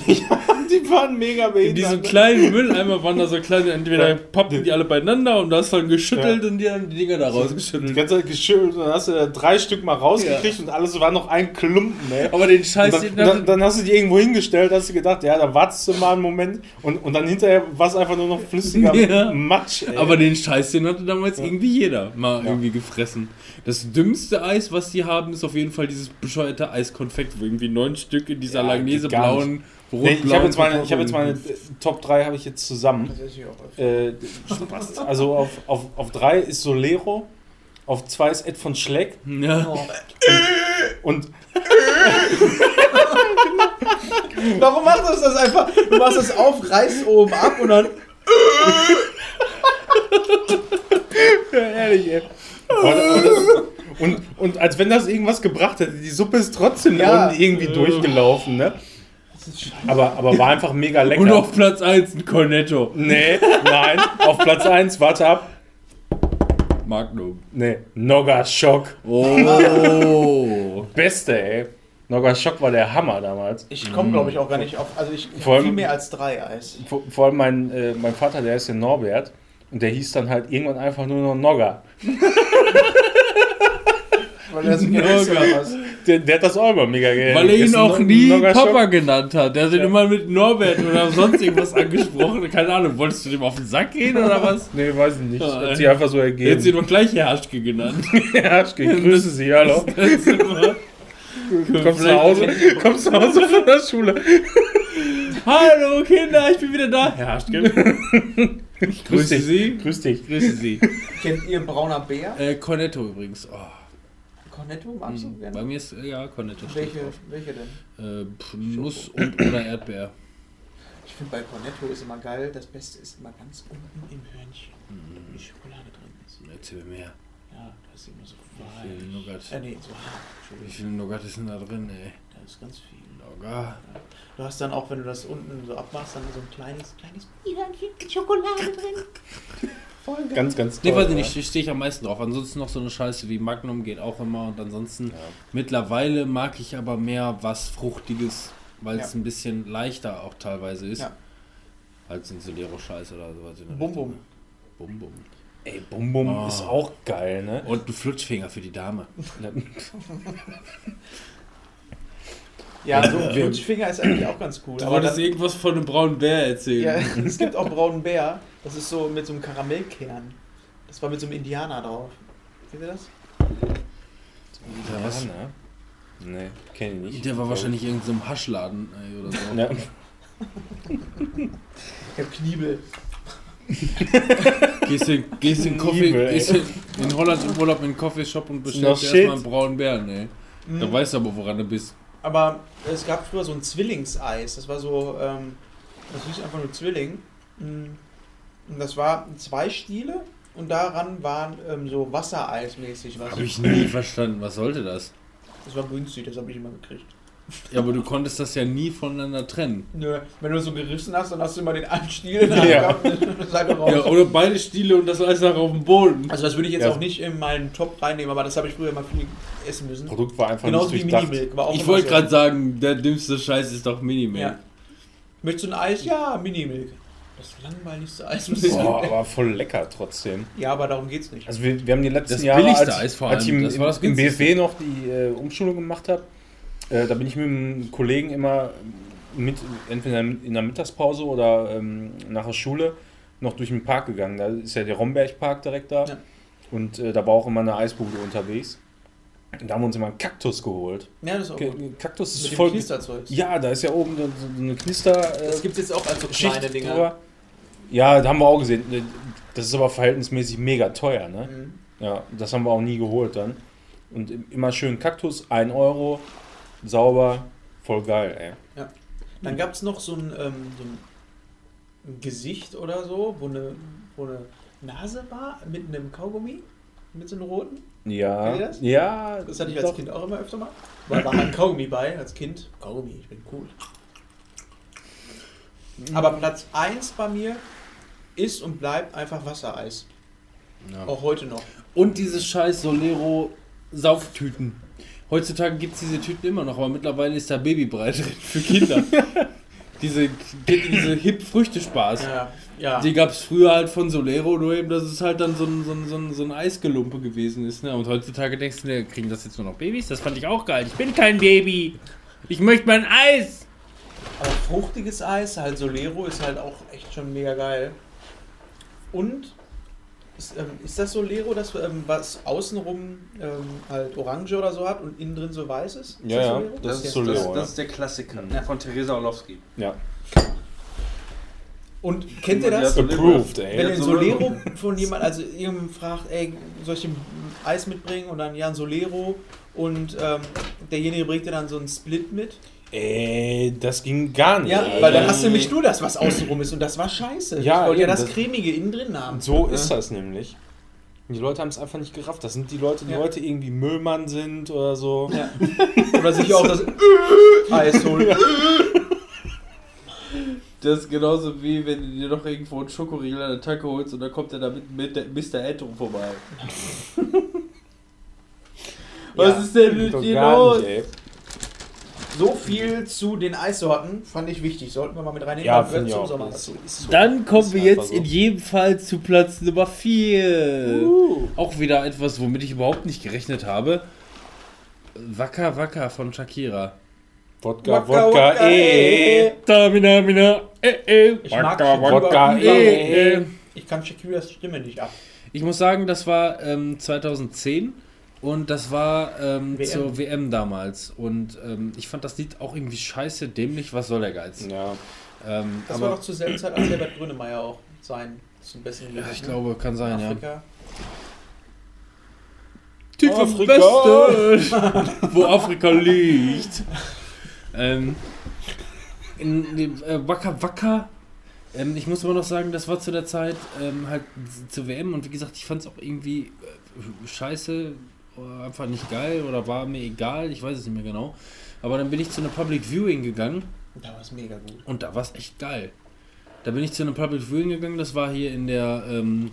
Die waren mega In diesem kleinen Mülleimer waren da so kleine, entweder pappten die alle beieinander und du hast dann geschüttelt und die haben die Dinger da Die rausgeschüttelt. ganze Zeit geschüttelt und dann hast du da drei Stück mal rausgekriegt und alles war noch ein Klumpen, ey. Aber den Scheiß, dann, den dann, dann hast du die irgendwo hingestellt, hast du gedacht, ja, da wartest du mal einen Moment und, und dann hinterher war es einfach nur noch flüssiger Ja. Matsch, ey. aber den Scheiß, den hatte damals irgendwie jeder mal Ja. irgendwie gefressen. Das dümmste Eis, was die haben, ist auf jeden Fall dieses bescheuerte Eiskonfekt, wo irgendwie neun Stück in dieser Ja, Langnese geht gar blauen, nee, ich habe jetzt meine, ich hab jetzt meine äh, Top 3 habe ich jetzt zusammen. Äh, also auf, auf, auf 3 ist Solero, auf 2 ist Ed von Schleck Ja. Oh. und Warum machst du das einfach? Du machst das auf, reißt oben ab und dann. Ja, ehrlich, ey. Und, und, und als wenn das irgendwas gebracht hätte. Die Suppe ist trotzdem Ja. irgendwie durchgelaufen, ne? Aber, aber war einfach mega lecker. Und auf Platz 1 ein Cornetto. nee, nein, auf Platz 1, warte ab. Magnum. Nee, Nogga Schock. Oh. Beste, ey. Nogga Schock war der Hammer damals. Ich komme, glaube ich, auch gar nicht auf. Also ich, Vor allem- viel mehr als drei Eis. Vor, vor allem mein, äh, mein Vater, der ist in Norbert. Und der hieß dann halt irgendwann einfach nur noch Nogga. Weil er sich was? Der, der hat das auch immer mega gerne Weil er ihn auch nie Nogga Papa Schock. genannt hat. Der hat ihn immer mit Norbert oder sonst irgendwas angesprochen. Keine Ahnung, wolltest du dem auf den Sack gehen oder was? Nee, weiß ich nicht. Ja, hat ey. sich einfach so Er hat sie ergeben. doch gleich Herrschke genannt. Ja, ich grüße Sie, hallo. Das Kommst du nach Hause, kommst du nach Hause von der Schule. Hallo Kinder, ich bin wieder da. Herrschke. Ich Grüß grüße dich. Sie. Grüß dich. Grüße Sie. Kennt ihr brauner Bär? Äh, Cornetto übrigens. Oh. Cornetto magst du gerne? Bei mir ist, ja, Cornetto. Welche, welche denn? Äh, pf, Nuss und oder Erdbeer. Ich finde bei Cornetto ist immer geil, das Beste ist immer ganz unten im Hörnchen, wo die Schokolade drin ist. Erzähl mir mehr. Ja, das ist immer so Wie viel weich. Nougat? Äh, nee, so hart. Wie viel Nougat ist denn da drin, ey? Da ist ganz viel. Nougat. Du hast dann auch, wenn du das unten so abmachst, dann so ein kleines, kleines mit Schokolade drin. Voll geil. Ganz, ganz Nee, toll, weiß ich ja. nicht, stehe ich am meisten drauf. Ansonsten noch so eine Scheiße wie Magnum geht auch immer. Und ansonsten, mittlerweile mag ich aber mehr was Fruchtiges, weil es Ja. ein bisschen leichter auch teilweise ist. Ja. Als ein Solero-Scheiß oder sowas. in Bum, bum. Bum Bum. Ey, Bum Bum Oh. ist auch geil, ne? Und ein Flutschfinger für die Dame. Ja, so Wir- ein Flutschfinger ist eigentlich auch ganz cool. Du Aber wolltest dann, irgendwas von einem braunen Bär erzählen. ja, es gibt auch braunen Bär. Das ist so mit so einem Karamellkern. Das war mit so einem Indianer drauf. Kennt ihr das? Was? ne? Nee, kenn ich nicht. Der war wahrscheinlich in irgendeinem Haschladen ey, oder so. Ja. Ich hab Kniebel. Gehst in, gehst in, Coffee, gehst in, in Holland im Urlaub in den Coffeeshop und bestellst erstmal einen braunen Bären, ey. Da Mhm. weißt du aber, woran du bist. Aber es gab früher so ein Zwillingseis. Das war so, ähm, das hieß einfach nur Zwilling. Mm. Und das war zwei Stiele und daran waren ähm, so Wassereismäßig was. Habe ich nie verstanden. Was sollte das? Das war günstig, das habe ich immer gekriegt. Ja, aber du konntest das ja nie voneinander trennen. Nö, wenn du so gerissen hast, dann hast du immer den einen Stiel in Ja. der Hand gehabt und raus. Ja, oder beide Stiele und das Eis nachher auf dem Boden. Also das würde ich jetzt Ja. auch nicht in meinen Top reinnehmen, aber das habe ich früher immer viel essen müssen. Produkt war einfach Genauso wie nicht durchdacht. Minimilk. War auch Ich wollte so. gerade sagen, der dümmste Scheiß ist doch Minimilk. Ja. Möchtest du ein Eis? Ja, Minimilk. Das langweiligste Eis. Boah, aber voll lecker trotzdem. Ja, aber darum geht's nicht. Also wir, wir haben die letzten Das Jahre, billigste als, Eis vor als ich allem, im, das im. BFW noch die äh, Umschulung gemacht habe, äh, da bin ich mit einem Kollegen immer mit, entweder in der Mittagspause oder ähm, nach der Schule noch durch den Park gegangen. Da ist ja der Romberg-Park direkt da. Ja. Und äh, da war auch immer eine Eisbude unterwegs. Und da haben wir uns immer einen Kaktus geholt. Ja, das ist auch K gut. Kaktus ist Mit voll. Knisterzeugs. Ja, da ist ja oben so, eine Knister. Äh, Das gibt's jetzt auch als so Schicht kleine Dinger. drüber. Ja, da haben wir auch gesehen. Das ist aber verhältnismäßig mega teuer, ne? Mhm. Ja, das haben wir auch nie geholt dann. Und immer schön Kaktus, 1 Euro, sauber, voll geil, ey. Dann gab's noch so ein, ähm, so ein Gesicht oder so, wo eine, wo eine Nase war mit einem Kaugummi, mit so einem roten. Ja, Kennt ihr das? ja, Das hatte ich als doch. Kind auch immer öfter mal. Weil da war ein Kaugummi bei, als Kind. Kaugummi, ich bin cool. Aber Platz 1 bei mir ist und bleibt einfach Wassereis. Ja. Auch heute noch. Und diese scheiß Solero Sauftüten. Heutzutage gibt es diese Tüten immer noch, aber mittlerweile ist da Babybrei drin für Kinder. diese, diese Hip-Früchte-Spaß. Ja, ja. Die gab es früher halt von Solero, nur eben, dass es halt dann so ein, so ein, so ein, so ein Eisgelumpe gewesen ist. Ne? Und heutzutage denkst du, ne, kriegen das jetzt nur noch Babys? Das fand ich auch geil. Ich bin kein Baby. Ich möchte mein Eis. Aber fruchtiges Eis, halt Solero, ist halt auch echt schon mega geil. Und ist, ähm, ist das Solero, das ähm, was außenrum ähm, halt Orange oder so hat und innen drin so weiß ist? ist Ja, das ist ja- Solero. Das, ja. das ist der Klassiker Ja. von Theresa Orlowski. Ja, Und kennt ihr das? so- approved, ey. Wenn ein Solero. Von jemand, also irgendjemand fragt, ey, soll ich ein Eis mitbringen? Und dann, ja, ein Solero. Und ähm, derjenige bringt dir dann so einen Split mit. Ey, das ging gar nicht. Ja, weil dann hast du nämlich nur das, was außenrum ist. Und das war scheiße. Ja, ich wollte ja das das- Cremige innen drin haben. So ist das nämlich. Die Leute haben es einfach nicht gerafft. Das sind die Leute, die Ja. heute irgendwie Müllmann sind oder so. Ja. Oder sich auch das Eis holen. Das ist genauso wie wenn du dir noch irgendwo einen Schokoriegel an der Tanke holst und dann kommt er damit mit der Mr. Ed vorbei. Was Ja. ist denn mit dir los? nicht. So viel zu den Eissorten fand ich wichtig. Sollten wir mal mit reinnehmen. Ja, zum auch. Sommer ist so. Dann kommen Ist wir jetzt so. in jedem Fall zu Platz Nummer 4. Uh. Auch wieder etwas, womit ich überhaupt nicht gerechnet habe. Wacker Wacker von Shakira. Wodka, Wodka, Wodka, Wodka, eh. eh. Da, mina, mina, eh, eh. Ich mag Wodka, Wodka, überhaupt eh, eh. Ich kann Shakiras Stimme nicht ab. Ich muss sagen, das war ähm, 2010 und das war ähm, WM. zur WM damals. Und ähm, ich fand das Lied auch irgendwie scheiße, dämlich. Was soll der Geiz? Ja. Ähm, Das aber war doch zur selben Zeit, als Herbert Grönemeyer auch sein zum besten ja, ich glaube, kann sein, ja. Afrika. Tief am am Afrika. Wo Afrika liegt. ähm, in dem äh, Wacker Wacker. Ähm, ich muss aber noch sagen, das war zu der Zeit ähm, halt zur WM und wie gesagt, ich fand es auch irgendwie äh, scheiße, einfach nicht geil oder war mir egal, ich weiß es nicht mehr genau. Aber dann bin ich zu einer Public Viewing gegangen Da war es mega gut. und da war es echt geil. Da bin ich zu einem Public Viewing gegangen, das war hier in der ähm,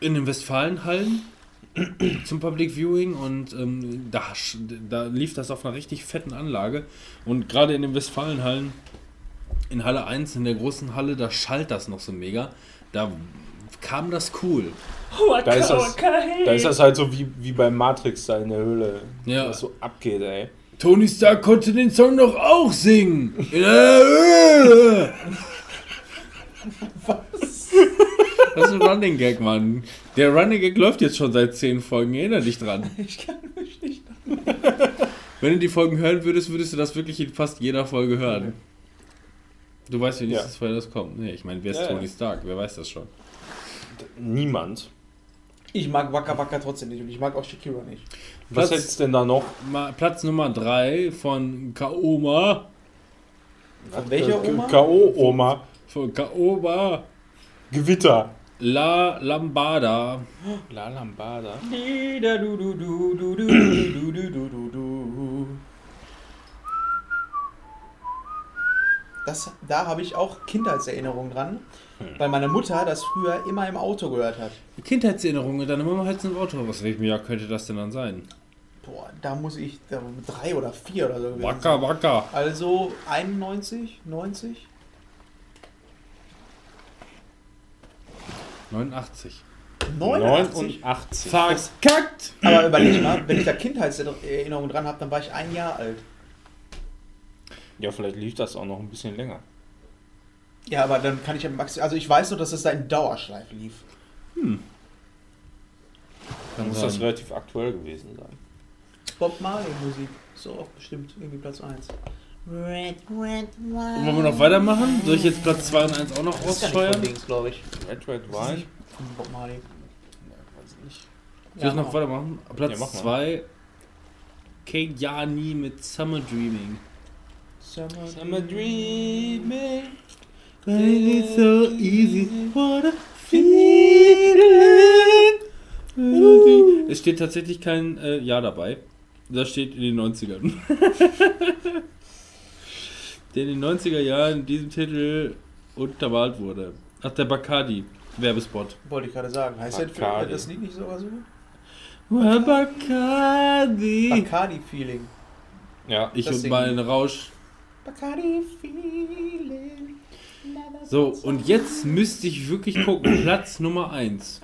in den Westfalenhallen zum Public Viewing und ähm, da, da lief das auf einer richtig fetten Anlage und gerade in den Westfalenhallen in Halle 1, in der großen Halle, da schallt das noch so mega. Da kam das cool. Da ist das, da ist das halt so wie, wie bei Matrix da in der Höhle. Ja. Was so abgeht, ey. Tony Stark konnte den Song doch auch singen. In der Höhle. Was? Das ist ein Running Gag, Mann. Der Running Gag läuft jetzt schon seit zehn Folgen. Erinner dich dran. Ich kann mich nicht. Wenn du die Folgen hören würdest, würdest du das wirklich in fast jeder Folge hören. Du weißt, wie Ja. nächstes Folge das kommt. Nee, ich meine, wer ist ja. Tony Stark? Wer weiß das schon? Niemand. Ich mag Waka Waka trotzdem nicht und ich mag auch Shakira nicht. Was Platz, hättest denn da noch? Platz Nummer 3 von Kaoma. Von welcher Oma? K.O.-Oma. Von Kaoma. Gewitter. La Lambada. La Lambada. Das, da habe ich auch Kindheitserinnerungen dran weil meine Mutter das früher immer im Auto gehört hat. Kindheitserinnerungen, deine Mama hat im Auto. Was welchem Jahr könnte das denn dann sein? Boah, da muss ich da, drei oder vier oder so gewesen Wacker, wacker. sein. Also 91, 90? 89. 89? 89. Verkackt! Aber überleg mal, wenn ich da Kindheitserinnerungen dran habe, dann war ich ein Jahr alt. Ja, vielleicht lief das auch noch ein bisschen länger. Ja, aber dann kann ich ja maximal. Also ich weiß nur, dass es da in Dauerschleife lief. Dann Kann muss das sein. relativ aktuell gewesen sein. Bob Marley Musik. So oft bestimmt irgendwie Platz 1. Red, red wine. Wollen wir noch weitermachen? Soll ich jetzt Platz 2 und 1 auch noch Das ist von raussteuern? Dings, glaube ich. Red Red Das ist Wine? nicht von Bob Marley. weiß ich nicht. Soll ich noch mach. weitermachen? Platz Ja, mach mal. 2. Kejani mit Summer Dreaming. Summer, Summer dreaming. It's so easy, what a feeling. Es steht tatsächlich kein äh, Jahr dabei. Das steht in den 90ern. Der in den 90er Jahren in diesem Titel untermalt wurde. Ach, der Bacardi. Werbespot. Wollte ich gerade sagen. Heißt das, Bacardi. das Lied nicht sogar so? Bacardi. Bacardi Feeling. Ja. Ich Das und mein. Rausch. Bacardi Feeling. So, und jetzt müsste ich wirklich gucken. Platz Nummer 1.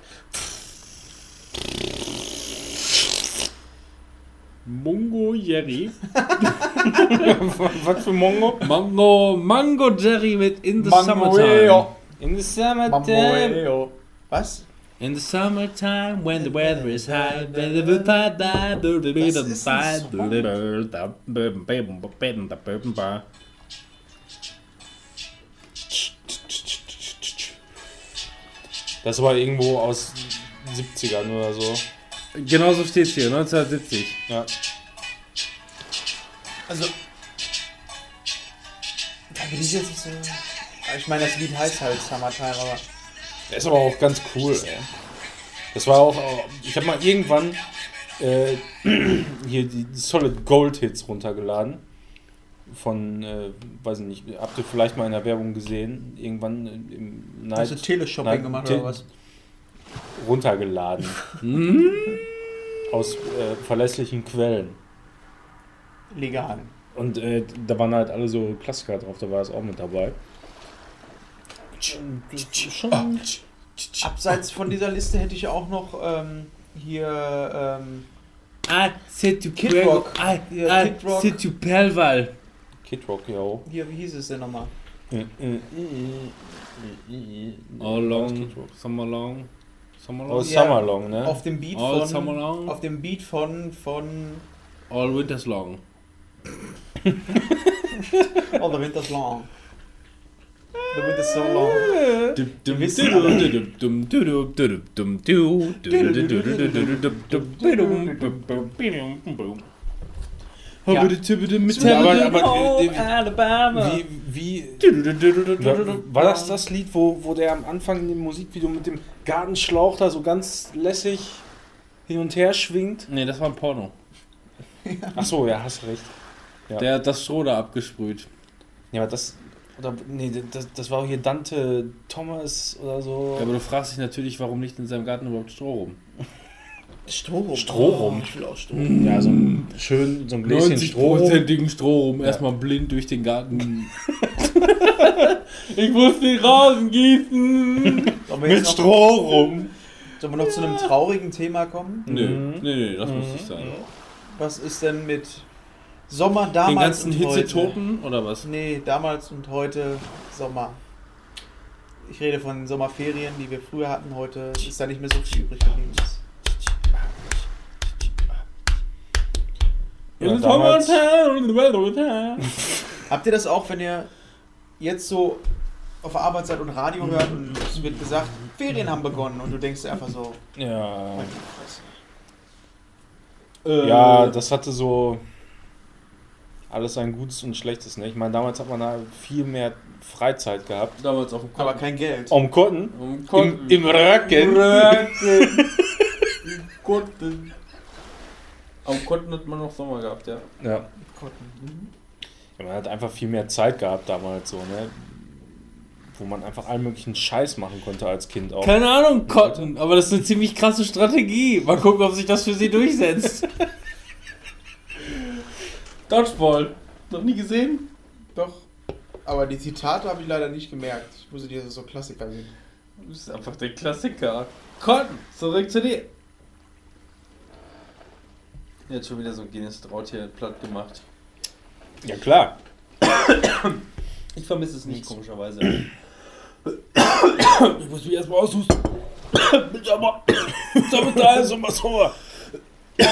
Mungo Jerry. Was für Mongo? Mango, Mango Jerry mit In the Summertime. In the summertime. Was? In the summertime, when the weather is high, Was ist Das war irgendwo aus 70ern oder so. Genau so steht's hier, 1970. Ja. Also. Da bin ich jetzt nicht so. Ich meine, das Lied heißt halt Summertime, aber. Der ist aber auch ganz cool, ey. Das war auch, ich habe mal irgendwann äh, hier die Solid Gold Hits runtergeladen. Von, äh, weiß ich nicht, habt ihr vielleicht mal in der Werbung gesehen? Irgendwann im Night. Hast du Teleshopping Nein, gemacht Te- oder was? runtergeladen. Aus äh, verlässlichen Quellen. Legal. Und äh, da waren halt alle so Klassiker drauf, da war es auch mit dabei. Schon, Abseits von dieser Liste hätte ich auch noch ähm, hier ähm, Ah, c'est du Kid Rock. Ah, Hier, Kid Rock. c'est du Perlwall. Kid Rock, yo. hier, wie hieß es denn nochmal? All long, summer long, summer Oh, long. Ja. Summer Long, ne? Auf dem Beat All summer von long, auf dem Beat von von all winters long. Oh, the winter's long. The winter's so long. Ja. Aber, aber äh, Alabama. wie, wie war das das Lied, wo, wo der am Anfang in dem Musikvideo mit dem Gartenschlauch da so ganz lässig hin und her schwingt? Nee, das war ein Porno. Ach so, ja, hast recht. Ja. Der hat das Stroh da abgesprüht. Ja, aber das oder nee, das, das war hier Dante Thomas oder so. Ja, aber du fragst dich natürlich, warum liegt in seinem Garten überhaupt Stroh rum? Strohrum. Strohrum. Oh, ich will auch Strohrum. ja, so ein schön so ein Gläschen Stroh. 90%igen Stroh rum. Erstmal blind durch den Garten. ich muss den Rasen gießen. Mit noch, Stroh rum. sollen wir noch zu einem traurigen Thema kommen? Nö, Mhm. nee, nee, das muss nicht sein. Was ist denn mit Sommer Den damals ganzen und heute? Hitzetoten oder was? Nee, damals und heute Sommer. Ich rede von den Sommerferien, die wir früher hatten. Heute ist da nicht mehr so viel übrig geblieben. Ist. Damals- Habt ihr das auch, wenn ihr jetzt so auf der Arbeit seid und Radio hört und es wird gesagt, Ferien haben begonnen und du denkst dir einfach so, Ja. Fresse. Ja, das hatte so alles ein Gutes und Schlechtes. Ne? Ich meine, damals hat man da viel mehr Freizeit gehabt. damals auf dem aber kein Geld. Am Kotten, Um im, im Rücken. Kotten. Am Kotten hat man noch Sommer gehabt, ja. Ja. Ja, man hat einfach viel mehr Zeit gehabt damals so, ne? Wo man einfach allen möglichen Scheiß machen konnte als Kind auch. Keine Ahnung, Kotten, aber das ist eine ziemlich krasse Strategie. Mal gucken, ob sich das für sie durchsetzt. Dodgeball. Noch nie gesehen? Doch. Aber die Zitate habe ich leider nicht gemerkt. Ich dass das so Klassiker sind. Das ist einfach der Klassiker. Kotten, zurück zu dir. Jetzt schon wieder so ein Guinness Traut hier platt gemacht. Ja, klar. Ich vermisse es nicht, Nix. komischerweise. ich muss mich erstmal aushusten. Sommer, Sommer, Sommer, Sommer. Ich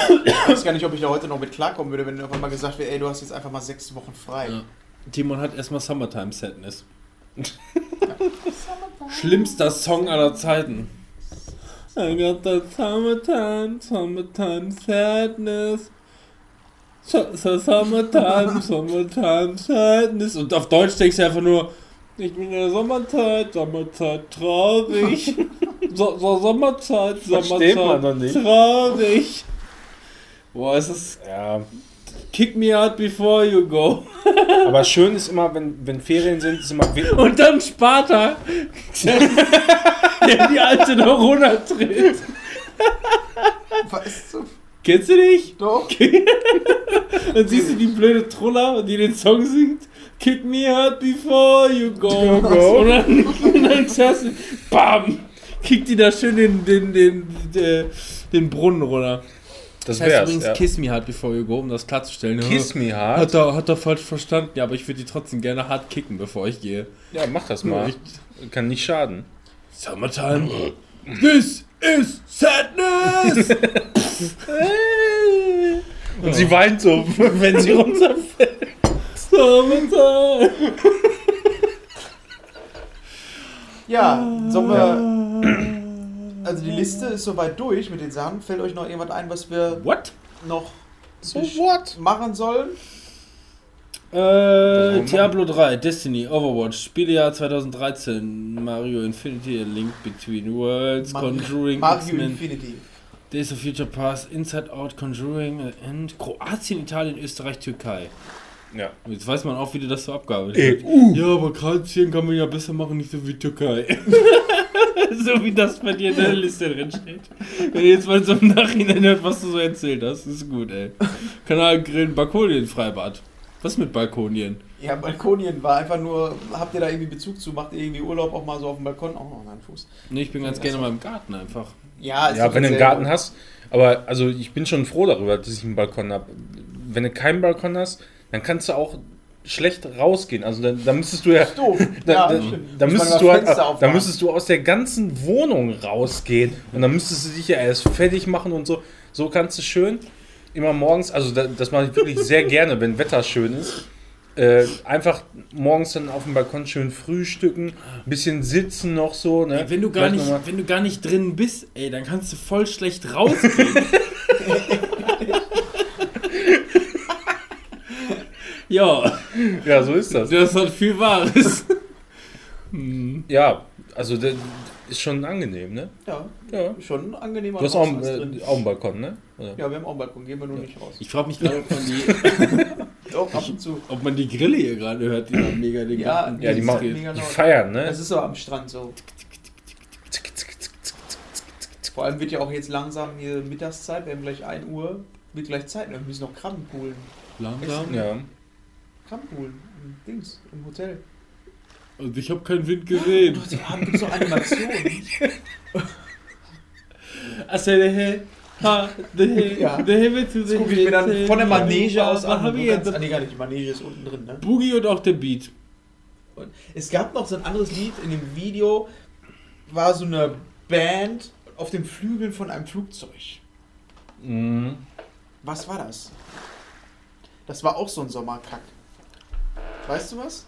weiß gar nicht, ob ich da heute noch mit klarkommen würde, wenn auf einmal gesagt wäre, ey, du hast jetzt einfach mal sechs Wochen frei. Ja. Timon hat erstmal Summertime Sadness. Schlimmster Song aller Zeiten. I got that summertime, summertime sadness. So, so summertime, summertime sadness. Und auf Deutsch denkst du einfach nur, ich bin in der Sommerzeit, Sommerzeit traurig. So, so Sommerzeit, Sommerzeit traurig. Boah, es ist Ja, Kick me out before you go. aber schön ist immer, wenn, wenn Ferien sind, ist immer Und dann Sparta, der die alte noch runtertritt. Weißt du? Kennst du dich? Doch. Dann siehst du die blöde Trulla, die den Song singt. Kick me out before you go. go. Und dann, und dann du, bam, kickt die da schön den, den, den, den, den Brunnen runter. Das Das heißt übrigens ja. Kiss me hard before you go, um das klarzustellen. Kiss me Hat hard. er, hat er falsch verstanden. Ja, aber ich würde die trotzdem gerne hart kicken, bevor ich gehe. Ja, mach das mal. Kann nicht schaden. Summertime. This is sadness. Und sie weint so, wenn sie runterfällt. Summertime. Ja, sollen wir. Also die Liste ist soweit durch mit den Sachen. Fällt euch noch irgendwas ein, was wir What? noch So what? machen sollen? Äh. Diablo 3, Destiny, Overwatch, Spielejahr 2013, Mario Infinity, A Link Between Worlds, Mar- Conjuring, Mario Infinity. Days of Future Past, Inside Out, Conjuring, and Kroatien, Italien, Österreich, Türkei. Ja. Jetzt weiß man auch, wie du das so abgearbeitet Ey, hast. Ja, aber Kroatien kann man ja besser machen, nicht so wie Türkei. so wie das bei dir in der Liste drin steht. Wenn ihr jetzt mal so im Nachhinein hört, was du so erzählt hast, ist gut, ey. Kanal Grillen, Balkonien, Freibad. Was mit Balkonien? Ja, Balkonien war einfach nur, habt ihr da irgendwie Bezug zu? Macht ihr irgendwie Urlaub auch mal so auf dem Balkon? Oh, mein Fuß. Nee, ich bin ganz gerne mal im Garten einfach. Ja, ist Ja, wenn du einen. Garten hast. Aber also ich bin schon froh darüber, dass ich einen Balkon habe. Wenn du keinen Balkon hast, dann kannst du auch schlecht rausgehen. Also dann, dann müsstest du ja. Ist doof. Da, ja, da, da, müsstest du halt, da müsstest du aus der ganzen Wohnung rausgehen und dann müsstest du dich ja erst fertig machen und so. So kannst du schön immer morgens, also da, das mache ich wirklich sehr gerne, wenn Wetter schön ist. Äh, einfach morgens dann auf dem Balkon schön frühstücken, ein bisschen sitzen noch so. Ne? Ey, wenn, du gar Vielleicht nicht, wenn du gar nicht drin bist, ey, dann kannst du voll schlecht rausgehen. ja, Ja, so ist das. das hat viel Wahres. Ja, also das ist schon angenehm, ne? Ja, Ja. schon angenehmer Du hast auch, äh, auch einen Balkon, ne? Oder? Ja, wir haben auch einen Balkon, gehen wir nur nicht raus. Ich frage mich gerade, ob man die, Doch, ab und zu. ob man die Grille hier gerade hört, die da mega den Ja, Garten Ja, die, Das machen, ist mega die feiern, ne? Das ist so am Strand so. Vor allem wird ja auch jetzt langsam hier Mittagszeit, wir haben gleich 1 Uhr, wird gleich Zeit, wir müssen noch Krabben poolen. langsam. Ja. Poolen, im Dings, im Hotel. Und ich habe keinen Wind gesehen. Da haben gibt's noch Animationen. Also, der ha, der Ja. wird zu Das gucke ich mir dann von der Manege aus an. Haben wir nee, gar nicht, die Manege ist unten drin, ne? Boogie und auch der Beat. Und es gab noch so ein anderes Lied in dem Video, war so eine Band auf den Flügeln von einem Flugzeug. Mhm. Was war das? Das war auch so ein Sommerkack. Weißt du was?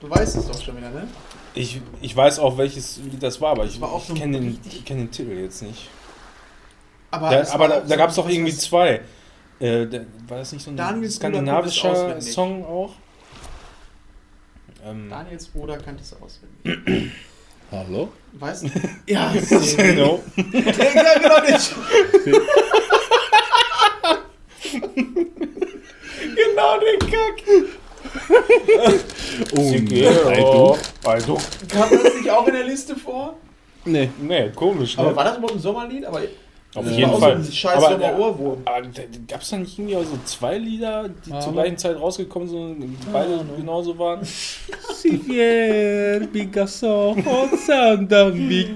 Du weißt es doch schon wieder, ne? Ich, ich weiß auch, welches Lied das war, aber Das ich, war ich kenne den, ich kenn den Titel jetzt nicht. Aber, Da, aber da, da so- gab es doch irgendwie zwei. Äh, der, war das nicht so ein Daniels skandinavischer. Song auch? Ähm, Daniels Bruder kannte es auswendig. Hallo? Weißt du? Ja, genau. ja, genau nicht. genau den Kack. Oh, also, Kam das nicht auch in der Liste vor? Nee. nee, komisch, Aber ne? war das überhaupt ein Sommerlied? Aber Auf das jeden Fall. so ein scheiß Aber, Sommer-Ohrwurm. aber gab es da nicht irgendwie auch so zwei Lieder, die Aber- zur gleichen Zeit rausgekommen sind und beide Ahnung. genauso waren? Sivier, Picasso, Sandambi.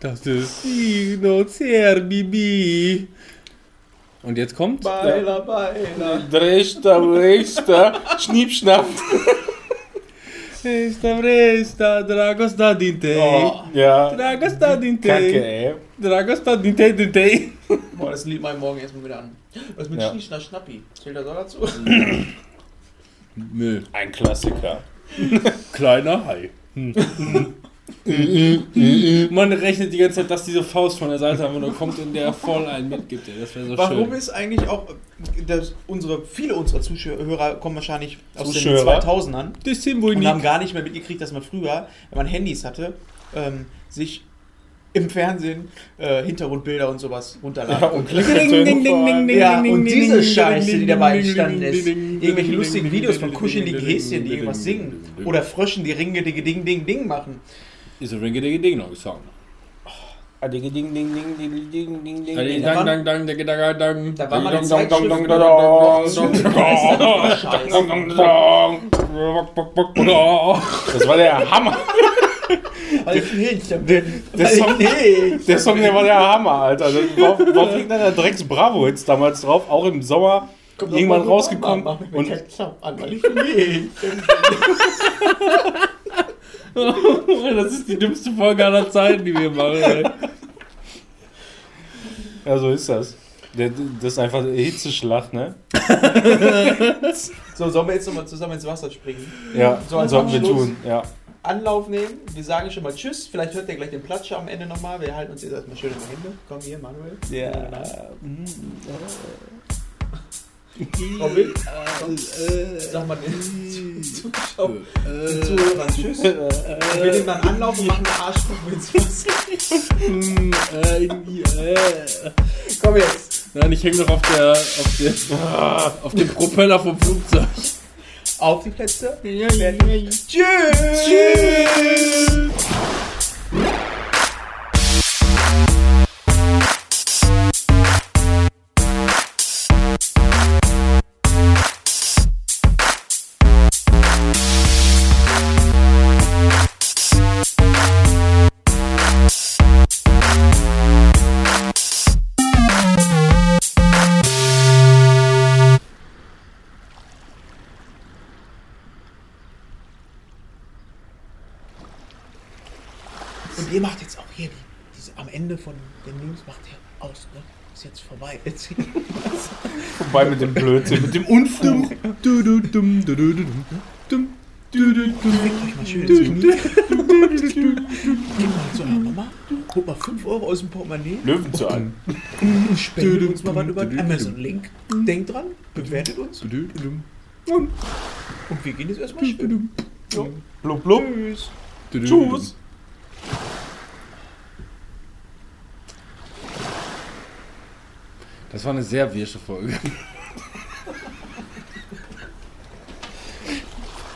Das ist Sino Zerbibi. Und jetzt kommt. Beiler, Beiler. Dresta, Dresta, Schniepschnapp. Esta vresta, Dragos da dinte. Oh, ja. Dragos da dinte. Kacke, ey. Dragos da dinte, dinte. Boah, das Lied mal morgen erstmal wieder an. Was mit Ja. Schnischner Schnappi? Zählt das auch dazu? Nö. Ein Klassiker. Kleiner Hai. Man rechnet die ganze Zeit, dass diese Faust von der Seite einfach nur kommt und der voll einen mitgibt. Ey. Das wäre so Warum schön. ist eigentlich auch, dass unsere, viele unserer Zuhörer kommen wahrscheinlich aus Zuschauer? den 2000ern Das Symbol und nicht. haben gar nicht mehr mitgekriegt, dass man früher, wenn man Handys hatte, ähm, sich im Fernsehen äh, Hintergrundbilder und sowas runterladen Ja, und Ding, ding, ding, ding, Ja, und diese Scheiße, die dabei entstanden ist, irgendwelche lustigen Videos von kuscheligen Häschen, die irgendwas singen, oder Fröschen, die Ringe, Ding, Ding, Ding, Ding machen. Ist ein Ringe Dinge Ding noch Song. Ding, ding, ding, ding, ding, ding, ding, ding, Dang, ding. Da. Da war mal eine Zeitschrift. Das war der Hammer. Der, der, Song, der Song, der war der Hammer, Alter. Das war, war auf irgendeiner Drecks Bravo jetzt damals drauf, auch im Sommer irgendwann rausgekommen. Und Das ist die dümmste Folge aller Zeiten, die wir machen. Ey. ja, so ist das. Das ist einfach eine Hitzeschlacht, ne? So, sollen wir jetzt nochmal zusammen ins Wasser springen? Ja, So, als sollten wir tun. Ja. Anlauf nehmen, wir sagen schon mal Tschüss, vielleicht hört ihr gleich den Platscher am Ende nochmal, wir halten uns jetzt erstmal schön in die Hände. Komm hier, Manuel. Robin, sag mal den Zuschauern, den Zuhörern Tschüss. Wir nehmen dann Anlauf und machen eine Arschkuchwitz. Komm jetzt. Nein, ich hänge noch auf der, auf der, auf dem Propeller vom Flugzeug. Auf die Plätze. Tschüss. Tschüss. Ende von den News macht ihr aus, ne? Ist jetzt vorbei. Jetzt Vorbei mit dem Blödsinn, mit dem Unfug. Du, du, dum, du, du, du, dum, dum, du, du, dum. Legt euch mal schön ins Knie. Geht mal zu eurer Mama, holt mal 5 Euro aus dem Portemonnaie Löwenzahn. und spendet uns mal was über den Amazon-Link. Denkt dran, bewertet uns und wir gehen jetzt erstmal schwimmen. Blub, blub. Tschüss. Tschüss. Das war eine sehr wirsche Folge.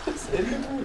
Was ist denn?